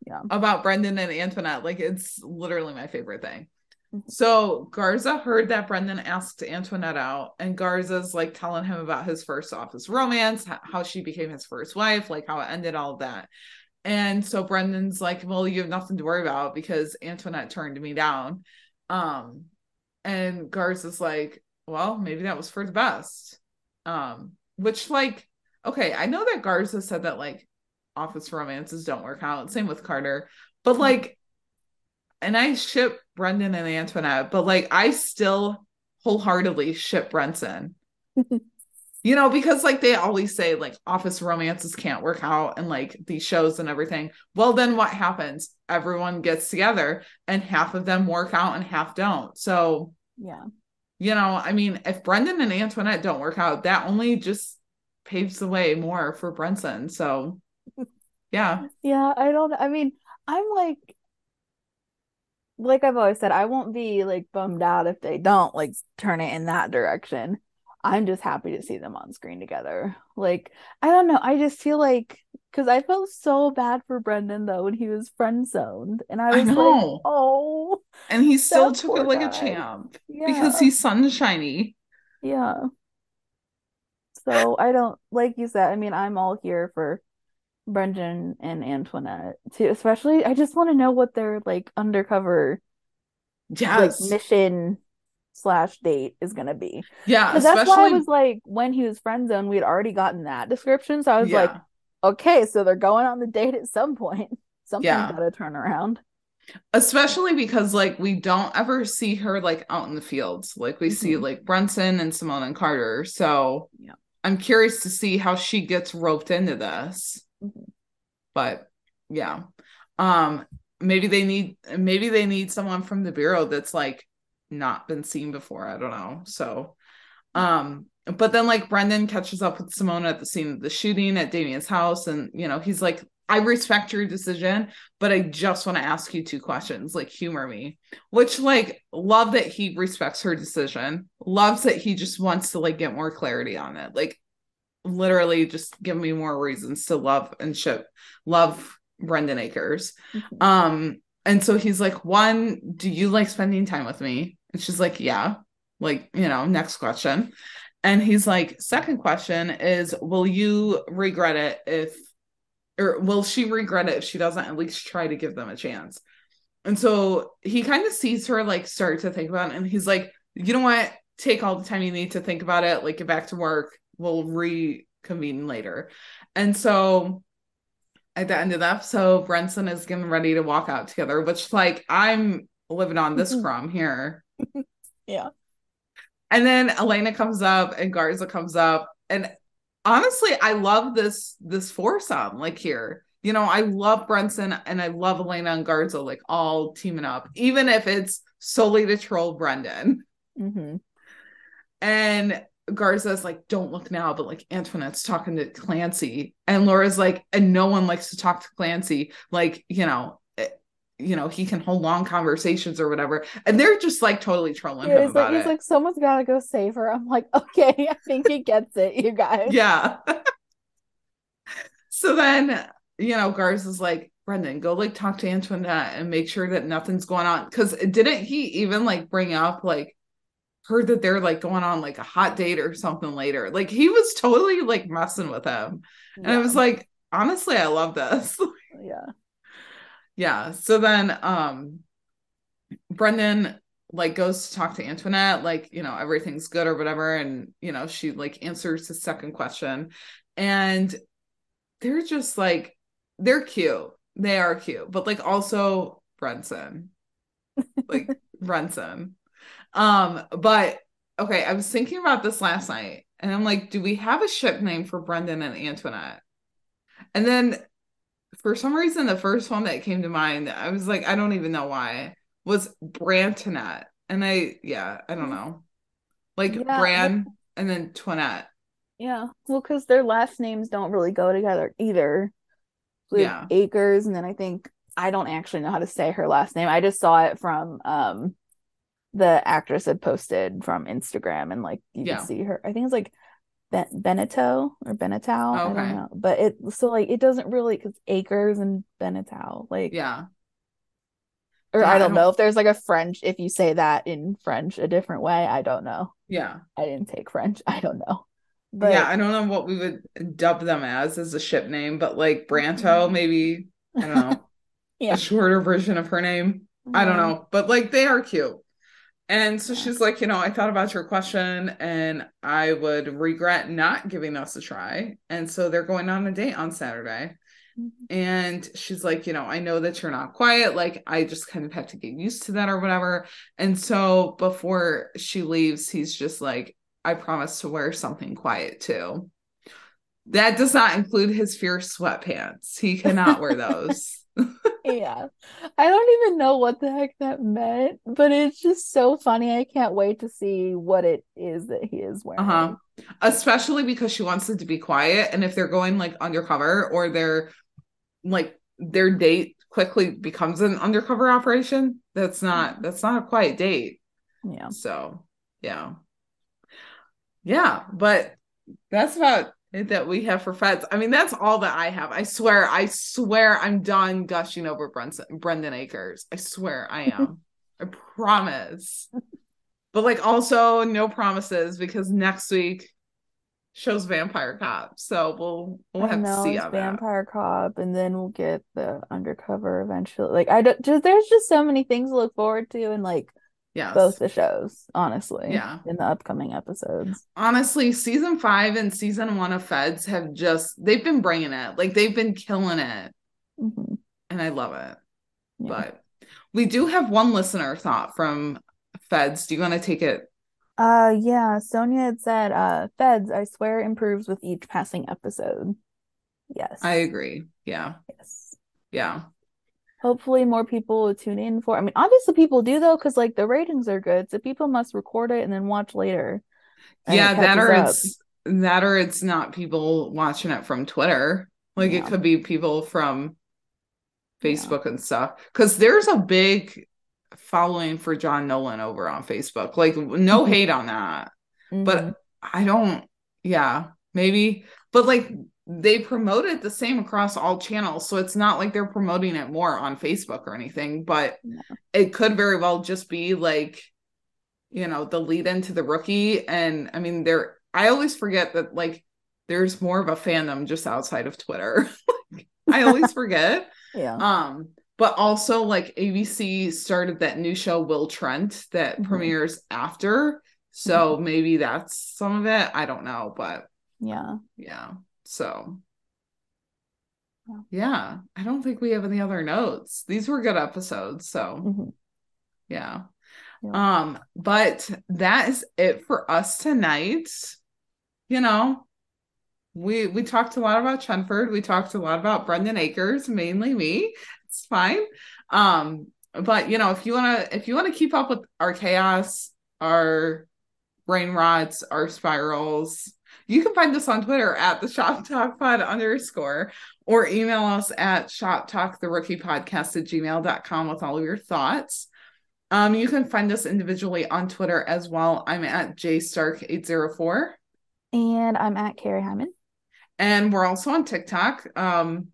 Yeah.
About Brendon and Antoinette. Like it's literally my favorite thing.
Mhm.
So Garza heard that Brendon asked Antoinette out, and Garza's like telling him about his first office romance, how she became his first wife, like how it ended, all of that. And so Brendon's like, Well, you have nothing to worry about because Antoinette turned me down. Um, and Garza's like, Well, maybe that was for the best. Um, which like, okay, I know that Garza said that like office romances don't work out. Same with Carter, but like, and I ship Brendon and Antoinette, but like, I still wholeheartedly ship Brenson. [LAUGHS] you know, because like they always say, like office romances can't work out and like these shows and everything. Well, then what happens? Everyone gets together and half of them work out and half don't. So,
Yeah.
You know, I mean, if Brendon and Antoinette don't work out, that only just paves the way more for Brenson. So, yeah.
Yeah, I don't I mean, I'm like like I've always said, I won't be like bummed out if they don't like turn it in that direction. I'm just happy to see them on screen together. Like, I don't know, I just feel like because I felt so bad for Brendon though when he was friend zoned, and I
I
was like, oh,
And he still took it like
guy.
a champ
yeah,
because he's sunshiny.
yeah. So I don't like you said. I mean, I'm all here for Brendon and Antoinette too. Especially, I just want to know what their like undercover
Yes.
like mission slash date is gonna be.
yeah.
Because that's why I was like, when he was friend zone, we had already gotten that description. So I was
yeah.
like, okay, so they're going on the date at some point. [LAUGHS] Something's
Yeah.
gotta turn around.
especially because like we don't ever see her like out in the fields like we see
Mhm.
like Brenson and Simone and Carter so
Yeah.
I'm curious to see how she gets roped into this
Mhm.
but yeah um maybe they need maybe they need someone from the bureau that's like not been seen before I don't know so um but then like Brendon catches up with Simone at the scene of the shooting at Damien's house and you know he's like I respect your decision but I just want to ask you two questions like humor me. Which like love that he respects her decision loves that he just wants to like get more clarity on it like literally just give me more reasons to love and ship love Brendon Acres.
Mhm.
um and so he's like one do you like spending time with me? And she's like yeah. Like you know next question and he's like second question is will you regret it if or will she regret it if she doesn't at least try to give them a chance? And so he kind of sees her like start to think about it and he's like you know what? Take all the time you need to think about it like get back to work. We'll reconvene later. And so at the end of the episode Brenson is getting ready to walk out together which like i'm living on this [LAUGHS] crumb here.
Yeah.
And then Elena comes up and Garza comes up. And honestly, I love this this foursome like here. You know, I love Brenson and I love Elena and Garza like all teaming up, even if it's solely to troll Brendon.
Mhm.
And Garza's like, don't look now, but like Antoinette's talking to Clancy. And Laura's like, and no one likes to talk to Clancy. Like, you know, you know, he can hold long conversations or whatever. And they're just like totally trolling
Yeah,
him
he's like,
about
he's
it.
like, someone's gotta go save her. I'm like, okay, I think he gets it, you guys.
Yeah. so then, you know, Garza's like, Brendon, go like talk to Antoinette and make sure that nothing's going on. Cause didn't he even like bring up like heard that they're like going on like a hot date or something later? Like he was totally like messing with him. And I was like, honestly, I love this. [LAUGHS]
yeah.
Yeah. So then um Brendon like goes to talk to Antoinette, like, you know, everything's good or whatever. And, you know, she like answers the second question. And they're just like, they're cute. They are cute, but like also Brenson. Like [LAUGHS] Brenson. Um, but okay, I was thinking about this last night and I'm like, do we have a ship name for Brendon and Antoinette? And then for some reason the first one that came to mind, I was like, I don't even know why, was Brantonette. And I yeah, I don't know. Like
Yeah,
Bran and then Twinette.
Yeah, well, because their last names don't really go together either. Have
Yeah.
Acres, and then I think I don't actually know how to say her last name. I just saw it from um the actress had posted from Instagram, and like you
Yeah.
can see her. I think it's like ben- or Benetau. I
Okay.
don't know, but it so like it doesn't really because acres and Benetau like
Yeah.
or
Yeah,
I
I
don't
don't-
know if there's like a French if you say that in French a different way. I don't know.
Yeah.
I didn't take French. [LAUGHS] I don't know. But
yeah, I don't know what we would dub them as as a ship name, but like Branto, mm-hmm. maybe I don't know, [LAUGHS]
Yeah.
a shorter version of her name. I don't
mm-hmm.
know, but like they are cute. And so she's like, you know, I thought about your question and I would regret not giving us a try. And so they're going on a date on Saturday.
Mhm.
And she's like, you know, I know that you're not quiet. Like, I just kind of have to get used to that or whatever. And so before she leaves, he's just like, I promise to wear something quiet too. That does not include his fierce sweatpants. He cannot wear [LAUGHS] those.
Yeah. I don't even know what the heck that meant, but it's just so funny. I can't wait to see what it is that he is wearing.
Uh-huh. Especially because she wants it to be quiet. And if they're going like undercover or they're like their date quickly becomes an undercover operation, that's not that's not a quiet date.
Yeah.
So yeah. Yeah, but that's about that we have for feds. I mean, that's all that I have. I swear, I swear I'm done gushing over Brenson, Brendon Acres. I swear I am. [LAUGHS] I promise. But like also no promises because next week shows Vampire Cop. So we'll we'll have to see on that.
Vampire Cop, and then we'll get the undercover eventually. Like I don't just there's just so many things to look forward to and like
Yes.
both the shows, honestly.
Yeah.
In the upcoming episodes.
honestly, season five and season one of Feds have just they've been bringing it. Like they've been killing it.
Mhm.
And I love it.
Yeah.
But we do have one listener thought from Feds. Do you want to take it?
Uh yeah, Sonia had said, uh, Feds, I swear improves with each passing episode. Yes.
I agree. Yeah.
Yes.
Yeah.
Hopefully more people will tune in for. I mean, obviously people do though, because like the ratings are good, so people must record it and then watch later.
yeah, that or
up.
it's that or it's not people watching it from Twitter. Like it could be people from Facebook and stuff. Because there's a big following for John Nolan over on Facebook. Like no
Mhm.
hate on that.
Mhm.
but I don't, yeah, maybe, but like they promote it the same across all channels. So it's not like they're promoting it more on Facebook or anything, but
Yeah.
it could very well just be like, you know, the lead into the rookie. And I mean, there, I always forget that like there's more of a fandom just outside of Twitter. [LAUGHS] I always [LAUGHS] forget.
yeah.
Um, but also like ABC started that new show Will Trent that
Mhm.
premieres after. So maybe that's some of it. I don't know, but
Yeah.
yeah. So
Yeah.
yeah, I don't think we have any other notes. These were good episodes, so
Mhm.
yeah.
Yeah.
Um, but that is it for us tonight. You know, we we talked a lot about Chenford. We talked a lot about Brendon Acres, mainly me. It's fine. Um, but you know, if you wanna if you wanna keep up with our chaos, our brain rots, our spirals, you can find us on Twitter at the shop talk pod underscore or email us at shop talk the rookie podcast at gmail.com with all of your thoughts. Um, you can find us individually on Twitter as well. I'm at jstark804
And I'm at Carrie Hyman.
and we're also on TikTok um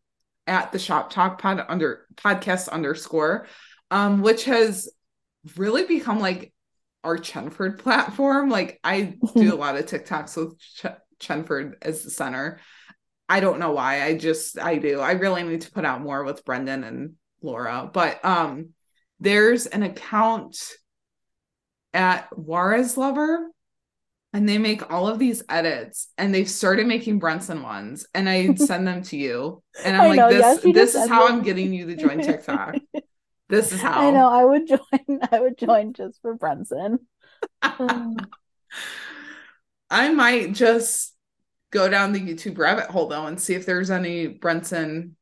at the shop talk pod under podcast underscore um which has really become like our Chenford platform. Like I do a lot of TikToks with Ch- Chenford as the center. I don't know why. I just I do. I really need to put out more with Brendon and Laura. But um there's an account at Juarez Lover and they make all of these edits and they've started making Brenson ones and I [LAUGHS] send them to you and I'm
I
like
know,
this
she
this is how
that.
I'm getting you to join [LAUGHS] TikTok. This is how
I know. I would join. [LAUGHS] I would join just for Brenson. Um, [LAUGHS]
I might just go down the YouTube rabbit hole though and see if there's any Brenson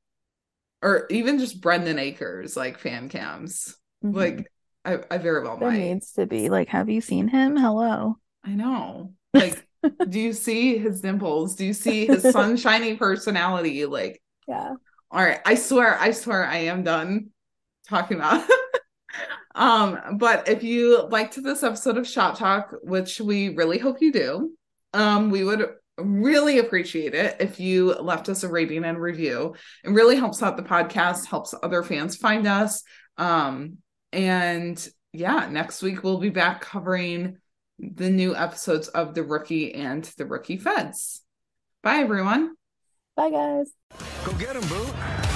or even just Brendon Acres like fan cams.
Mhm.
Like I, I very well
there
might.
needs to be like, have you seen him? Hello.
I know. [LAUGHS] Like, do you see his dimples? Do you see his sunshiny personality? Like,
Yeah.
all right, I swear, I swear I am done talking about. [LAUGHS] um, but if you liked this episode of Shop Talk, which we really hope you do, um, we would really appreciate it if you left us a rating and review. It really helps out the podcast, helps other fans find us. Um, and yeah, next week we'll be back covering the new episodes of The Rookie and The Rookie Feds. Bye, everyone.
Bye, guys.
Go get them, boo.